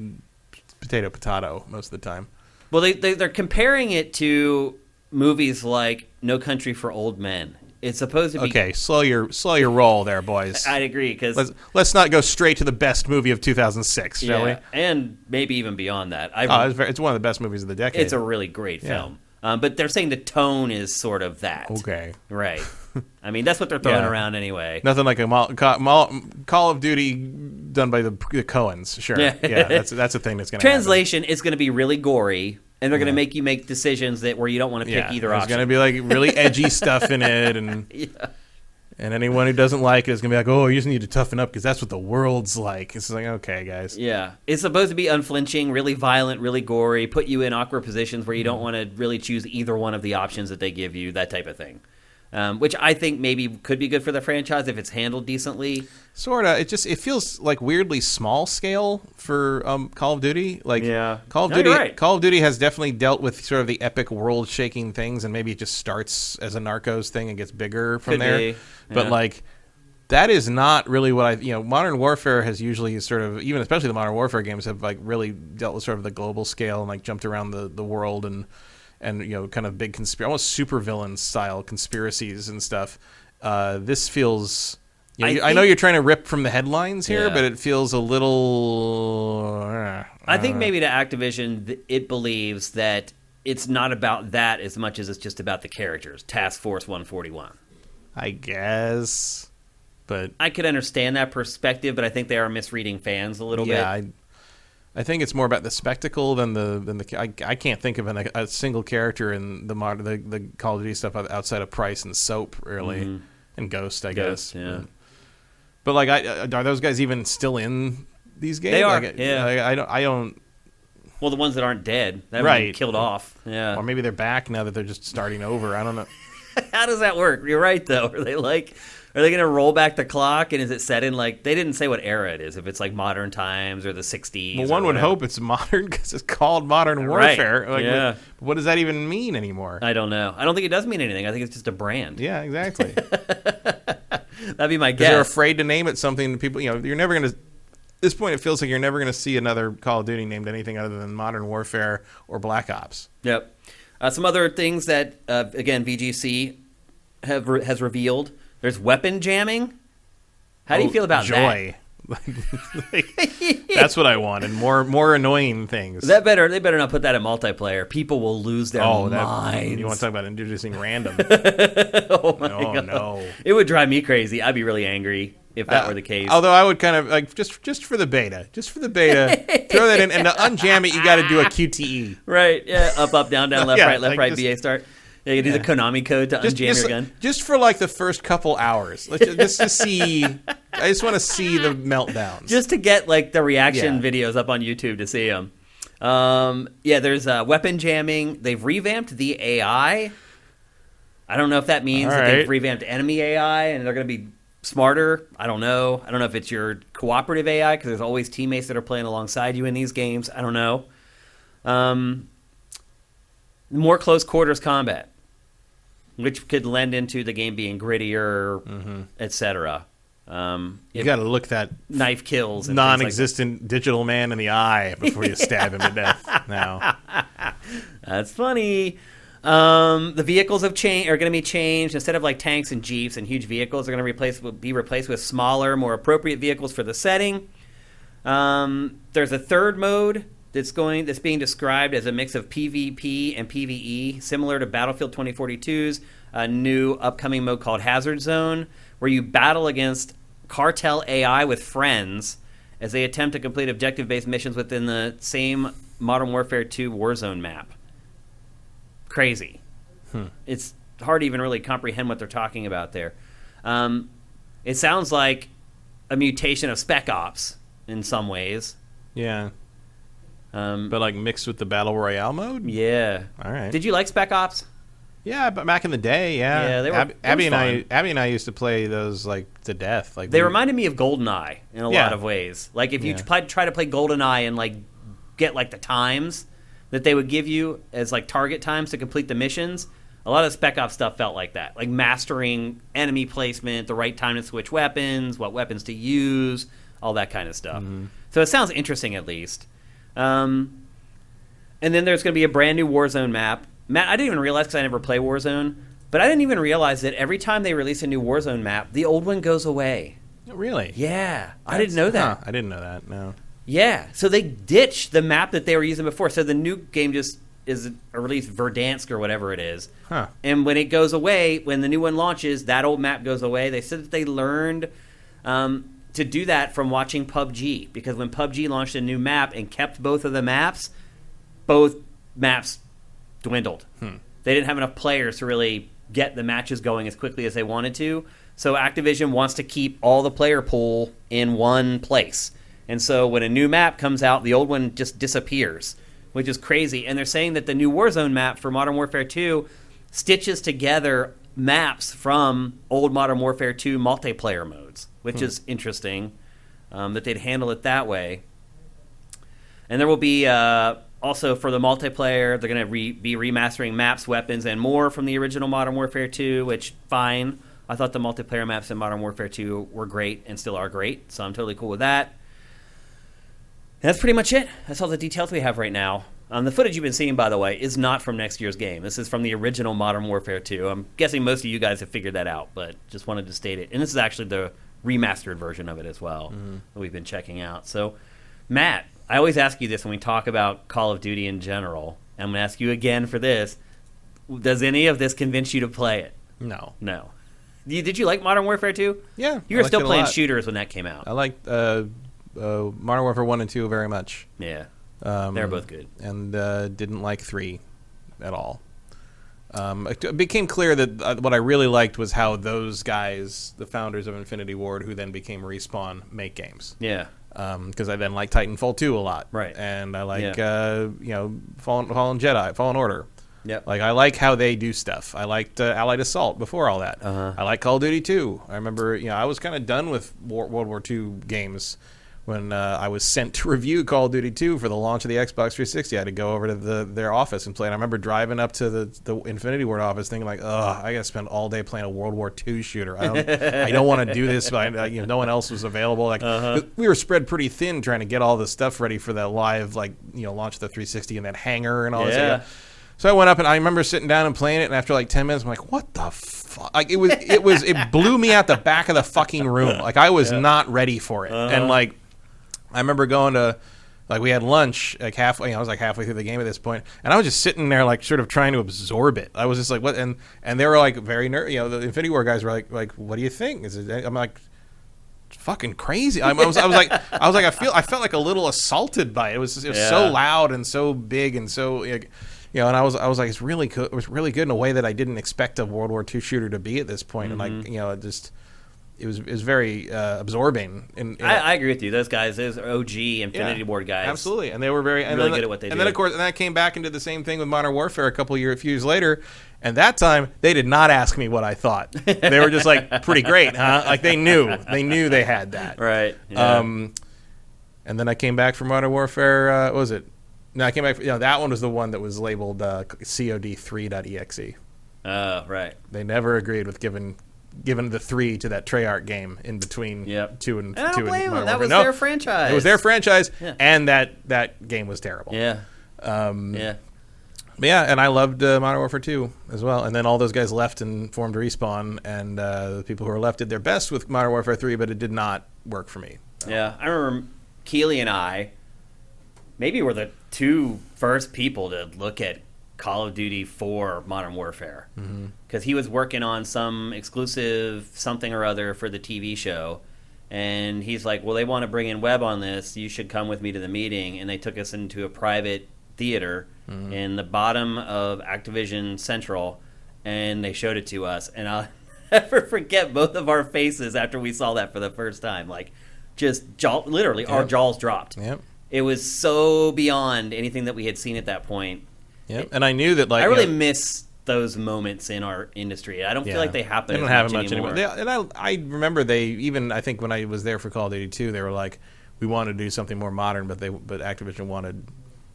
potato potato most of the time. Well, they, they they're comparing it to movies like No Country for Old Men. It's supposed to be. Okay, slow your slow your roll there, boys. I'd agree because Let's let's not go straight to the best movie of 2006, shall we? yeah, and maybe even beyond that. I Oh, it's, very, it's one of the best movies of the decade. it's a really great Yeah. film. Um, but they're saying the tone is sort of that. okay. Right. I mean, that's what they're throwing Yeah. around anyway. Nothing like a Mol- Call, Mol- Call of Duty done by the, the Coens. Sure, Yeah. yeah, that's that's a thing that's going to Translation is going to be really gory, and they're going to make you make decisions that where you don't want to pick Yeah, either there's going to be like really edgy stuff in it, and and anyone who doesn't like it is going to be like, oh, you just need to toughen up because that's what the world's like. It's like, okay, guys. Yeah, it's supposed to be unflinching, really violent, really gory, put you in awkward positions where you don't mm-hmm. want to really choose either one of the options that they give you, that type of thing. Um, which I think maybe could be good for the franchise if it's handled decently. Sorta. It just it feels like weirdly small scale for um, Call of Duty. Like Yeah. Call of No, Duty. right. Call of Duty has definitely dealt with sort of the epic world shaking things, and maybe it just starts as a Narcos thing and gets bigger from Could there. be, But yeah. like. That is not really what I, you know, modern warfare has usually sort of, even especially the modern warfare games have like really dealt with sort of the global scale and like jumped around the, the world and, and you know, kind of big conspiracy, almost super villain style conspiracies and stuff. Uh, this feels, you know, I you- I know you're trying to rip from the headlines here, Yeah. but it feels a little. uh, I think maybe to Activision, it believes that it's not about that as much as it's just about the characters. Task Force 141. I guess, but I could understand that perspective, but I think they are misreading fans a little yeah, bit. I, I think it's more about the spectacle than the than the. I, I can't think of an, a single character in the mod the, the Call of Duty stuff outside of Price and Soap really, and Ghost, I Mm-hmm. Ghost, guess. yeah. But, like, I, uh, are those guys even still in these games? They are, Like, yeah. like, I don't. I don't. Well, the ones that aren't dead, that right. killed off. Yeah. Or maybe they're back now that they're just starting over. I don't know. How does that work? You're right, though. Are they like, are they going to roll back the clock? And is it set in like they didn't say what era it is? If it's like modern times or the '60s? Well, one would hope it's modern because it's called Modern Right. Warfare. Like, Yeah. what, what does that even mean anymore? I don't know. I don't think it does mean anything. I think it's just a brand. yeah, exactly. That'd be my guess. they're afraid to name it something that people, you know, you're never going to. At this point, it feels like you're never going to see another Call of Duty named anything other than Modern Warfare or Black Ops. Yep. Uh, some other things that uh, again VGC have re- has revealed. There's weapon jamming. How do you Oh, feel about that? joy? Like, that's what I wanted. More, more annoying things. that? That better they better not put that in multiplayer. People will lose their oh, that minds. you want to talk about introducing random? oh my Oh, God. no. It would drive me crazy. I'd be really angry if that Uh, were the case. Although I would kind of like just just for the beta, just for the beta, throw that in, and to unjam it, you got to do a QTE. right? Yeah. Up, up, down, down, left, Yeah, right, left, like right. just- BA start. Yeah, you do the Konami code to Just, unjam just, your gun. just for like the first couple hours, let's just, just to see. I just want to see the meltdowns. just to get like the reaction Yeah. videos up on YouTube to see them. Um, yeah, there's uh, weapon jamming. They've revamped the AI. I don't know if that means All that they've right. revamped enemy AI and they're going to be smarter. I don't know. I don't know if it's your cooperative AI because there's always teammates that are playing alongside you in these games. I don't know. Um, more close quarters combat, which could lend into the game being grittier, etc. Um, you got to look that knife kills, and things like non-existent digital man in the eye before you stab him to death. Now, That's funny. Um, the vehicles have changed are going to be changed instead of like tanks and jeeps and huge vehicles. They're going to replace be replaced with smaller, more appropriate vehicles for the setting. Um, there's a third mode that's going that's being described as a mix of PvP and PvE, similar to Battlefield 2042's uh, new upcoming mode called Hazard Zone, where you battle against cartel AI with friends as they attempt to complete objective-based missions within the same Modern Warfare 2 Warzone map. Crazy. It's hard to even really comprehend what they're talking about there. Um, it sounds like a mutation of Spec Ops in some ways. yeah, Um, but like mixed with the battle royale mode. yeah. All right. Did you like Spec Ops? Yeah, but back in the day, yeah, Yeah, they were- Ab- Abby and I. Abby and I used to play those like to death. Like They we- reminded me of GoldenEye in a Yeah. lot of ways. Like if you Yeah. try, try to play GoldenEye and like get like the times that they would give you as like target times to complete the missions, a lot of Spec Ops stuff felt like that. Like mastering enemy placement, the right time to switch weapons, what weapons to use, all that kind of stuff. Mm-hmm. So it sounds interesting at least. Um, and then there's going to be a brand new Warzone map. Matt, I didn't even realize because I never play Warzone, but I didn't even realize that every time they release a new Warzone map, the old one goes away. really. Yeah, I didn't know that. Huh, I didn't know that. No. Yeah, so they ditched the map that they were using before. So the new game just is a release Verdansk or whatever it is. Huh. And when it goes away, when the new one launches, that old map goes away. They said that they learned um, to do that from watching PUBG because when PUBG launched a new map and kept both of the maps, both maps dwindled. Hmm. They didn't have enough players to really get the matches going as quickly as they wanted to. So Activision wants to keep all the player pool in one place. And so when a new map comes out, the old one just disappears, which is crazy. And they're saying that the new Warzone map for Modern Warfare 2 stitches together maps from old Modern Warfare 2 multiplayer modes, which is interesting um, that they'd handle it that way. And there will be uh, also for the multiplayer, they're going to re- be remastering maps, weapons, and more from the original Modern Warfare 2, which fine. I thought the multiplayer maps in Modern Warfare 2 were great and still are great, so I'm totally cool with that. And that's pretty much it. That's all the details we have right now. Um, the footage you've been seeing, by the way, is not from next year's game. This is from the original Modern Warfare 2. I'm guessing most of you guys have figured that out, but just wanted to state it. And this is actually the remastered version of it as well that we've been checking out. So, Matt, I always ask you this when we talk about Call of Duty in general. I'm going to ask you again for this. Does any of this convince you to play it? No. No. Did you like Modern Warfare 2? Yeah. You were still playing shooters when that came out. I liked uh, uh, Modern Warfare 1 and 2 very much. Yeah. Um, They're both good. And uh, didn't like 3 at all. Um, it became clear that uh, what I really liked was how those guys, the founders of Infinity Ward, who then became Respawn, make games. Yeah. Because I then like Titanfall 2 a lot. Right. And I like, Yeah. uh, you know, Fallen, Fallen Jedi, Fallen Order. Yep. Like I like how they do stuff. I liked uh, Allied Assault before all that. Uh-huh. I like Call of Duty 2. I remember, you know, I was kind of done with War, World War II games when uh, I was sent to review Call of Duty 2 for the launch of the Xbox 360. I had to go over to the, their office and play. And I remember driving up to the, the Infinity Ward office, thinking like, "Ugh, I got to spend all day playing a World War II shooter. I don't, I don't want to do this." But I, you know, no one else was available. Like we were spread pretty thin trying to get all the stuff ready for that live, like you know, launch of the 360 and that hangar and all this. Yeah. So I went up and I remember sitting down and playing it, and after like ten minutes, I'm like, "What the fuck?" Like it was, it was, it blew me out the back of the fucking room. Like I was not ready for it, and like I remember going to. Like we had lunch, like halfway. You know, I was like halfway through the game at this point, and I was just sitting there, like sort of trying to absorb it. I was just like, "What?" And and they were like very ner You know, the Infinity Ward guys were like, "Like, what do you think?" Is it? I'm like, fucking crazy." I, I was, I was like, I was like, I feel, I felt like a little assaulted by it. It was, just, it was so loud and so big and so, like, you know. And I was, I was like, it's really good. It was really good in a way that I didn't expect a World War II shooter to be at this point. And Mm-hmm. like, you know, it just, it was, it was very uh, absorbing. In, in I, I agree with you. Those guys, those OG Infinity yeah, Ward guys. Absolutely, and they were very and Really then, good at what they did. and do. then of course, and that came back and did the same thing with Modern Warfare a couple years, a few years later. And that time, they did not ask me what I thought. They were just like, "Pretty great, huh?" Like they knew, they knew they had that. Right. Yeah. Um, and then I came back from Modern Warfare. Uh, what was it? No, I came back. You know, that one was the one that was labeled uh, COD3.exe. Oh, right. They never agreed with giving giving the three to that Treyarch game in between Yep. two and And I two don't blame and them. Modern That Warfare. was No, their franchise. It was their franchise, Yeah. and that that game was terrible. Yeah. Um, Yeah. but yeah, and I loved uh, Modern Warfare 2 as well. And then all those guys left and formed Respawn, and uh, the people who were left did their best with Modern Warfare 3, but it did not work for me. Yeah. I remember Keighley and I maybe were the two first people to look at Call of Duty for Modern Warfare mm-hmm. because he was working on some exclusive something or other for the TV show. And he's like, "Well, they want to bring in Webb on this. You should come with me to the meeting." And they took us into a private theater mm-hmm. in the bottom of Activision Central, and they showed it to us. And I'll never forget both of our faces after we saw that for the first time. Like, just jaw, literally, our jaws dropped. Yep. It was so beyond anything that we had seen at that point. Yep. And I knew that, like, I you really know, miss those moments in our industry. I don't feel like they happen. They don't have much much anymore. anymore. They, and I, I remember they even I think when I was there for Call of Duty 2, they were like, we wanted to do something more modern, but they but Activision wanted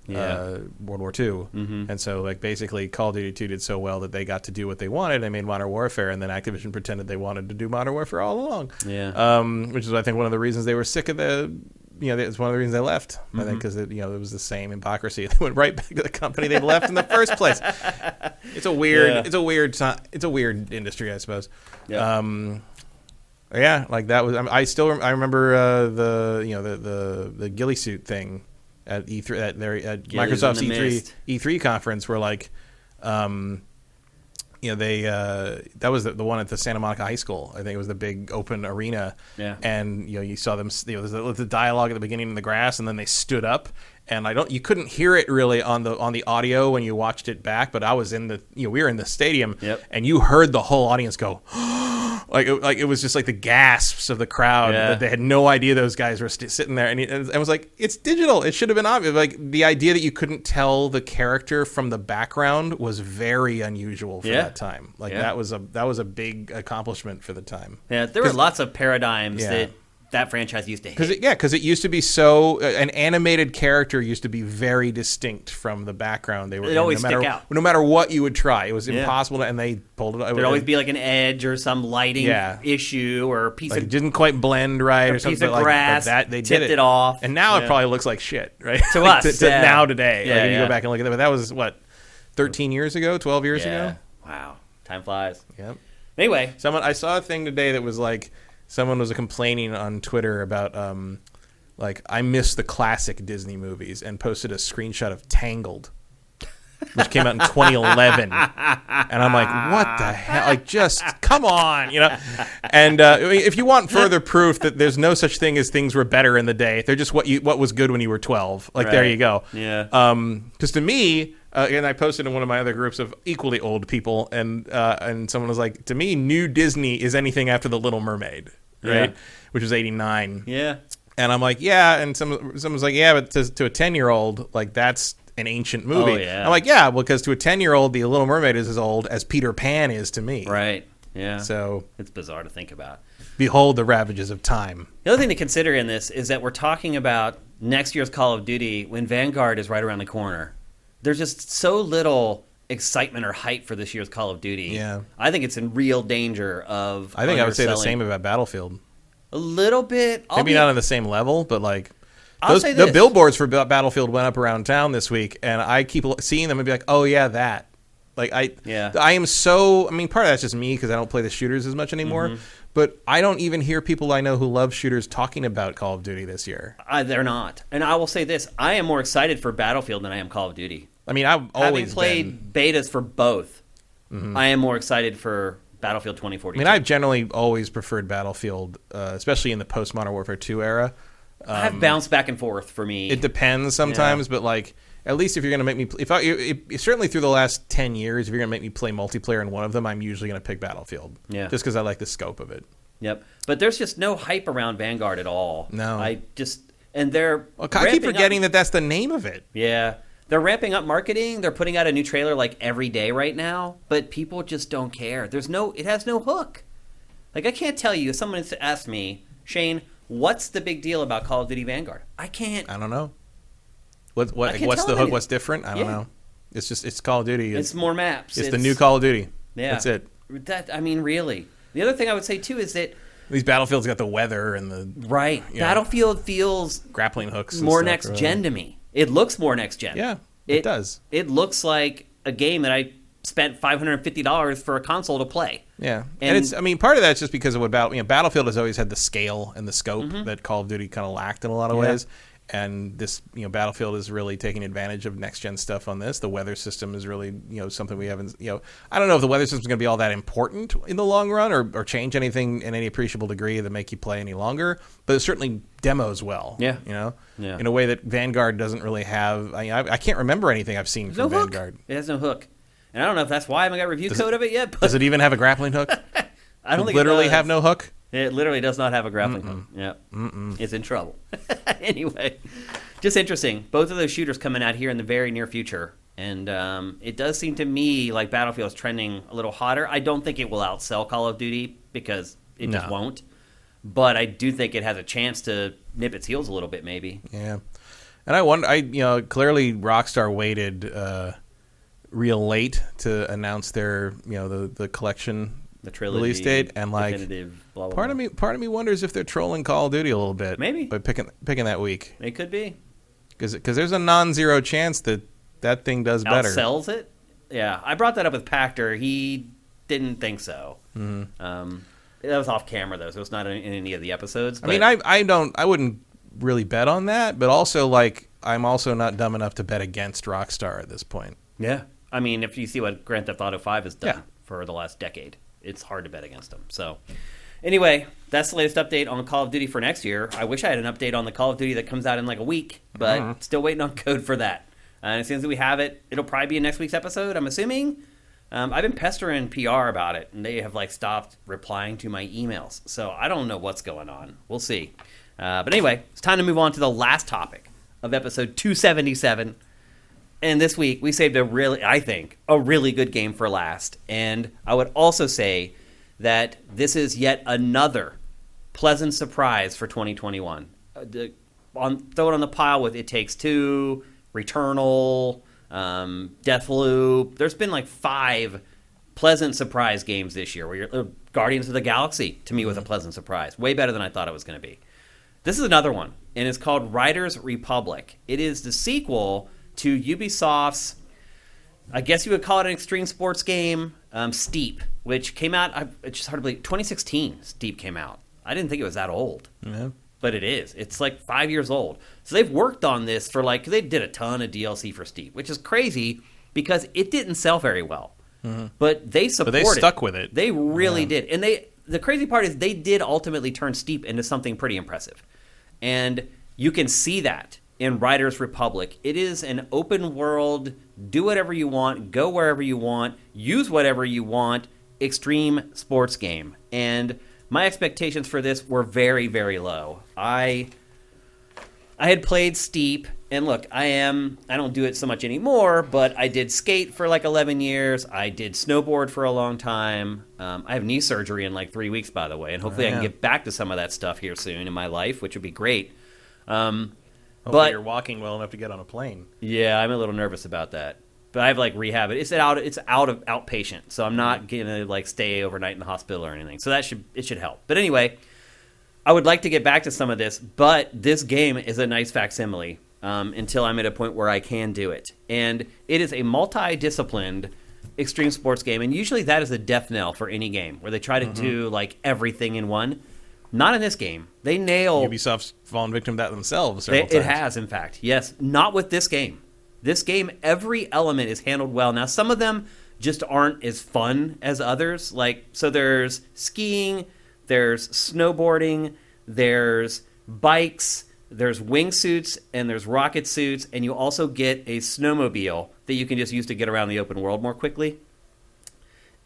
Yeah. uh, World War II, Mhm. and so like basically Call of Duty 2 did so well that they got to do what they wanted. They made Modern Warfare, and then Activision pretended they wanted to do Modern Warfare all along. Yeah. um, which is I think one of the reasons they were sick of the. You know, it's one of the reasons they left. Mm-hmm. think because you know it was the same hypocrisy. They went right back to the company they left in the first place. It's a weird. Yeah. It's a weird. It's a weird industry, I suppose. Yeah. Um, yeah, like that was. I, I still. rem- I remember uh, the you know the the the ghillie suit thing at E3 at their at Microsoft's the E3 mist. E3 conference where like, um, you know they uh, that was the, the one at the Santa Monica High School. I think it was the big open arena. Yeah. And you know you saw them. You know, there's the, the dialogue at the beginning in the grass, and then they stood up. And I don't. You couldn't hear it really on the on the audio when you watched it back. But I was in the. You know, we were in the stadium. Yep. And you heard the whole audience go. Like, it, like it was just like the gasps of the crowd Yeah. that they had no idea those guys were st- sitting there, and, he, and I was like, "It's digital. It should have been obvious." Like the idea that you couldn't tell the character from the background was very unusual for Yeah. that time. Like Yeah. that was a that was a big accomplishment for the time. Yeah, there were lots of paradigms that that franchise used to hit. Because it, yeah, because it used to be so uh, an animated character used to be very distinct from the background they were. In, always no matter, stick out. No matter what you would try, it was Yeah. impossible, to, and they pulled it. There'd always be like an edge or some lighting Yeah. issue or a piece like, of it didn't quite blend right a or something. piece of like, grass that they tipped did it off. and now Yeah. it probably looks like shit, right? To Like, us, to, yeah. now today. Yeah, like, you go back and look at that, but that was what thirteen years ago, twelve years ago. Wow, time flies. Yep. Anyway, Someone I saw a thing today that was like someone was complaining on Twitter about um like I miss the classic Disney movies and posted a screenshot of Tangled. Which came out in 2011, and I'm like, "What the hell? Like, just come on, you know?" And uh, if you want further proof that there's no such thing as things were better in the day, they're just what you what was good when you were 12. Like, there you go. Yeah. Um, because to me, uh, and I posted in one of my other groups of equally old people, and uh, and someone was like, to me, new Disney is anything after the Little Mermaid, right? Yeah. Which was '89. yeah, And I'm like, yeah. And some someone's like, yeah, but to, to a 10 year old, like that's an ancient movie. Oh, yeah. I'm like, yeah, well, because to a 10 year old, the Little Mermaid is as old as Peter Pan is to me. right. Yeah, So it's bizarre to think about. behold the ravages of time. The other thing to consider in this is that we're talking about next year's Call of Duty when Vanguard is right around the corner. There's just so little excitement or hype for this year's Call of Duty. Yeah. I think it's in real danger of. I think I would say the same about Battlefield. A little bit. I'll Maybe be- not on the same level, but like I'll those the billboards for Battlefield went up around town this week, and I keep seeing them and be like, oh yeah, that. Like I, Yeah. I am so. I mean, part of that's just me because I don't play the shooters as much anymore. Mm-hmm. But I don't even hear people I know who love shooters talking about Call of Duty this year. I, they're not. And I will say this: I am more excited for Battlefield than I am Call of Duty. I mean, I've Having always played been. betas for both, I am more excited for Battlefield 2042. I mean, I've generally always preferred Battlefield, uh, especially in the post Modern Warfare 2 era. I've bounced back and forth for me. It depends sometimes, but like at least if you're gonna make me, if I if- certainly through the last ten years, if you're gonna make me play multiplayer in one of them, I'm usually gonna pick Battlefield. Yeah. just because I like the scope of it. Yep. But there's just no hype around Vanguard at all. No. I just and they're Well, I keep forgetting up, that that's the name of it. Yeah. They're ramping up marketing. They're putting out a new trailer like every day right now, but people just don't care. There's no it has no hook. Like I can't tell you if someone asked me, "Shane, what's the big deal about Call of Duty Vanguard?" I can't. I don't know. What what what's the hook? anything. What's different? I don't Yeah. know. It's just it's Call of Duty. It's It's, more maps. it's the new Call of Duty. Yeah. That's it. That I mean really. The other thing I would say too is that These Battlefield's got the weather and the right. Battlefield feels grappling hooks. more next gen to me. It looks more next gen. Yeah, it, does. It looks like a game that I spent five hundred and fifty dollars for a console to play. Yeah, and, And- it's I mean part of that's just because of what Battle, you know, Battlefield has always had the scale and the scope Mm-hmm. that Call of Duty kind of lacked in a lot of Yeah. ways. And this, you know, Battlefield is really taking advantage of next gen stuff on this. The weather system is really, you know, something we haven't, you know, I don't know if the weather system is going to be all that important in the long run or, or change anything in any appreciable degree that make you play any longer. But it certainly demos well. Yeah. you know, Yeah. in a way that Vanguard doesn't really have. I, I, I can't remember anything I've seen There's from no hook. Vanguard. It has no hook, and I don't know if that's why I haven't got review code of it yet. But Does it even have a grappling hook? I don't think literally it does. have no hook. It literally does not have a grappling hook. Yep. It's in trouble. anyway, just interesting. Both of those shooters coming out here in the very near future. And um, it does seem to me like Battlefield is trending a little hotter. I don't think it will outsell Call of Duty because it just won't. But I do think it has a chance to nip its heels a little bit, maybe. Yeah, and I wonder. I you know clearly Rockstar waited uh, real late to announce their you know the the collection The trilogy release date, and like definitive, blah, blah, part blah. of me part of me wonders if they're trolling Call of Duty a little bit, Maybe. by picking picking that week It could be. because there's a non-zero chance that that thing does better. Sells it. Yeah, I brought that up with Pachter. He didn't think so. Mm-hmm. Um, that was off camera though, so it's not in, in any of the episodes. I mean, I I don't I wouldn't really bet on that, but also like I'm also not dumb enough to bet against Rockstar at this point. yeah, I mean, if you see what Grand Theft Auto Five has done Yeah. for the last decade. It's hard to bet against them. So, anyway, that's the latest update on Call of Duty for next year. I wish I had an update on the Call of Duty that comes out in like a week, but still waiting on code for that. Uh, and as soon as we have it, it'll probably be in next week's episode. I'm assuming. Um, I've been pestering PR about it, and they have like stopped replying to my emails. So I don't know what's going on. We'll see. Uh, but anyway, it's time to move on to the last topic of episode 277. And this week we saved a really, I think, a really good game for last. And I would also say that this is yet another pleasant surprise for 2021. Uh, the, on throw it on the pile with It Takes Two, Returnal, um, Deathloop. There's been like five pleasant surprise games this year. Where you're, uh, Guardians of the Galaxy to me was a pleasant surprise, way better than I thought it was going to be. This is another one, and it's called Riders Republic. It is the sequel to Ubisoft's, I guess you would call it an extreme sports game, um, Steep, which came out. I, it's just hard to believe. 2016, Steep came out. I didn't think it was that old Yeah. but it is. It's like five years old. So they've worked on this for like they did a ton of DLC for Steep, which is crazy because it didn't sell very well. But they But supported. they stuck with it. They really did, and they. The crazy part is they did ultimately turn Steep into something pretty impressive, and you can see that in Riders Republic. It is an open world, do whatever you want, go wherever you want, use whatever you want, extreme sports game. And my expectations for this were very, very low. I I had played Steep, and look, I am I don't do it so much anymore, but I did skate for like 11 years. I did snowboard for a long time. Um, I have knee surgery in like three weeks, by the way, and hopefully I can get back to some of that stuff here soon in my life, which would be great. Um, Hopefully but you're walking well enough to get on a plane. yeah, I'm a little nervous about that. But I have like rehab it. It's out. It's out of outpatient, so I'm not gonna like stay overnight in the hospital or anything. So that should it should help. But anyway, I would like to get back to some of this, but this game is a nice facsimile um, until I'm at a point where I can do it. And it is a multi-disciplined extreme sports game, and usually that is a death knell for any game where they try to do like everything in one. Not in this game. They nail Ubisoft's fallen victim to that themselves. they, it has, in fact. Yes. Not with this game. This game, every element is handled well. Now, some of them just aren't as fun as others. Like, so there's skiing, there's snowboarding, there's bikes, there's wingsuits, and there's rocket suits, and you also get a snowmobile that you can just use to get around the open world more quickly.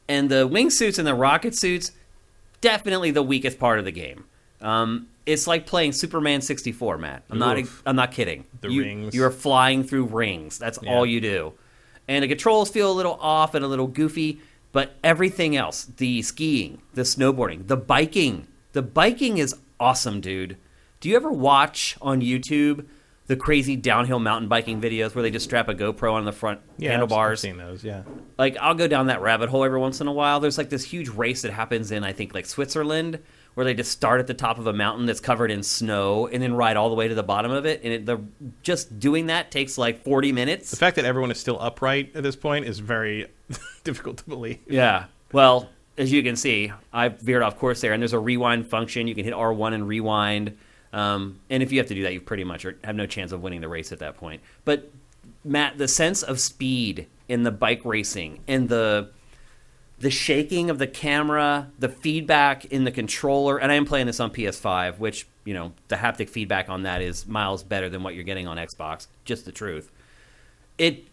And the wingsuits and the rocket suits, definitely the weakest part of the game. Um, it's like playing Superman 64, Matt. I'm not. I'm not kidding. The you, rings. You're flying through rings. That's Yeah. all you do. And the controls feel a little off and a little goofy, but everything else, the skiing, the snowboarding, the biking, the biking is awesome, dude. Do you ever watch on YouTube the crazy downhill mountain biking videos where they just strap a GoPro on the front Yeah, handlebars? I've seen those. Yeah. like I'll go down that rabbit hole every once in a while. There's like this huge race that happens in I think like Switzerland where they just start at the top of a mountain that's covered in snow and then ride all the way to the bottom of it and it, the just doing that takes like 40 minutes. The fact that everyone is still upright at this point is very difficult to believe. Yeah. Well, as you can see, I veered off course there and there's a rewind function. You can hit R1 and rewind. Um, and if you have to do that, you pretty much have no chance of winning the race at that point. But Matt, the sense of speed in the bike racing and the the shaking of the camera, the feedback in the controller, and I am playing this on PS5, which you know the haptic feedback on that is miles better than what you're getting on Xbox. Just the truth. It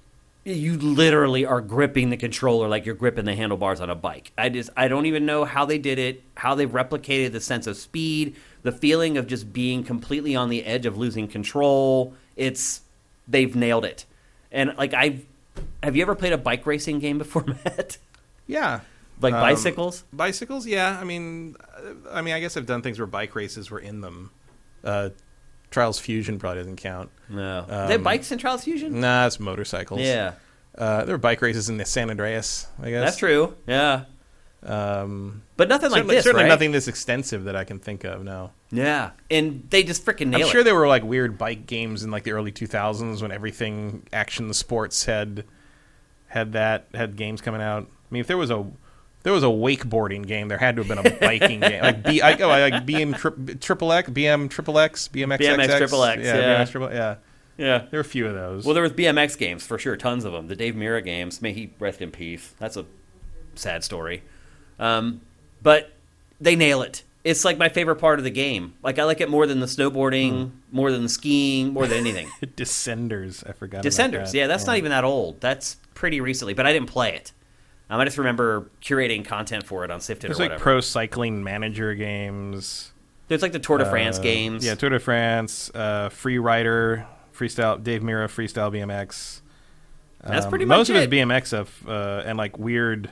you literally are gripping the controller like you're gripping the handlebars on a bike. I just I don't even know how they did it, how they replicated the sense of speed, the feeling of just being completely on the edge of losing control. It's they've nailed it. And like I have you ever played a bike racing game before, Matt? Yeah. Like Um, bicycles? Bicycles, yeah. I mean, I mean, I guess I've done things where bike races were in them. Uh, Trials Fusion probably doesn't count. No. um, they bikes in Trials Fusion? Nah, it's motorcycles. Yeah. Uh, there were bike races in the San Andreas, I guess. That's true. Yeah. Um, But nothing like this, certainly right? nothing this extensive that I can think of. No, Yeah. And they just freaking nail it. I'm it. sure there were like weird bike games in like the early 2000s when everything action sports had had that had games coming out. I mean, if there was a there was a wakeboarding game, there had to have been a biking game, like B, I, oh, like BM tri- triple X, BM triple X, BMX, BMX triple X, yeah, yeah. BMX triple, yeah. yeah. There were a few of those. Well, there was BMX games for sure, tons of them. The Dave Mirra games, may he rest in peace. That's a sad story. Um, but they nail it. It's like my favorite part of the game. Like I like it more than the snowboarding, more than the skiing, more than anything. Descenders, I forgot. Descenders, that. yeah, that's not even that old. That's pretty recently, but I didn't play it. Um, I just remember curating content for it on Sifted There's or like whatever. pro cycling manager games. There's like the Tour de France uh, games. Yeah, Tour de France, uh, Free Rider, Freestyle, Dave Mirra, Freestyle BMX. That's pretty most much of it. his BMX stuff uh, and like weird,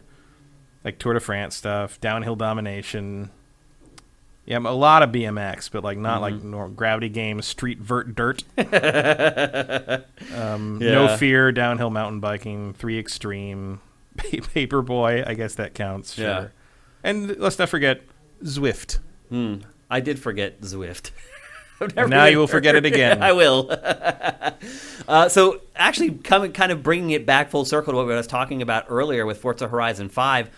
like Tour de France stuff, downhill domination. Yeah, a lot of BMX, but like not like Mm-hmm. nor- gravity games, street vert dirt. um, Yeah. No fear, downhill mountain biking, three extreme, Paperboy. I guess that counts. Sure. Yeah. And let's not forget Zwift. Hmm. I did forget Zwift. I've never And now you will forget it again. I will. uh, so, actually, coming kind of bringing it back full circle to what I was talking about earlier with Forza Horizon Five.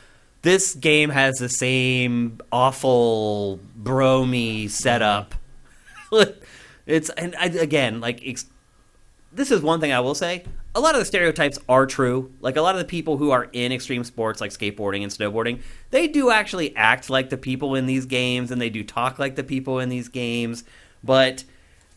This game has the same awful bromy setup. it's and I, again like ex- this is one thing I will say. A lot of the stereotypes are true. Like a lot of the people who are in extreme sports like skateboarding and snowboarding, they do actually act like the people in these games and they do talk like the people in these games. But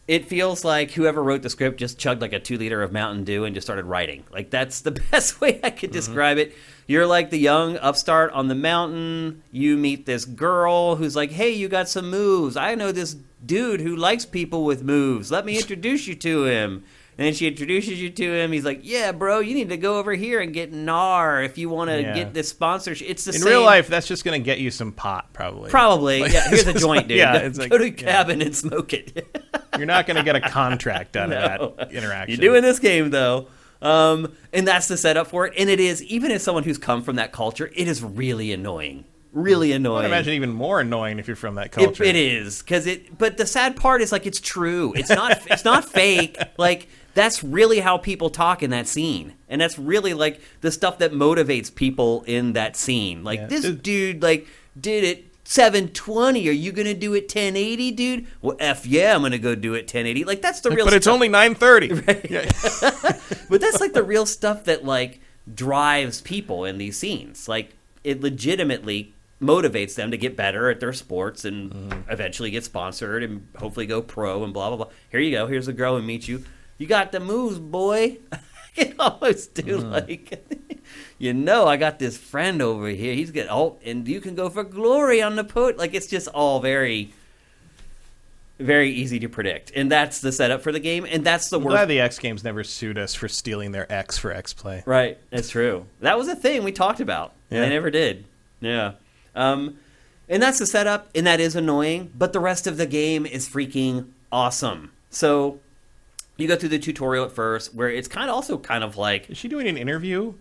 it feels like whoever wrote the script just chugged like a two liter of Mountain Dew and just started writing. Like that's the best way I could mm-hmm. describe it. You're like the young upstart on the mountain. You meet this girl who's like, "Hey, you got some moves. I know this dude who likes people with moves. Let me introduce you to him." And then she introduces you to him. He's like, "Yeah, bro, you need to go over here and get NAR if you want to Yeah. get this sponsorship." It's the same. In same. real life, that's just going to get you some pot, probably. Probably, Like, yeah. Here's a joint, dude. yeah, go like- to a yeah. cabin and smoke it. You're not going to get a contract out No. of that interaction. You do in this game though. Um, and that's the setup for it. And it is, even as someone who's come from that culture, it is really annoying. Really I annoying. would imagine even more annoying if you're from that It, culture. it is because it. But the sad part is like it's true. It's not. it's not fake. Like that's really how people talk in that scene, and that's really like the stuff that motivates people in that scene. Like Yeah. this dude, like did it 720. Are you gonna do it 1080, dude? Well, f yeah, I'm gonna go do it 1080. Like that's the real. Stuff But it's stuff. only 9:30. Yeah. But that's like the real stuff that like drives people in these scenes. Like it legitimately motivates them to get better at their sports and Mm-hmm. eventually get sponsored and hopefully go pro and blah blah blah. Here you go. Here's a girl and meet you. You got the moves, boy. I always do Mm-hmm. like you know I got this friend over here. He's get oh and you can go for glory on the put. Like it's just all very very easy to predict. And that's the setup for the game and that's the I'm worst glad the X Games never sued us for stealing their X for X Play. Right, that's true. That was a thing we talked about. Yeah. They never did. Yeah. Um, and that's the setup, and that is annoying, but the rest of the game is freaking awesome. So you go through the tutorial at first, where it's kind of also kind of like Is she doing an interview?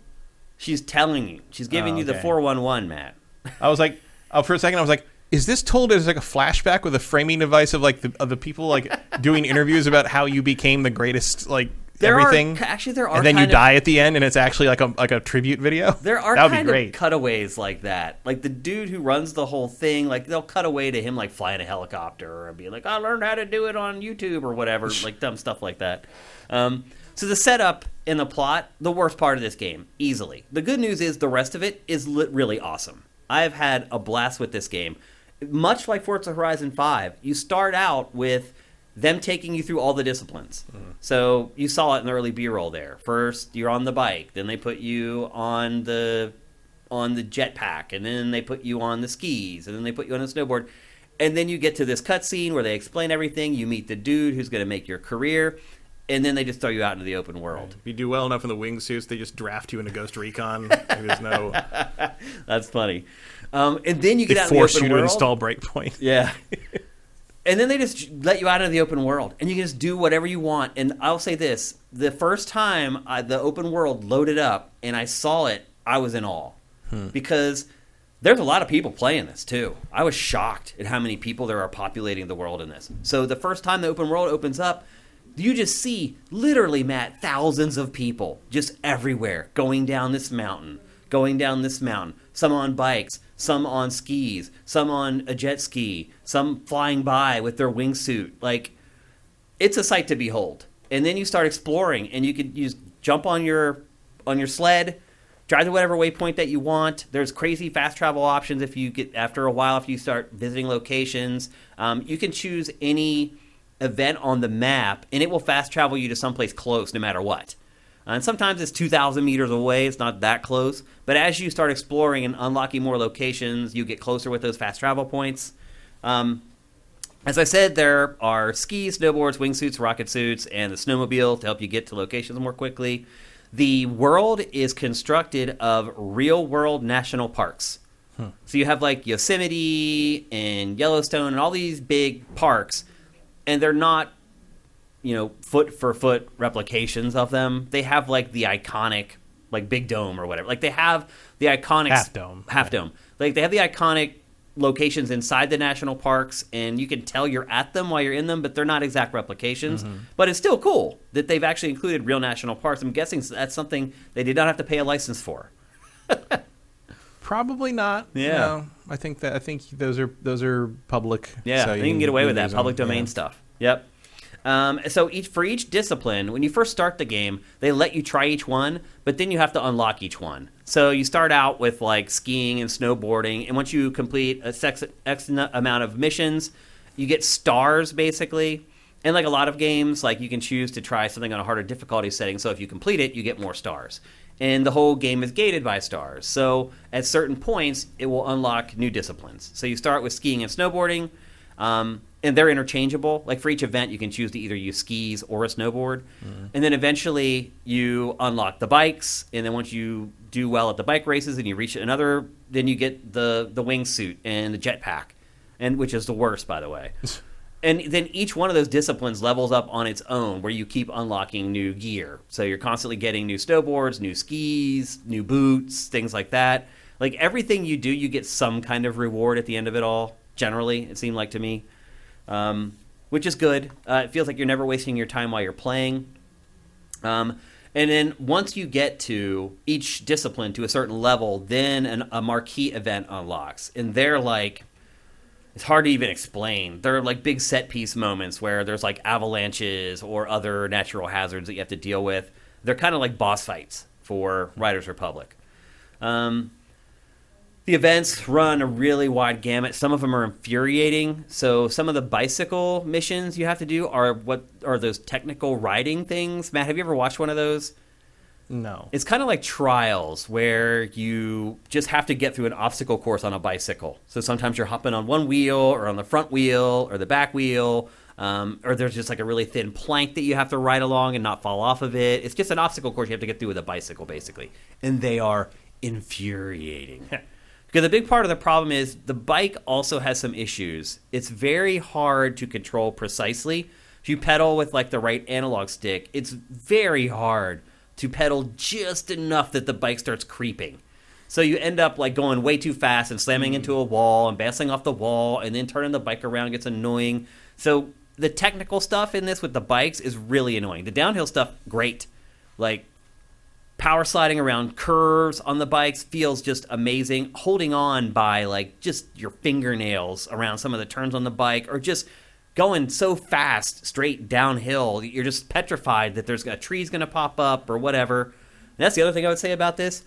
She's telling you, she's giving Oh, you the okay. 411, Matt. I was like, oh, for a second, I was like, is this told as like a flashback with a framing device of like the of the people like doing interviews about how you became the greatest like There everything, are actually there are and then you kind of- die at the end, and it's actually like a like a tribute video. There are that would kind be great. of cutaways like that. Like the dude who runs the whole thing, like they'll cut away to him like flying a helicopter or be like, I learned how to do it on YouTube or whatever, like dumb stuff like that. Um, so the setup and the plot, the worst part of this game, easily. The good news is the rest of it is li- really awesome. I've had a blast with this game. Much like Forza Horizon 5, you start out with them taking you through all the disciplines. Mm-hmm. So you saw it in the early B-roll there. First, you're on the bike, then they put you on the on the jetpack, and then they put you on the skis, and then they put you on a snowboard. And then you get to this cutscene where they explain everything. You meet the dude who's going to make your career, and then they just throw you out into the open world. If you do well enough in the wingsuits, they just draft you into Ghost Recon. There's no. That's funny. Um, and then you They get out in the force you to world. install Breakpoint. Yeah. and then they just let you out into the open world, and you can just do whatever you want. And I'll say this: the first time I, the open world loaded up and I saw it, I was in awe because there's a lot of people playing this too. I was shocked at how many people there are populating the world in this. So the first time the open world opens up, you just see literally, Matt, thousands of people just everywhere going down this mountain, going down this mountain. Some on bikes, some on skis, some on a jet ski, some flying by with their wingsuit. Like, it's a sight to behold. And then you start exploring, and you could use jump on your on your sled, drive to whatever waypoint that you want. There's crazy fast travel options if you get after a while if you start visiting locations. Um, you can choose any event on the map, and it will fast travel you to someplace close no matter what. And sometimes it's 2,000 meters away. It's not that close. But as you start exploring and unlocking more locations, you get closer with those fast travel points. Um, as I said, there are skis, snowboards, wingsuits, rocket suits, and the snowmobile to help you get to locations more quickly. The world is constructed of real world national parks. So you have like Yosemite and Yellowstone and all these big parks, and they're not, you know, foot for foot replications of them. They have like the iconic, like Big Dome or whatever. Like they have the iconic Half Dome. half dome. Like they have the iconic locations inside the national parks, and you can tell you're at them while you're in them, but they're not exact replications. Mm-hmm. But it's still cool that they've actually included real national parks. I'm guessing that's something they did not have to pay a license for. Probably not. Yeah. No, I think that I think those are those are public. Yeah, so you can get away with that them. public domain Yeah. stuff. Yep. Um, so each for each discipline, when you first start the game, they let you try each one, but then you have to unlock each one. So you start out with like skiing and snowboarding, and once you complete a sex, X amount of missions, you get stars basically. And like a lot of games, like you can choose to try something on a harder difficulty setting. So if you complete it, you get more stars. And the whole game is gated by stars. So at certain points, it will unlock new disciplines. So you start with skiing and snowboarding. Um, and they're interchangeable. Like for each event, you can choose to either use skis or a snowboard. And then eventually you unlock the bikes. And then once you do well at the bike races and you reach another, then you get the, the wingsuit and the jetpack, and which is the worst, by the way. and then each one of those disciplines levels up on its own where you keep unlocking new gear. So you're constantly getting new snowboards, new skis, new boots, things like that. Like everything you do, you get some kind of reward at the end of it all. Generally, it seemed like to me um, which is good. Uh, it feels like you're never wasting your time while you're playing. Um, and then once you get to each discipline to a certain level, then an, a marquee event unlocks, and they're like. It's hard to even explain. They're like big set piece moments where there's like avalanches or other natural hazards that you have to deal with. They're kind of like boss fights for Riders Republic. Um, the events run a really wide gamut. Some of them are infuriating. So some of the bicycle missions you have to do are what are those technical riding things. Matt, have you ever watched one of those? No. It's kind of like trials where you just have to get through an obstacle course on a bicycle. So sometimes you're hopping on one wheel or on the front wheel or the back wheel. Um, or there's just like a really thin plank that you have to ride along and not fall off of it. It's just an obstacle course you have to get through with a bicycle, basically. And they are infuriating. Because the big part of the problem is the bike also has some issues. It's very hard to control precisely. If you pedal with like the right analog stick, it's very hard to pedal just enough that the bike starts creeping. So you end up like going way too fast and slamming mm. into a wall and bouncing off the wall and then turning the bike around gets annoying. So the technical stuff in this with the bikes is really annoying. The downhill stuff, great. Like power sliding around curves on the bikes feels just amazing. Holding on by like just your fingernails around some of the turns on the bike, or just going so fast straight downhill, you're just petrified that there's a tree's going to pop up or whatever. And that's the other thing I would say about this.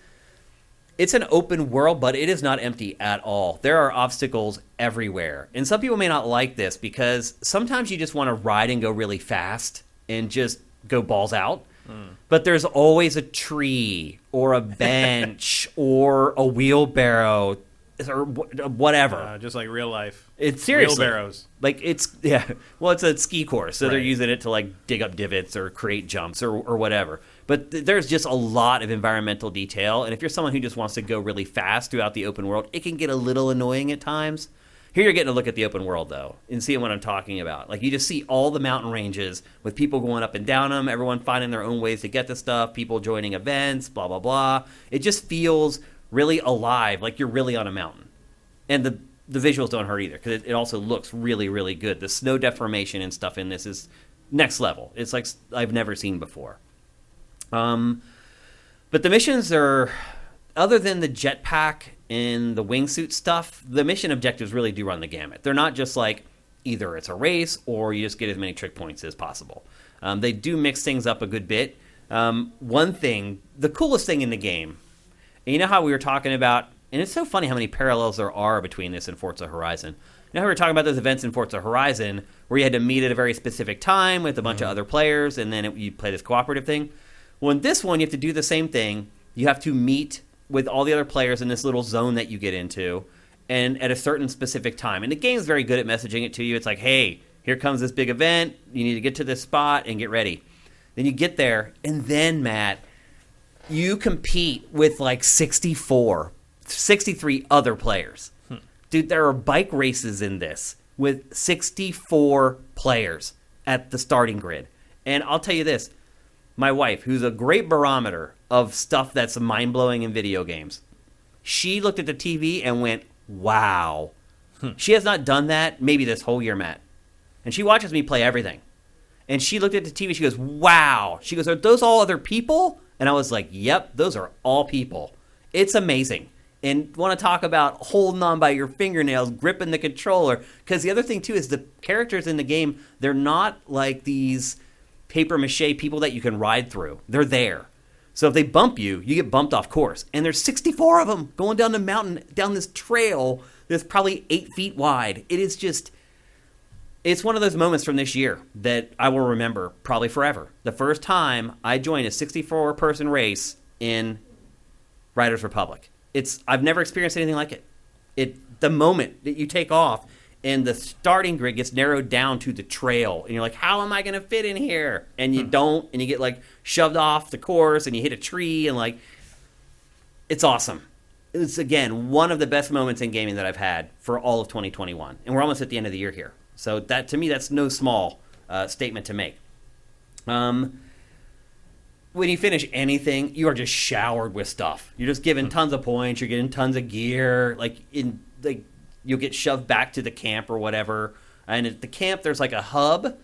It's an open world, but it is not empty at all. There are obstacles everywhere. And some people may not like this because sometimes you just want to ride and go really fast and just go balls out. Hmm. But there's always a tree or a bench or a wheelbarrow or whatever. Uh, just like real life. it's seriously Wheelbarrows. like it's yeah. Well, it's a ski course, so they're using it to like dig up divots or create jumps or or whatever. But th- there's just a lot of environmental detail, and if you're someone who just wants to go really fast throughout the open world, it can get a little annoying at times. Here you're getting a look at the open world though, and seeing what I'm talking about. Like you just see all the mountain ranges with people going up and down them, everyone finding their own ways to get to stuff, people joining events, blah blah blah. It just feels really alive, like you're really on a mountain and the the visuals don't hurt either because it, it also looks really really good. The snow deformation and stuff in this is next level. It's like I've never seen before. Um, but the missions are other than the jetpack and the wingsuit stuff. The mission objectives really do run the gamut. They're not just like either it's a race or you just get as many trick points as possible. Um, they do mix things up a good bit. Um, one thing, the coolest thing in the game And you know how we were talking about, and it's so funny how many parallels there are between this and Forza Horizon. You know how we were talking about those events in Forza Horizon where you had to meet at a very specific time with a bunch of mm-hmm. other players, and then it, you play this cooperative thing. Well, in this one, you have to do the same thing. You have to meet with all the other players in this little zone that you get into, and at a certain specific time. And the game's very good at messaging it to you. It's like, hey, here comes this big event. You need to get to this spot and get ready. Then you get there, and then Matt, you compete with like 64, 63 other players. Hmm. Dude, there are bike races in this with 64 players at the starting grid. And I'll tell you this my wife, who's a great barometer of stuff that's mind blowing in video games, she looked at the TV and went, wow. Hmm. She has not done that maybe this whole year, Matt. And she watches me play everything. And she looked at the TV, she goes, wow. She goes, are those all other people? And I was like, yep, those are all people. It's amazing. And want to talk about holding on by your fingernails, gripping the controller. Because the other thing, too, is the characters in the game, they're not like these paper mache people that you can ride through. They're there. So if they bump you, you get bumped off course. And there's 64 of them going down the mountain, down this trail that's probably eight feet wide. It is just, it's one of those moments from this year that I will remember probably forever. The first time I joined a 64 person race in Riders Republic. It's I've never experienced anything like it. It the moment that you take off and the starting grid gets narrowed down to the trail and you're like how am I going to fit in here? And you hmm. don't and you get like shoved off the course and you hit a tree and like it's awesome. It's again one of the best moments in gaming that I've had for all of 2021. And we're almost at the end of the year here. So that to me that's no small uh, statement to make. Um when you finish anything, you are just showered with stuff. You're just given tons of points. You're getting tons of gear. Like in like you'll get shoved back to the camp or whatever. And at the camp, there's like a hub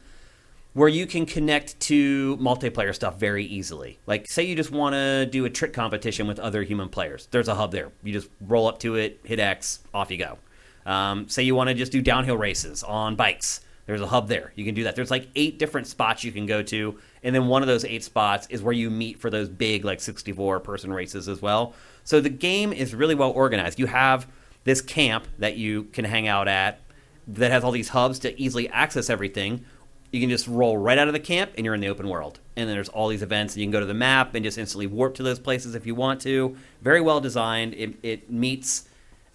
where you can connect to multiplayer stuff very easily. Like say you just want to do a trick competition with other human players. There's a hub there. You just roll up to it, hit X, off you go. Um, say you want to just do downhill races on bikes. There's a hub there. You can do that. There's like eight different spots you can go to, and then one of those eight spots is where you meet for those big like 64 person races as well. So the game is really well organized. You have this camp that you can hang out at that has all these hubs to easily access everything. You can just roll right out of the camp and you're in the open world. And then there's all these events, and you can go to the map and just instantly warp to those places if you want to. Very well designed. It, it meets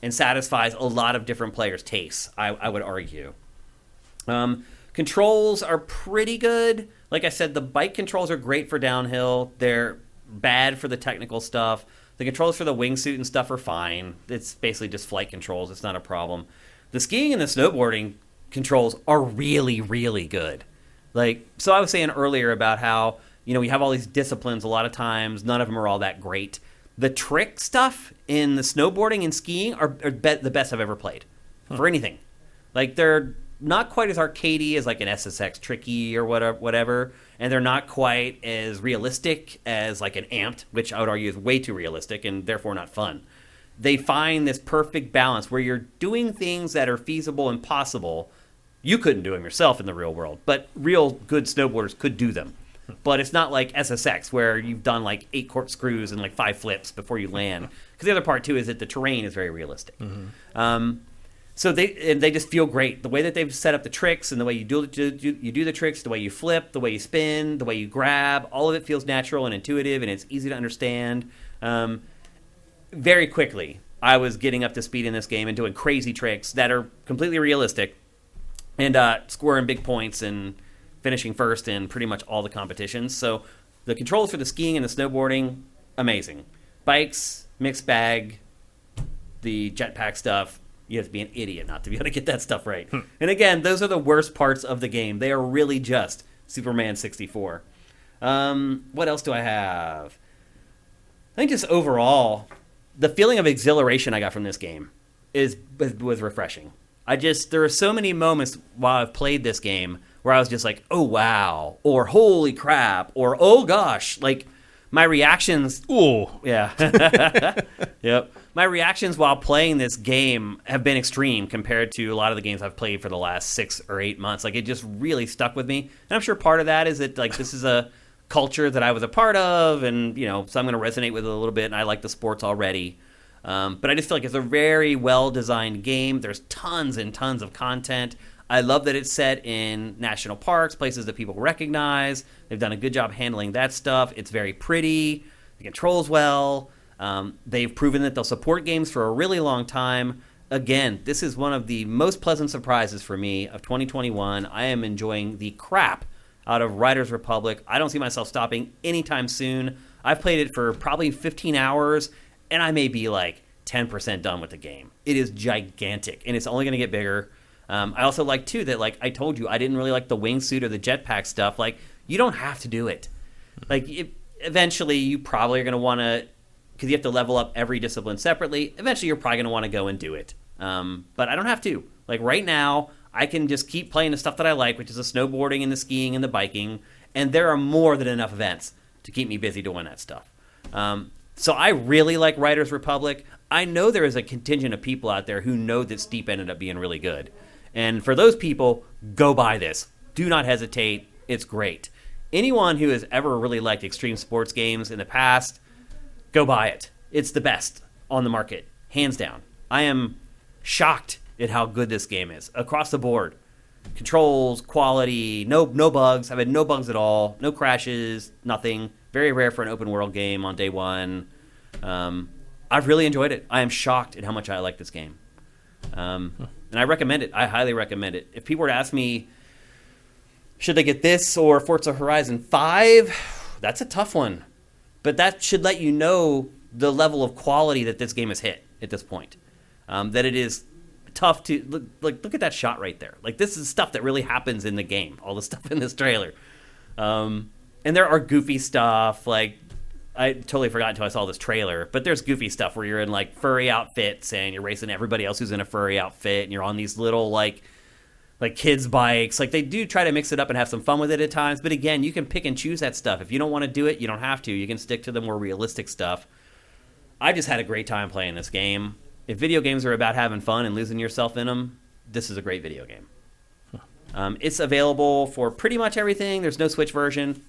and satisfies a lot of different players' tastes, I, I would argue. Um, controls are pretty good. Like I said, the bike controls are great for downhill. They're bad for the technical stuff. The controls for the wingsuit and stuff are fine. It's basically just flight controls. It's not a problem. The skiing and the snowboarding controls are really, really good. Like, so I was saying earlier about how, you know, we have all these disciplines a lot of times, none of them are all that great. The trick stuff in the snowboarding and skiing are, are be- the best I've ever played for anything. Like, they're not quite as arcadey as like an SSX Tricky or whatever, whatever, and they're not quite as realistic as like an Amped, which I would argue is way too realistic and therefore not fun. They find this perfect balance where you're doing things that are feasible and possible. You couldn't do them yourself in the real world, but real good snowboarders could do them. But it's not like SSX where you've done like eight corkscrews and like five flips before you land. Because the other part too is that the terrain is very realistic. Um, so they and they just feel great. The way that they've set up the tricks and the way you do, do, do you do the tricks, the way you flip, the way you spin, the way you grab, all of it feels natural and intuitive, and it's easy to understand. Um, very quickly, I was getting up to speed in this game and doing crazy tricks that are completely realistic, and uh, scoring big points and finishing first in pretty much all the competitions. So the controls for the skiing and the snowboarding, amazing. Bikes, mixed bag, the jetpack stuff. You have to be an idiot not to be able to get that stuff right. And again, those are the worst parts of the game. They are really just Superman 64. Um, what else do I have? I think just overall, the feeling of exhilaration I got from this game is was refreshing. I just there are so many moments while I've played this game where I was just like, "Oh wow," or "Holy crap," or "Oh gosh." Like my reactions Ooh. yeah. yep. My reactions while playing this game have been extreme compared to a lot of the games I've played for the last six or eight months. Like it just really stuck with me. And I'm sure part of that is that like this is a culture that I was a part of, and you know, so I'm going to resonate with it a little bit. And I like the sports already, um, but I just feel like it's a very well designed game. There's tons and tons of content. I love that it's set in national parks, places that people recognize. They've done a good job handling that stuff. It's very pretty. It controls well. Um, they've proven that they'll support games for a really long time. Again, this is one of the most pleasant surprises for me of 2021. I am enjoying the crap out of Riders Republic. I don't see myself stopping anytime soon. I've played it for probably 15 hours, and I may be like 10% done with the game. It is gigantic, and it's only going to get bigger. Um, I also like too that like I told you I didn't really like the wingsuit or the jetpack stuff. Like you don't have to do it. Like it, eventually you probably are going to want to because you have to level up every discipline separately. Eventually you're probably going to want to go and do it. Um, but I don't have to. Like right now I can just keep playing the stuff that I like, which is the snowboarding and the skiing and the biking. And there are more than enough events to keep me busy doing that stuff. Um, so I really like Riders Republic. I know there is a contingent of people out there who know that Steep ended up being really good. And for those people, go buy this. Do not hesitate. It's great. Anyone who has ever really liked extreme sports games in the past, go buy it. It's the best on the market, hands down. I am shocked at how good this game is across the board. Controls, quality, no no bugs. I've had no bugs at all, no crashes, nothing. Very rare for an open world game on day one. Um, I've really enjoyed it. I am shocked at how much I like this game. Um, and I recommend it. I highly recommend it. If people were to ask me, should they get this or Forza Horizon 5? That's a tough one. But that should let you know the level of quality that this game has hit at this point. Um, that it is tough to look, like look at that shot right there. Like this is stuff that really happens in the game. All the stuff in this trailer. Um, and there are goofy stuff like I totally forgot until I saw this trailer, but there's goofy stuff where you're in like furry outfits and you're racing everybody else who's in a furry outfit and you're on these little like like kids bikes. Like they do try to mix it up and have some fun with it at times, but again, you can pick and choose that stuff. If you don't want to do it, you don't have to. You can stick to the more realistic stuff. I just had a great time playing this game. If video games are about having fun and losing yourself in them, this is a great video game. Um, it's available for pretty much everything. There's no Switch version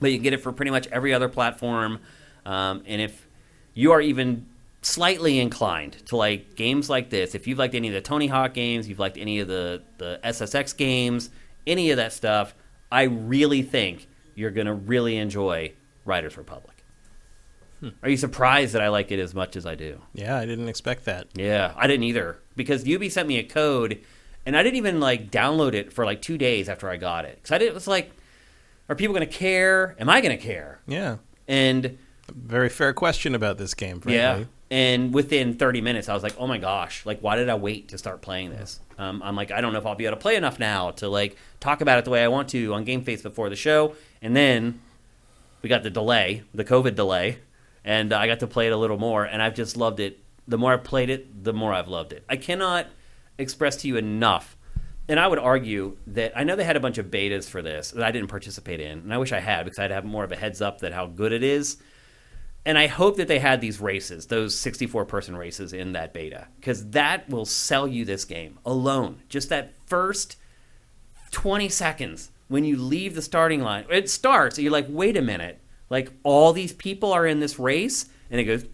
but you can get it for pretty much every other platform. Um, and if you are even slightly inclined to like games like this, if you've liked any of the Tony Hawk games, you've liked any of the, the SSX games, any of that stuff, I really think you're going to really enjoy Riders Republic. Hmm. Are you surprised that I like it as much as I do? Yeah, I didn't expect that. Yeah, I didn't either because Ubi sent me a code and I didn't even like download it for like two days after I got it because I did, it was like are people going to care? Am I going to care? Yeah. And very fair question about this game. Frankly. Yeah. And within 30 minutes, I was like, oh my gosh, like, why did I wait to start playing this? Um, I'm like, I don't know if I'll be able to play enough now to like talk about it the way I want to on GameFace before the show. And then we got the delay, the COVID delay, and I got to play it a little more, and I've just loved it. The more I've played it, the more I've loved it. I cannot express to you enough and I would argue that I know they had a bunch of betas for this that I didn't participate in, and I wish I had because I'd have more of a heads up that how good it is. And I hope that they had these races, those 64 person races in that beta, because that will sell you this game alone. Just that first 20 seconds when you leave the starting line, it starts, and you're like, wait a minute, like all these people are in this race, and it goes,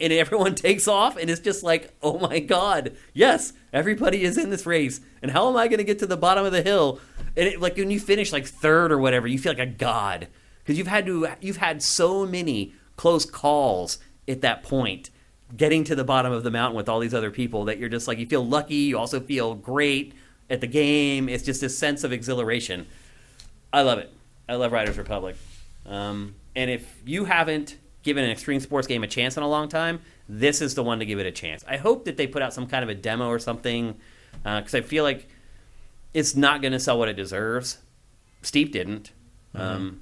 and everyone takes off, and it's just like, oh my god, yes, everybody is in this race, and how am I going to get to the bottom of the hill? And it, like when you finish like third or whatever, you feel like a god because you've had to, you've had so many close calls at that point, getting to the bottom of the mountain with all these other people that you're just like, you feel lucky, you also feel great at the game. It's just this sense of exhilaration. I love it. I love Riders Republic. Um, and if you haven't given an extreme sports game a chance in a long time, this is the one to give it a chance. I hope that they put out some kind of a demo or something because uh, I feel like it's not going to sell what it deserves. Steep didn't. Mm-hmm. Um,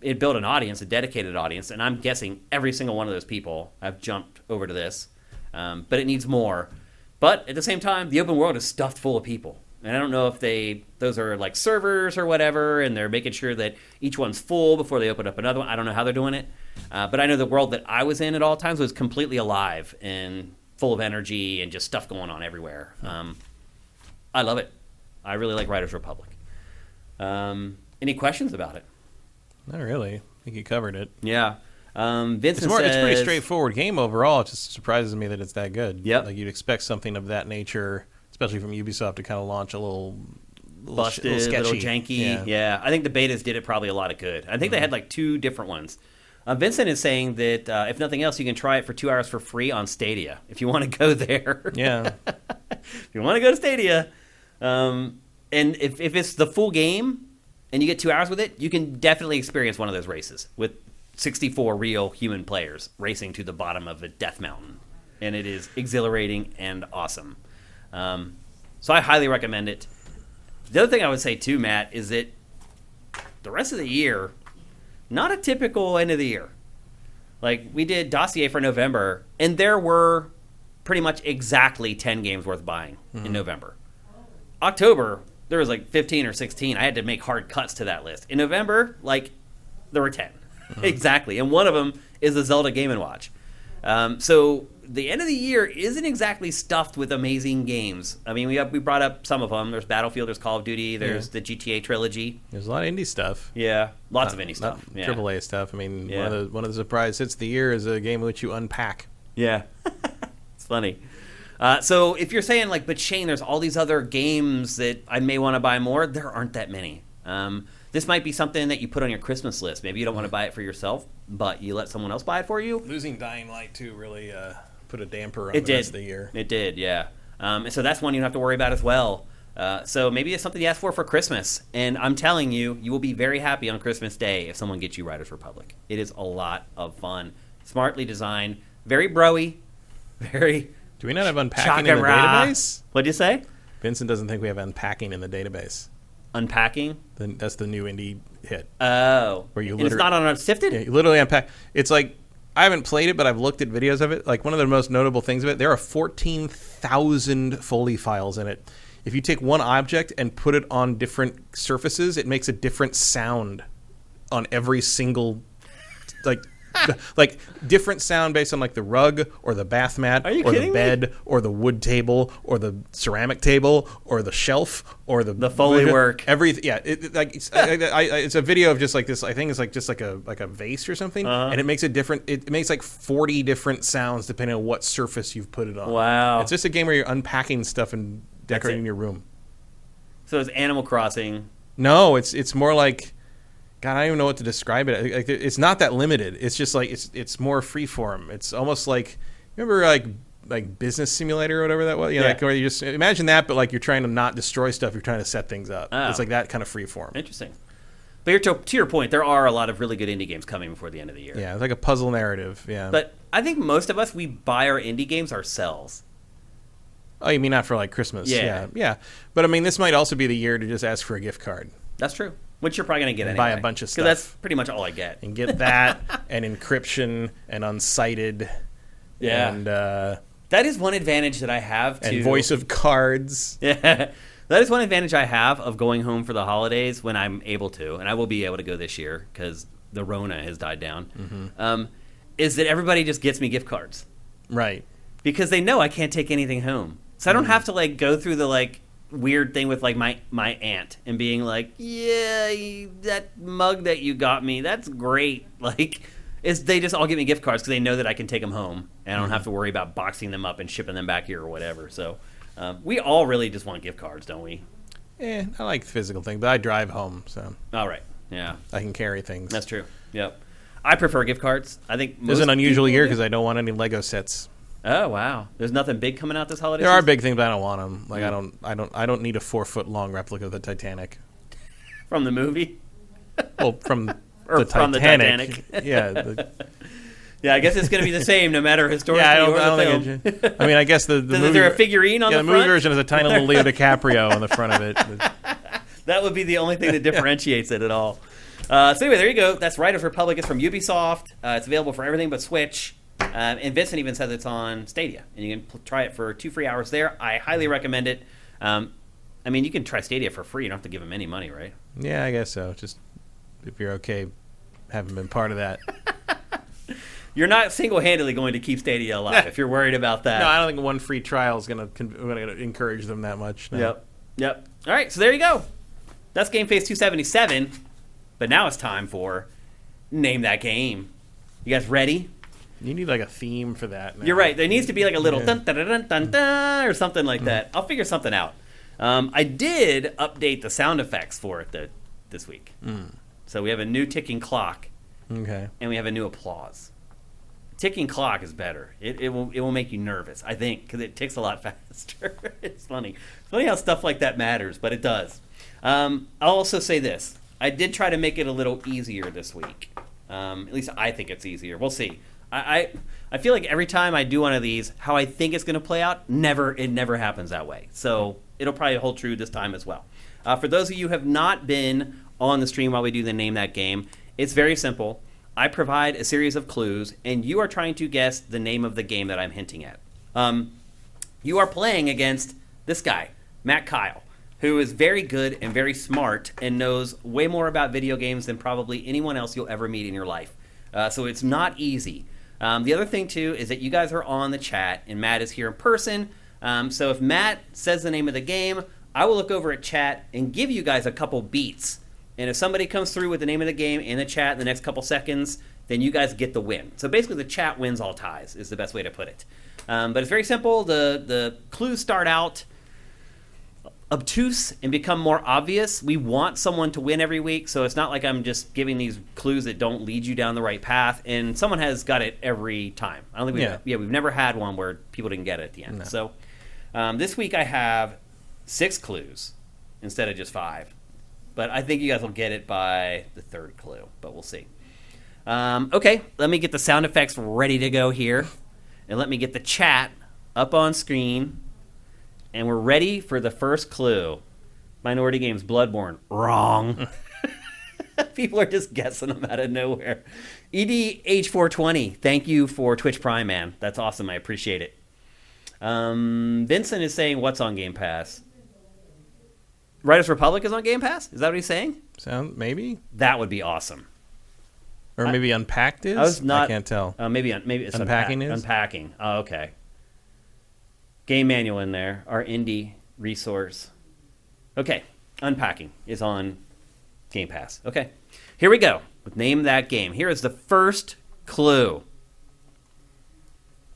it built an audience, a dedicated audience, and I'm guessing every single one of those people have jumped over to this. Um, but it needs more. But at the same time, the open world is stuffed full of people. And I don't know if they those are like servers or whatever, and they're making sure that each one's full before they open up another one. I don't know how they're doing it, uh, but I know the world that I was in at all times was completely alive and full of energy and just stuff going on everywhere. Um, I love it. I really like Riders Republic. Um, any questions about it? Not really. I think you covered it. Yeah. Um, Vincent It's more. It's pretty straightforward game overall. It just surprises me that it's that good. Yep. Like you'd expect something of that nature, especially from Ubisoft, to kind of launch a little, busted, little little, janky. Yeah. Yeah. I think the betas did it probably a lot of good. I think they had like two different ones. Uh, Vincent is saying that uh, if nothing else, you can try it for two hours for free on Stadia if you want to go there. Yeah. if you want to go to Stadia, um, and if, if it's the full game and you get two hours with it, you can definitely experience one of those races with 64 real human players racing to the bottom of a death mountain, and it is exhilarating and awesome. Um, so I highly recommend it. The other thing I would say too, Matt, is that the rest of the year, not a typical end of the year. Like we did dossier for November, and there were pretty much exactly 10 games worth buying in November. October, there was like 15 or 16. I had to make hard cuts to that list. In November, like there were 10. exactly. And one of them is the Zelda Game & Watch. Um, so the end of the year isn't exactly stuffed with amazing games. I mean, we have, we brought up some of them. There's Battlefield, there's Call of Duty, there's the GTA trilogy. There's a lot of indie stuff. Yeah, lots of indie stuff. not Yeah. AAA stuff. I mean, Yeah. one of the one of the surprise hits of the year is a game in which you unpack. Yeah, it's funny. Uh, so if you're saying like, but Shane, there's all these other games that I may want to buy more. There aren't that many. Um, this might be something that you put on your Christmas list. Maybe you don't want to buy it for yourself, but you let someone else buy it for you. Losing Dying Light 2 really uh, put a damper on It the did. rest of the year. It did, yeah. Um, and so that's one you don't have to worry about as well. Uh, so maybe it's something you ask for for Christmas. And I'm telling you, you will be very happy on Christmas Day if someone gets you Riders Republic. It is a lot of fun, smartly designed, very broy, very. Do we not have unpacking in the database? What'd you say? Vincent doesn't think we have unpacking in the database. Unpacking. Then that's the new indie hit. Oh, Where you and it's not on Unsifted. Yeah, you literally unpack. It's like I haven't played it, but I've looked at videos of it. Like one of the most notable things of it, there are fourteen thousand Foley files in it. If you take one object and put it on different surfaces, it makes a different sound on every single like like different sound based on like the rug or the bath mat or the kidding me? bed or the wood table or the ceramic table or the shelf or the The Foley work. every yeah it, it- like it's, I, I, it's a video of just like this i think it's like just like a like a vase or something Uh-huh. and it makes a different it makes like 40 different sounds depending on what surface you've put it on Wow. it's just a game where you're unpacking stuff and decorating your room So it's Animal Crossing. no it's it's more like god i don't even know what to describe it like, it's not that limited it's just like it's it's more freeform it's almost like remember like like business simulator or whatever that was you know, Yeah. like where you just imagine that but like you're trying to not destroy stuff you're trying to set things up Oh. it's like that kind of freeform Interesting. But to, to your point, there are a lot of really good indie games coming before the end of the year. yeah it's like a puzzle narrative yeah But I think most of us we buy our indie games ourselves. Oh, you mean not for like Christmas? Yeah. yeah, yeah. But I mean, this might also be the year to just ask for a gift card That's true. Which you're probably gonna get And anyway. buy a bunch of stuff. So that's pretty much all I get. and get that and Inscryption and unsighted. Yeah. and uh, That is one advantage that I have to and voice of cards. Yeah. That is one advantage I have of going home for the holidays when I'm able to, and I will be able to go this year because the Rona has died down. Mm-hmm. Um, is that everybody just gets me gift cards Right. because they know I can't take anything home, so I don't have to like go through the like weird thing with like my my aunt and being like, yeah, that mug that you got me, that's great. Like, is they just all give me gift cards because they know that I can take them home and I don't have to worry about boxing them up and shipping them back here or whatever. So. Um, we all really just want gift cards, don't we? Eh, I like the physical thing, but I drive home, so All right. Yeah, I can carry things. that's true. Yep. I prefer gift cards. I think This is an unusual year because I don't want any Lego sets. Oh wow, there's nothing big coming out this holiday. There are big things, but I don't want them. Like I Mm. don't, I don't, I don't need a four foot long replica of the Titanic. from the movie. Well, from the from the Titanic. Titanic. yeah. the- Yeah, I guess it's going to be the same no matter historically yeah, I don't, I don't film. think. It, I mean, I guess the, the Is movie. there a figurine on yeah, the, the movie version is a tiny little Leo DiCaprio on the front of it. That would be the only thing that differentiates it at all. Uh, so anyway, there you go. That's Riders Republic. It's from Ubisoft. Uh, it's available for everything but Switch. Um, and Vincent even says it's on Stadia, and you can pl- try it for two free hours there. I highly recommend it. Um, I mean, you can try Stadia for free. You don't have to give them any money, right? Yeah, I guess so. Just if you're okay, having been part of that. You're not single-handedly going to keep Stadia alive if you're worried about that. no, I don't think one free trial is going to encourage them that much. no. Yep. Yep. All right. So there you go. That's Game Face 277. But now it's time for name that game. You guys ready? You need like a theme for that. now. You're right. There needs to be like a little Yeah. dun, dun, dun, dun, or something like that. I'll figure something out. Um, I did update the sound effects for it the, this week. So we have a new ticking clock Okay. and we have a new applause. Ticking clock is better. It, it will it will make you nervous, I think, because it ticks a lot faster. it's funny. It's funny how stuff like that matters, but it does. Um, I'll also say this: I did try to make it a little easier this week. Um, at least I think it's easier. We'll see. I, I I feel like every time I do one of these, how I think it's going to play out, never it never happens that way. So it'll probably hold true this time as well. Uh, for those of you who have not been on the stream while we do the name that game, it's very simple. I provide a series of clues, and you are trying to guess the name of the game that I'm hinting at. Um, you are playing against this guy, Matt Kyle, who is very good and very smart and knows way more about video games than probably anyone else you'll ever meet in your life. Uh, so it's not easy. Um, the other thing, too, is that you guys are on the chat, and Matt is here in person. Um, so if Matt says the name of the game, I will look over at chat and give you guys a couple beats. And if somebody comes through with the name of the game in the chat in the next couple seconds, then you guys get the win. So basically, the chat wins all ties, is the best way to put it. Um, but it's very simple. The, the clues start out obtuse and become more obvious. We want someone to win every week, so it's not like I'm just giving these clues that don't lead you down the right path. And someone has got it every time. I don't think we've, yeah. Yeah. we've never had one where people didn't get it at the end. So um, this week I have six clues instead of just five. But I think you guys will get it by the third clue, but we'll see. Um, okay, let me get the sound effects ready to go here. And let me get the chat up on screen. And we're ready for the first clue. Minority Games Bloodborne. Wrong. People are just guessing them out of nowhere. E EDH420, thank you for Twitch Prime, man. That's awesome. I appreciate it. Um, Vincent is saying, what's on Game Pass? Riders Republic is on Game Pass? Is that what he's saying? Sound maybe, That would be awesome. or maybe Unpacked is. I was not. I can't tell. Uh, maybe un- maybe it's Unpacking unpack- is? unpacking. Oh, okay. Game manual in there. Our indie resource. Okay, unpacking is on Game Pass. Okay, here we go. With name that game. Here is the first clue.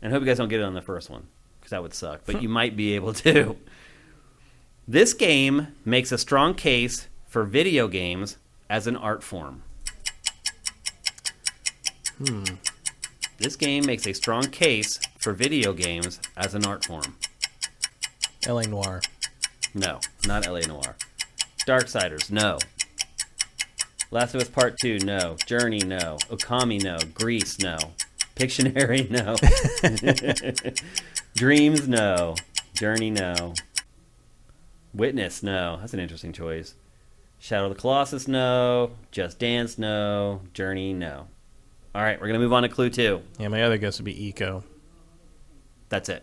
And I hope you guys don't get it on the first one because that would suck. But you might be able to. This game makes a strong case for video games as an art form. Hmm. This game makes a strong case for video games as an art form. L.A. Noir. No, not LA Noir. Darksiders, no. Last of Us Part 2, no. Journey, no. Okami, no. Gris, no. Pictionary, no. Dreams, no. Journey, no. Witness, no. That's an interesting choice. Shadow of the Colossus, no. Just Dance, no. Journey, no. All right, we're going to move on to clue two. Yeah, my other guess would be Ico. That's it.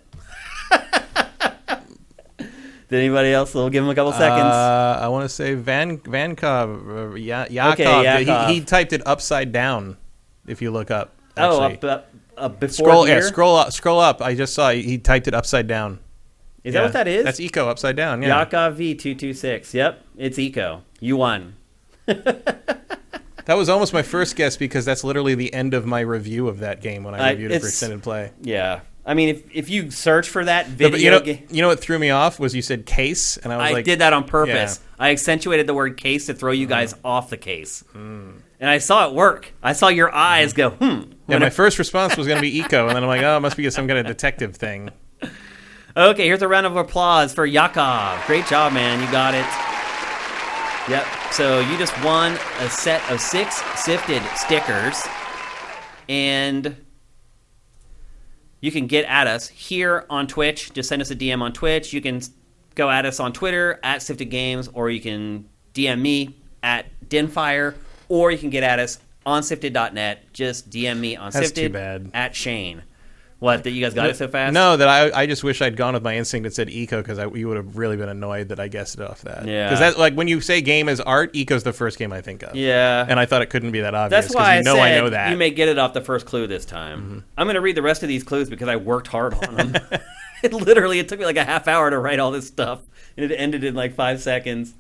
Did anybody else? We'll give him a couple seconds. Uh, I want to say Van Vankov. Uh, ya- Yakov. Okay, Yakov. He, he typed it upside down. If you look up. oh, actually. up, up, up before scroll. here? Yeah, scroll up. Scroll up. I just saw he typed it upside down. Is Yeah, that what that is? That's Ico upside down. Yeah. Yakov V226. Yep, it's Ico. You won. That was almost my first guess because that's literally the end of my review of that game when I I- reviewed it for extended play. Yeah. I mean, if, if you search for that video you know, game. you know what threw me off was you said case, and I was I like, did that on purpose. Yeah. I accentuated the word case to throw you guys mm. off the case. Hmm. And I saw it work. I saw your eyes mm-hmm. go, hmm. Yeah, my first response was going to be Ico, and then I'm like, oh, it must be some kind of detective thing. Okay, here's a round of applause for Yakov. Great job, man. You got it. Yep. So you just won a set of six sifted stickers. And you can get at us here on Twitch. Just send us a DM on Twitch. You can go at us on Twitter at Sifted Games, or you can DM me at Denfire, or you can get at us on Sifted.net. Just DM me on That's Sifted too bad. at Shane. What, that you guys got it so fast? No, that I, I just wish I'd gone with my instinct and said Ico because you would have really been annoyed that I guessed it off that. Yeah. Because that like when you say game is art, Ico's the first game I think of. Yeah. And I thought it couldn't be that obvious. That's why you know I I know that. Mm-hmm. you may get it off the first clue this time. I'm going to read the rest of these clues because I worked hard on them. it literally it took me like a half hour to write all this stuff, and it ended in like five seconds.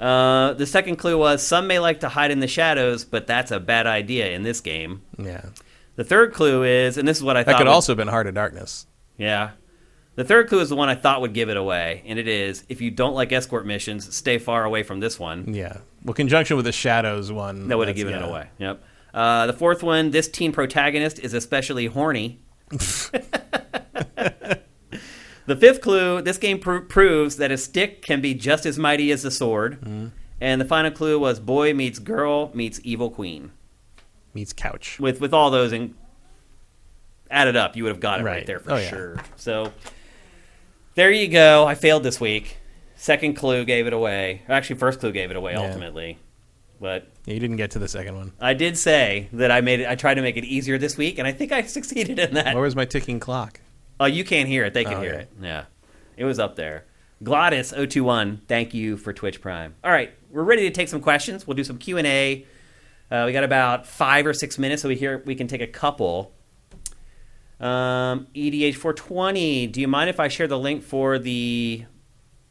Uh, the second clue was some may like to hide in the shadows, but that's a bad idea in this game. Yeah. The third clue is, and this is what I That thought. could would- also have been Heart of Darkness. yeah. The third clue is the one I thought would give it away, and it is if you don't like escort missions, stay far away from this one. Yeah. Well, conjunction with the Shadows one. That would have that's- given it yeah. away. Yep. Uh, the fourth one, this teen protagonist is especially horny. the fifth clue, this game pro- proves that a stick can be just as mighty as a sword. Mm-hmm. And the final clue was boy meets girl meets evil queen. Meets Couch. With with all those and added up, you would have got it right, Right. there for Oh, yeah. sure. So there you go. I failed this week. Second clue gave it away. Actually, first clue gave it away Yeah. ultimately. But you didn't get to the second one. I did say that I made it. I tried to make it easier this week, and I think I succeeded in that. Where was my ticking clock? Oh, you can't hear it. They can Oh, hear okay. it. Yeah, it was up there. Glottis 021, thank you for Twitch Prime. All right, we're ready to take some questions. We'll do some Q and A. Uh, we got about five or six minutes, so we here we can take a couple. Um, EDH420, do you mind if I share the link for the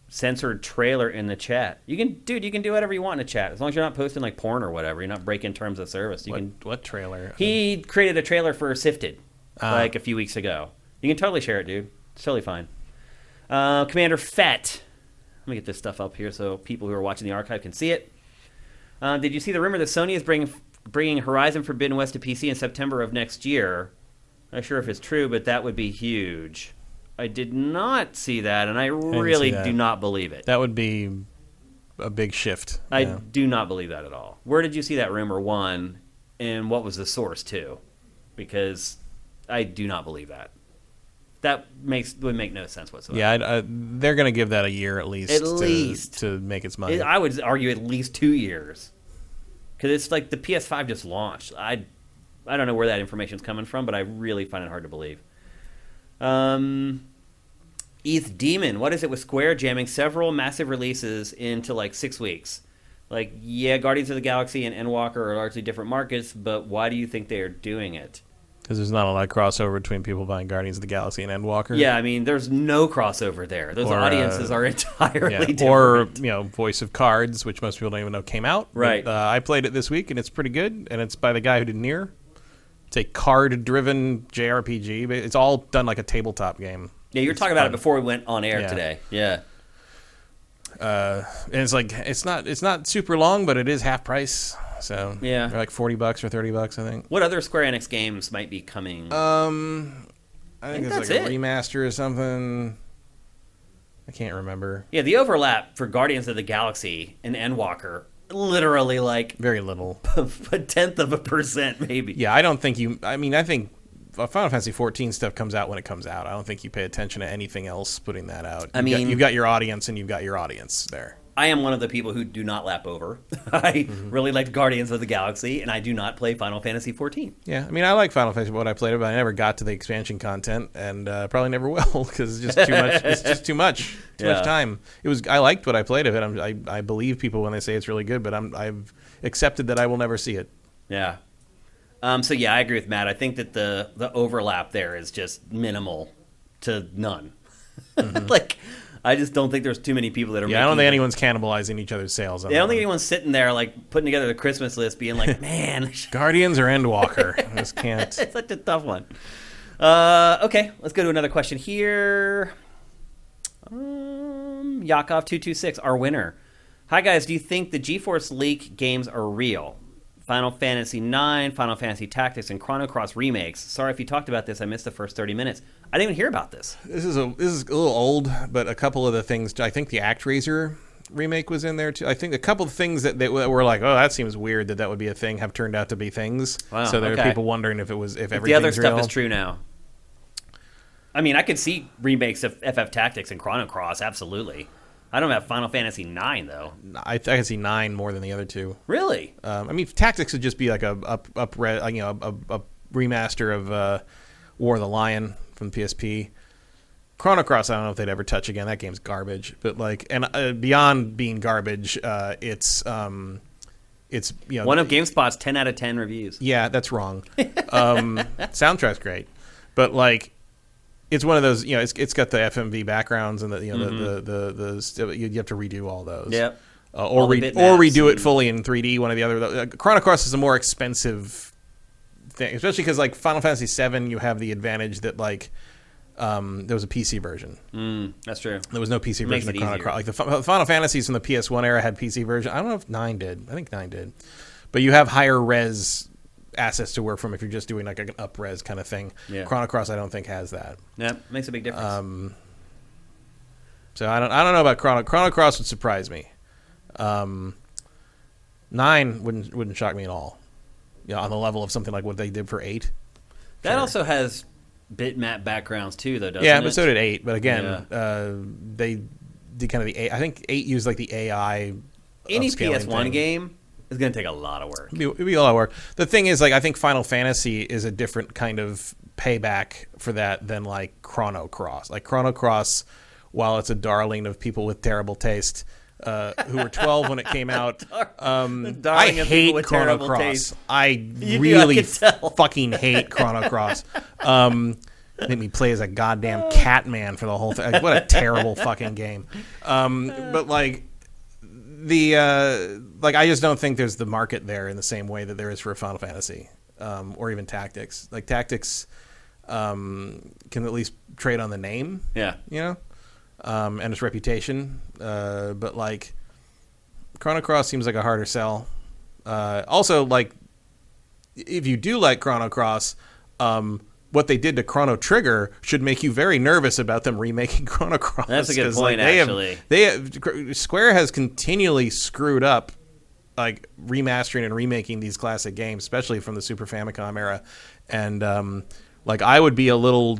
censored trailer in the chat? You can, dude. You can do whatever you want in the chat as long as you're not posting like porn or whatever. You're not breaking terms of service. You What, can what trailer? he created a trailer for Sifted Ah. like a few weeks ago. You can totally share it, dude. It's totally fine. Uh, Commander Fett. Let me get this stuff up here so people who are watching the archive can see it. Uh, did you see the rumor that Sony is bringing bringing Horizon Forbidden West to PC in September of next year? Not sure if it's true, but that would be huge. I did not see that, and I really do not believe it. That would be a big shift. I Yeah. do not believe that at all. Where did you see that rumor? One, and what was the source? Two, because I do not believe that. That makes would make no sense whatsoever. Yeah, I'd, uh, they're going to give that a year at least. At to, least. to make its money. It- I would argue at least two years, because it's like the PS5 just launched. I I don't know where that information's coming from, but I really find it hard to believe. Um, ETH Demon, what is it with Square jamming several massive releases into like six weeks? Like, yeah, Guardians of the Galaxy and Endwalker are largely different markets, but why do you think they are doing it? Because there's not a lot of crossover between people buying Guardians of the Galaxy and Endwalker. Yeah, I mean, there's no crossover there. Those Or, audiences uh, are entirely Yeah. different. Or you know, Voice of Cards, which most people don't even know came out. But, Right. uh, I played it this week, and it's pretty good. And it's by the guy who did Nier. It's a card-driven JRPG, but it's all done like a tabletop game. yeah, you were talking about it before we went on air Yeah. today. Yeah. Uh, and it's like it's not it's not super long, but it is half price. So Yeah. they're like forty bucks or thirty bucks, I think. What other Square Enix games might be coming? Um, I think, think it's that's like a it. remaster or something. I can't remember. Yeah, the overlap for Guardians of the Galaxy and Endwalker, literally like Very little. a tenth of a percent, maybe. Yeah, I don't think you. I mean, I think uh, Final Fantasy 14 stuff comes out when it comes out. I don't think you pay attention to anything else putting that out. I You've got- mean- you've got your audience, and you've got your audience there. I am one of the people who do not lap over. I really liked Guardians of the Galaxy, and I do not play Final Fantasy 14. Yeah, I mean, I like Final Fantasy what I played it, but I never got to the expansion content, and uh, probably never will because it's just too much. It's just too much. Too Yeah. much time. It was. I liked what I played of it. I'm, I I believe people when they say it's really good, but I'm I've accepted that I will never see it. Yeah. Um, so yeah, I agree with Matt. I think that the the overlap there is just minimal to none. like, I just don't think there's too many people that are. Yeah, I don't think anyone's cannibalizing each other's sales. Yeah, I don't think anyone's sitting there like putting together the Christmas list, being like, "Man, Guardians or Endwalker. I just can't. it's such a tough one." Uh, okay, let's go to another question here. Um, Yakov two two six, our winner. Hi guys, do you think the GeForce Leak games are real? Final Fantasy IX, Final Fantasy Tactics, and Chrono Cross remakes. Sorry if you talked about this. I missed the first thirty minutes. I didn't even hear about this. This is a this is a little old, but a couple of the things I think the ActRaiser remake was in there too. I think a couple of things that, that were like, oh, that seems weird that that would be a thing, have turned out to be things. Wow, so there okay. are people wondering if it was if everything. the other stuff real. is true now. I mean, I could see remakes of FF Tactics and Chrono Cross. Absolutely. I don't have Final Fantasy IX though. I, I can see nine more than the other two. Really? Um, I mean, Tactics would just be like a up up re, uh, you know a, a remaster of uh, War of the Lion from PSP. Chrono Cross, I don't know if they'd ever touch again. That game's garbage. But like, and uh, beyond being garbage, uh, it's um, it's you know One of GameSpot's ten out of ten reviews. Yeah, that's wrong. Um, soundtrack's great, but like, it's one of those. You know, it's it's got the FMV backgrounds and the you know the, the the the you you have to redo all those. Yep. uh, or All re- or redo it fully in 3D. One or the other. Uh, Chrono Cross is a more expensive thing, especially because like Final Fantasy VII, you have the advantage that like um, there was a PC version. Mm, that's true. There was no PC version of Chrono. Cross. Like the Fi- Final Fantasies from the PS1 era had PC version. I don't know if nine did. I think nine did, but you have higher res assets to work from if you're just doing like an upres kind of thing. Yeah. Chrono Cross, I don't think has that. Yeah, makes a big difference. Um, so I don't I don't know about Chrono Chrono Cross would surprise me. Um, nine wouldn't wouldn't shock me at all. Yeah, on the level of something like what they did for eight. that sure. also has bitmap backgrounds too, though, doesn't yeah, it? but so did eight. But again, Yeah. uh, they did kind of the A- I think eight used like the AI. Any upscaling PS1 thing. game is going to take a lot of work. It'd be, it'd be a lot of work. The thing is, like, I think Final Fantasy is a different kind of payback for that than like Chrono Cross. Like Chrono Cross, while it's a darling of people with terrible taste. Uh, who were 12 when it came out. Um, I darling of people hate with Chrono Cross. taste. I You do, I really tell. fucking hate Chrono Cross. Um, made me play as a goddamn cat man for the whole thing. Like, what a terrible fucking game. Um, but like the uh, like, I just don't think there's the market there in the same way that there is for Final Fantasy um, or even Tactics. Like Tactics um, can at least trade on the name, Yeah. you know, um, and its reputation. Uh, but like Chrono Cross seems like a harder sell. Uh, also, like if you do like Chrono Cross, um, what they did to Chrono Trigger should make you very nervous about them remaking Chrono Cross. That's a good point, like, they actually. Have, they have, Square has continually screwed up like remastering and remaking these classic games, especially from the Super Famicom era, and um, like I would be a little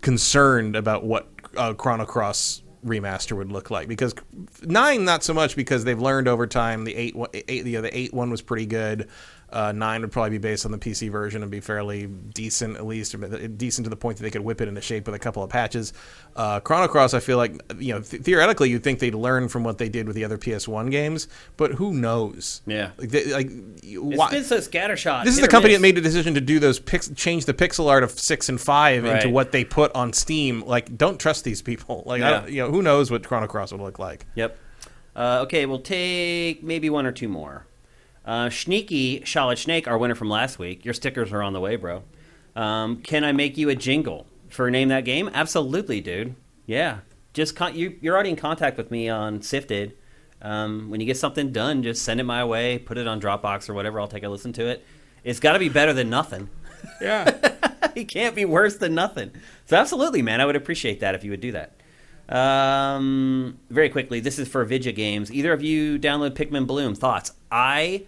concerned about what uh, Chrono Cross remaster would look like. Because nine not so much because they've learned over time the eight, eight the, the eight one was pretty good uh, nine would probably be based on the PC version and be fairly decent at least or decent to the point that they could whip it into shape with a couple of patches uh, Chrono Cross I feel like you know th- theoretically you'd think they'd learn from what they did with the other PS1 games but who knows Yeah. like, they, like It's why, been so scattershot. this is hit the company miss. that made the decision to do those pix- change the pixel art of six and five into what they put on Steam. Like, don't trust these people. Like, I Yeah. don't, you know, who knows what Chrono Cross would look like? Yep. Uh, okay, we'll take maybe one or two more. Uh, Sneaky Charlotte Snake, our winner from last week. Your stickers are on the way, bro. Um, can I make you a jingle for name that game? Absolutely, dude. Yeah. Just con- you, you're already in contact with me on Sifted. Um, when you get something done, just send it my way. Put it on Dropbox or whatever. I'll take a listen to it. It's got to be better than nothing. Yeah. it can't be worse than nothing. So absolutely, man, I would appreciate that if you would do that. Um, very quickly, this is for Vidya Games. Either of you download Pikmin Bloom? Thoughts? I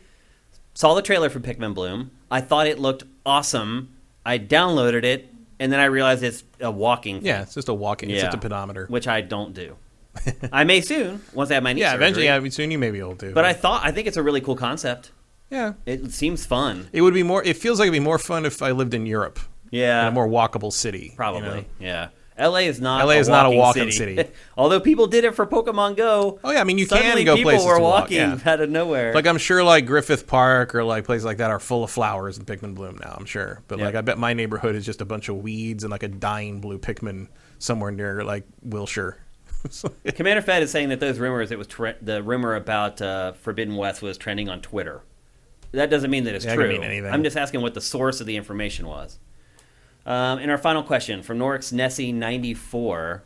saw the trailer for Pikmin Bloom. I thought it looked awesome. I downloaded it, and then I realized it's a walking. thing, yeah, it's just a walking. It's Yeah. just a pedometer. which I don't do. I may soon once I have my knee Yeah, surgery. eventually, yeah, I mean, soon you may be able to. But I thought I think it's a really cool concept. yeah, It seems fun. it would be more. It feels like it'd be more fun if I lived in Europe, in Yeah, a more walkable city. you Probably, know? yeah. LA is not. LA a is not a walking walking city. Although people did it for Pokemon Go. Oh yeah, I mean, you can go people places were to walk, walking yeah. out of nowhere. Like I'm sure, like Griffith Park or like places like that are full of flowers and Pikmin bloom now. I'm sure, but Yeah. like I bet my neighborhood is just a bunch of weeds and like a dying blue Pikmin somewhere near like Wilshire. Commander Fed is saying that those rumors, it was tre- the rumor about uh, Forbidden West was trending on Twitter. That doesn't mean that it's Yeah, true. mean anything. I'm just asking what the source of the information was. Um, and our final question from Norix Nessie 94.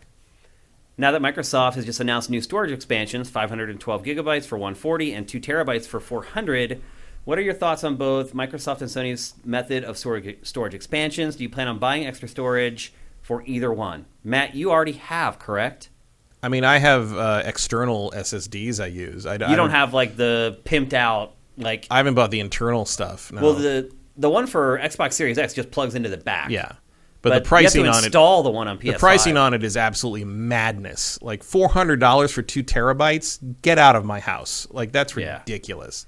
Now that Microsoft has just announced new storage expansions, 512 gigabytes for 140 and 2 terabytes for 400, what are your thoughts on both Microsoft and Sony's method of storage, storage expansions? Do you plan on buying extra storage for either one? Matt, you already have, correct? I mean, I have uh, external SSDs I use. I, I You don't have like the pimped out like. I haven't bought the internal stuff. No. Well, the the one for Xbox Series X just plugs into the back. yeah, but, the you pricing on it. install the one on PS5. The pricing on it is absolutely madness. Like four hundred dollars for two terabytes. Get out of my house. Like that's Yeah. ridiculous.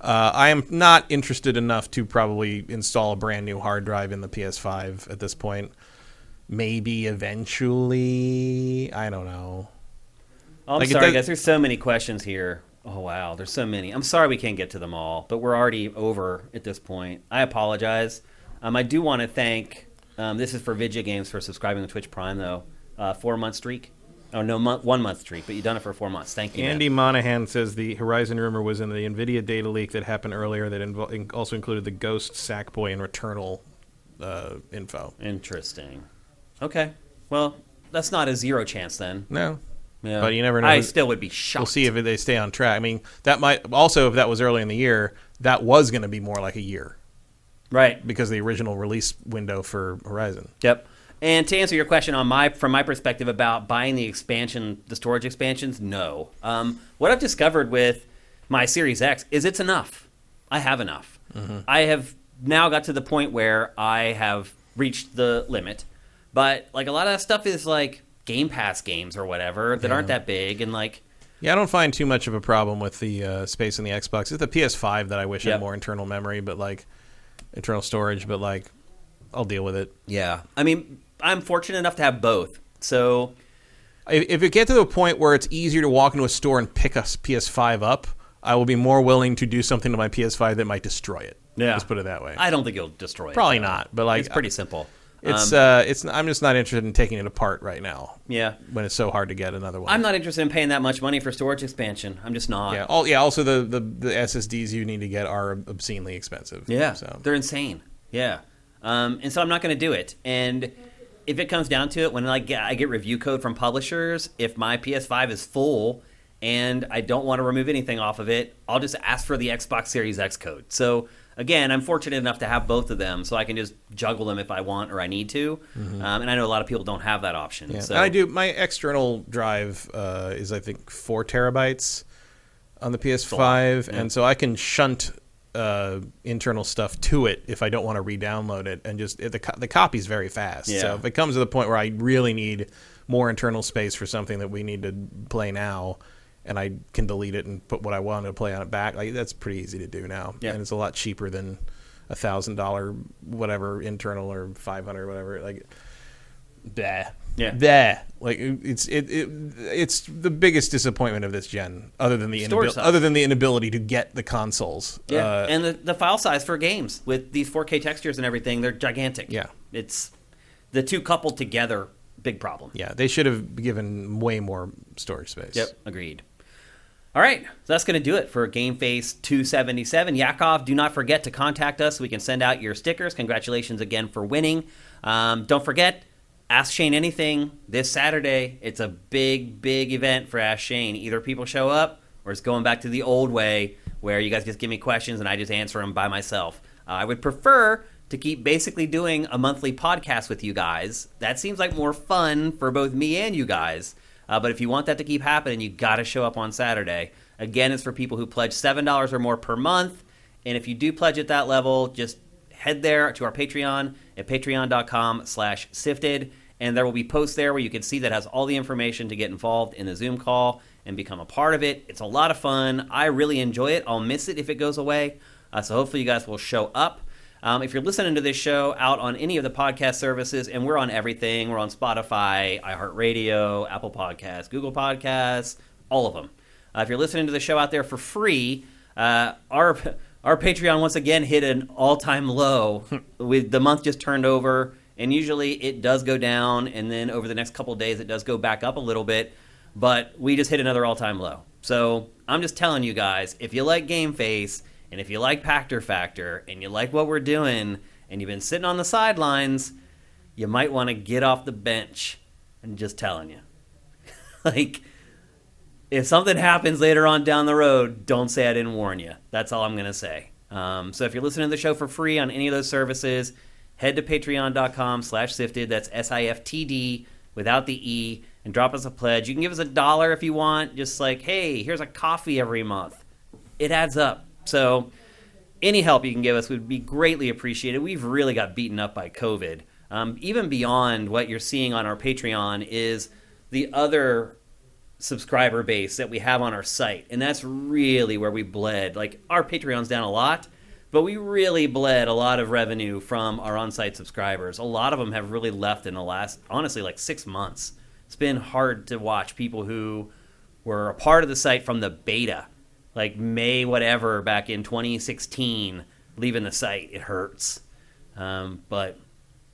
Uh, I am not interested enough to probably install a brand new hard drive in the PS5 at this point. Maybe eventually. I don't know. Oh, I'm like, sorry, does- guys. There's so many questions here. Oh wow, there's so many. I'm sorry we can't get to them all, but we're already over at this point. I apologize. Um, I do want to thank. Um, this is for Vidya Games for subscribing to Twitch Prime though. Uh, four month streak. Oh no, month, one month streak, but you've done it for four months. Thank you, man. Andy Monahan says the Horizon rumor was in the NVIDIA data leak that happened earlier that invo- in- also included the Ghost, Sackboy, and Returnal uh, info. Interesting. Okay. Well, that's not a zero chance then. No, Yeah. But you never know. I still would be shocked. we'll see if they stay on track. I mean, that might also if that was early in the year, that was going to be more like a year Right. because the original release window for Horizon. Yep. And to answer your question on my from my perspective about buying the expansion, the storage expansions, no. Um, what I've discovered with my Series X is it's enough. I have enough. I have now got to the point where I have reached the limit. But like a lot of that stuff is like Game Pass games or whatever that aren't that big and like Yeah, I don't find too much of a problem with the uh, space in the Xbox. It's the PS5 that I wish Yep. had more internal memory, but like internal storage. But like, I'll deal with it. yeah. I mean, I'm fortunate enough to have both. So If if it gets to the point where it's easier to walk into a store and pick a PS5 up, I will be more willing to do something to my PS5 that might destroy it. Yeah. let's put it that way. I don't think it'll destroy it. Probably not, but like it's pretty simple. It's Um, uh, it's. I'm just not interested in taking it apart right now yeah. when it's so hard to get another one. I'm not interested in paying that much money for storage expansion. I'm just not. Yeah. All, yeah. Also, the, the the SSDs you need to get are obscenely expensive. Yeah, So they're insane. Yeah, um, and so I'm not going to do it. And if it comes down to it, when I get, I get review code from publishers, if my PS5 is full and I don't want to remove anything off of it, I'll just ask for the Xbox Series X code. So again, I'm fortunate enough to have both of them, so I can just juggle them if I want or I need to. Um, and I know a lot of people don't have that option. Mm-hmm. yeah. So And I do. My external drive uh, is I think four terabytes on the PS5, and so I can shunt uh, internal stuff to it if I don't want to re-download it, and just it, the co- the copy's very fast. Yeah. So if it comes to the point where I really need more internal space for something that we need to play now. And I can delete it and put what I want to play on it back. Like that's pretty easy to do now, Yeah. and it's a lot cheaper than a thousand dollar whatever internal or five hundred whatever. Like, bleh. Yeah. Bleh. Like it's it, it it's the biggest disappointment of this gen, other than the inabil- other than the inability to get the consoles. Yeah, Uh, and the, the file size for games with these 4K textures and everything, they're gigantic. Yeah. it's the two coupled together, big problem. yeah, they should have given way more storage space. Yep, agreed. All right, so that's going to do it for Game Face 277. Yakov, do not forget to contact us we can send out your stickers. Congratulations again for winning. Um, don't forget, Ask Shane Anything this Saturday. It's a big, big event for Ask Shane. Either people show up or it's going back to the old way where you guys just give me questions and I just answer them by myself. Uh, I would prefer to keep basically doing a monthly podcast with you guys. That seems like more fun for both me and you guys. Uh, but if you want that to keep happening, you got to show up on Saturday. Again, it's for people who pledge seven dollars or more per month. And if you do pledge at that level, just head there to our Patreon at patreon.com/slash siftd, and there will be posts there where you can see that has all the information to get involved in the Zoom call and become a part of it. It's a lot of fun. I really enjoy it. I'll miss it if it goes away. Uh, so hopefully you guys will show up. Um, if you're listening to this show out on any of the podcast services, and we're on everything, we're on Spotify, iHeartRadio, Apple Podcasts, Google Podcasts, all of them. Uh, if you're listening to the show out there for free, uh, our our Patreon once again hit an all-time low. with the month just turned over, and usually it does go down, and then over the next couple days it does go back up a little bit. But we just hit another all-time low. So I'm just telling you guys, if you like Game Face and if you like Pachter Factor and you like what we're doing and you've been sitting on the sidelines, you might want to get off the bench. I'm just telling you. like, if something happens later on down the road, don't say I didn't warn you. That's all I'm going to say. Um, so if you're listening to the show for free on any of those services, head to patreon.com slash siftd. That's S-I-F-T-D without the E and drop us a pledge. You can give us a dollar if you want. Just like, hey, here's a coffee every month. It adds up. So any help you can give us would be greatly appreciated. We've really got beaten up by COVID. Um, even beyond what you're seeing on our Patreon is the other subscriber base that we have on our site, and that's really where we bled. Like our Patreon's down a lot, but we really bled a lot of revenue from our on-site subscribers. A lot of them have really left in the last, honestly, like six months. It's been hard to watch people who were a part of the site from the beta, like May whatever back in 2016, leaving the site. It hurts, um, but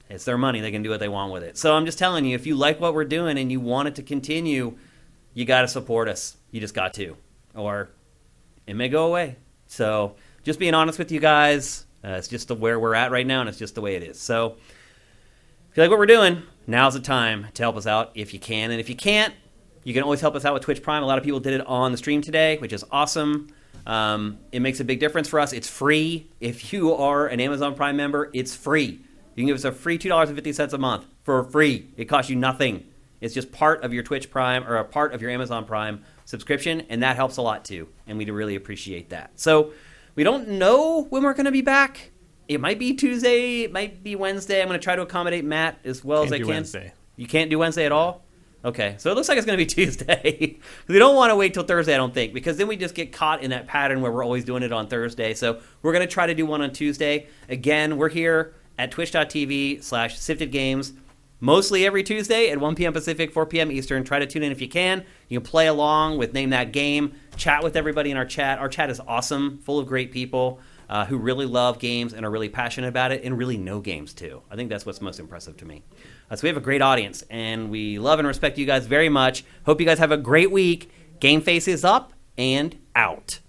It's their money. They can do what they want with it. So I'm just telling you, if you like what we're doing and you want it to continue, you got to support us. You just got to, or it may go away. So just being honest with you guys, uh, it's just the, where we're at right now, and it's just the way it is. So if you like what we're doing, now's the time to help us out if you can. And if you can't, you can always help us out with Twitch Prime. A lot of people did it on the stream today, which is awesome. Um, it makes a big difference for us. It's free. If you are an Amazon Prime member, it's free. You can give us a free $2.50 a month for free. It costs you nothing. It's just part of your Twitch Prime or a part of your Amazon Prime subscription, and that helps a lot too. And we really appreciate that. So we don't know when we're going to be back. It might be Tuesday. It might be Wednesday. I'm going to try to accommodate Matt as well Can't as I do can. Wednesday. You can't do Wednesday at all? Okay, so it looks like it's going to be Tuesday. we don't want to wait till Thursday, I don't think, because then we just get caught in that pattern where we're always doing it on Thursday. So we're going to try to do one on Tuesday. Again, we're here at twitch.tv slash sifted games mostly every Tuesday at 1 p.m. Pacific, 4 p.m. Eastern. Try to tune in if you can. You can play along with Name That Game, chat with everybody in our chat. Our chat is awesome, full of great people uh, who really love games and are really passionate about it and really know games too. I think that's what's most impressive to me. Uh, so we have a great audience and we love and respect you guys very much. Hope you guys have a great week. Game Face is up and out.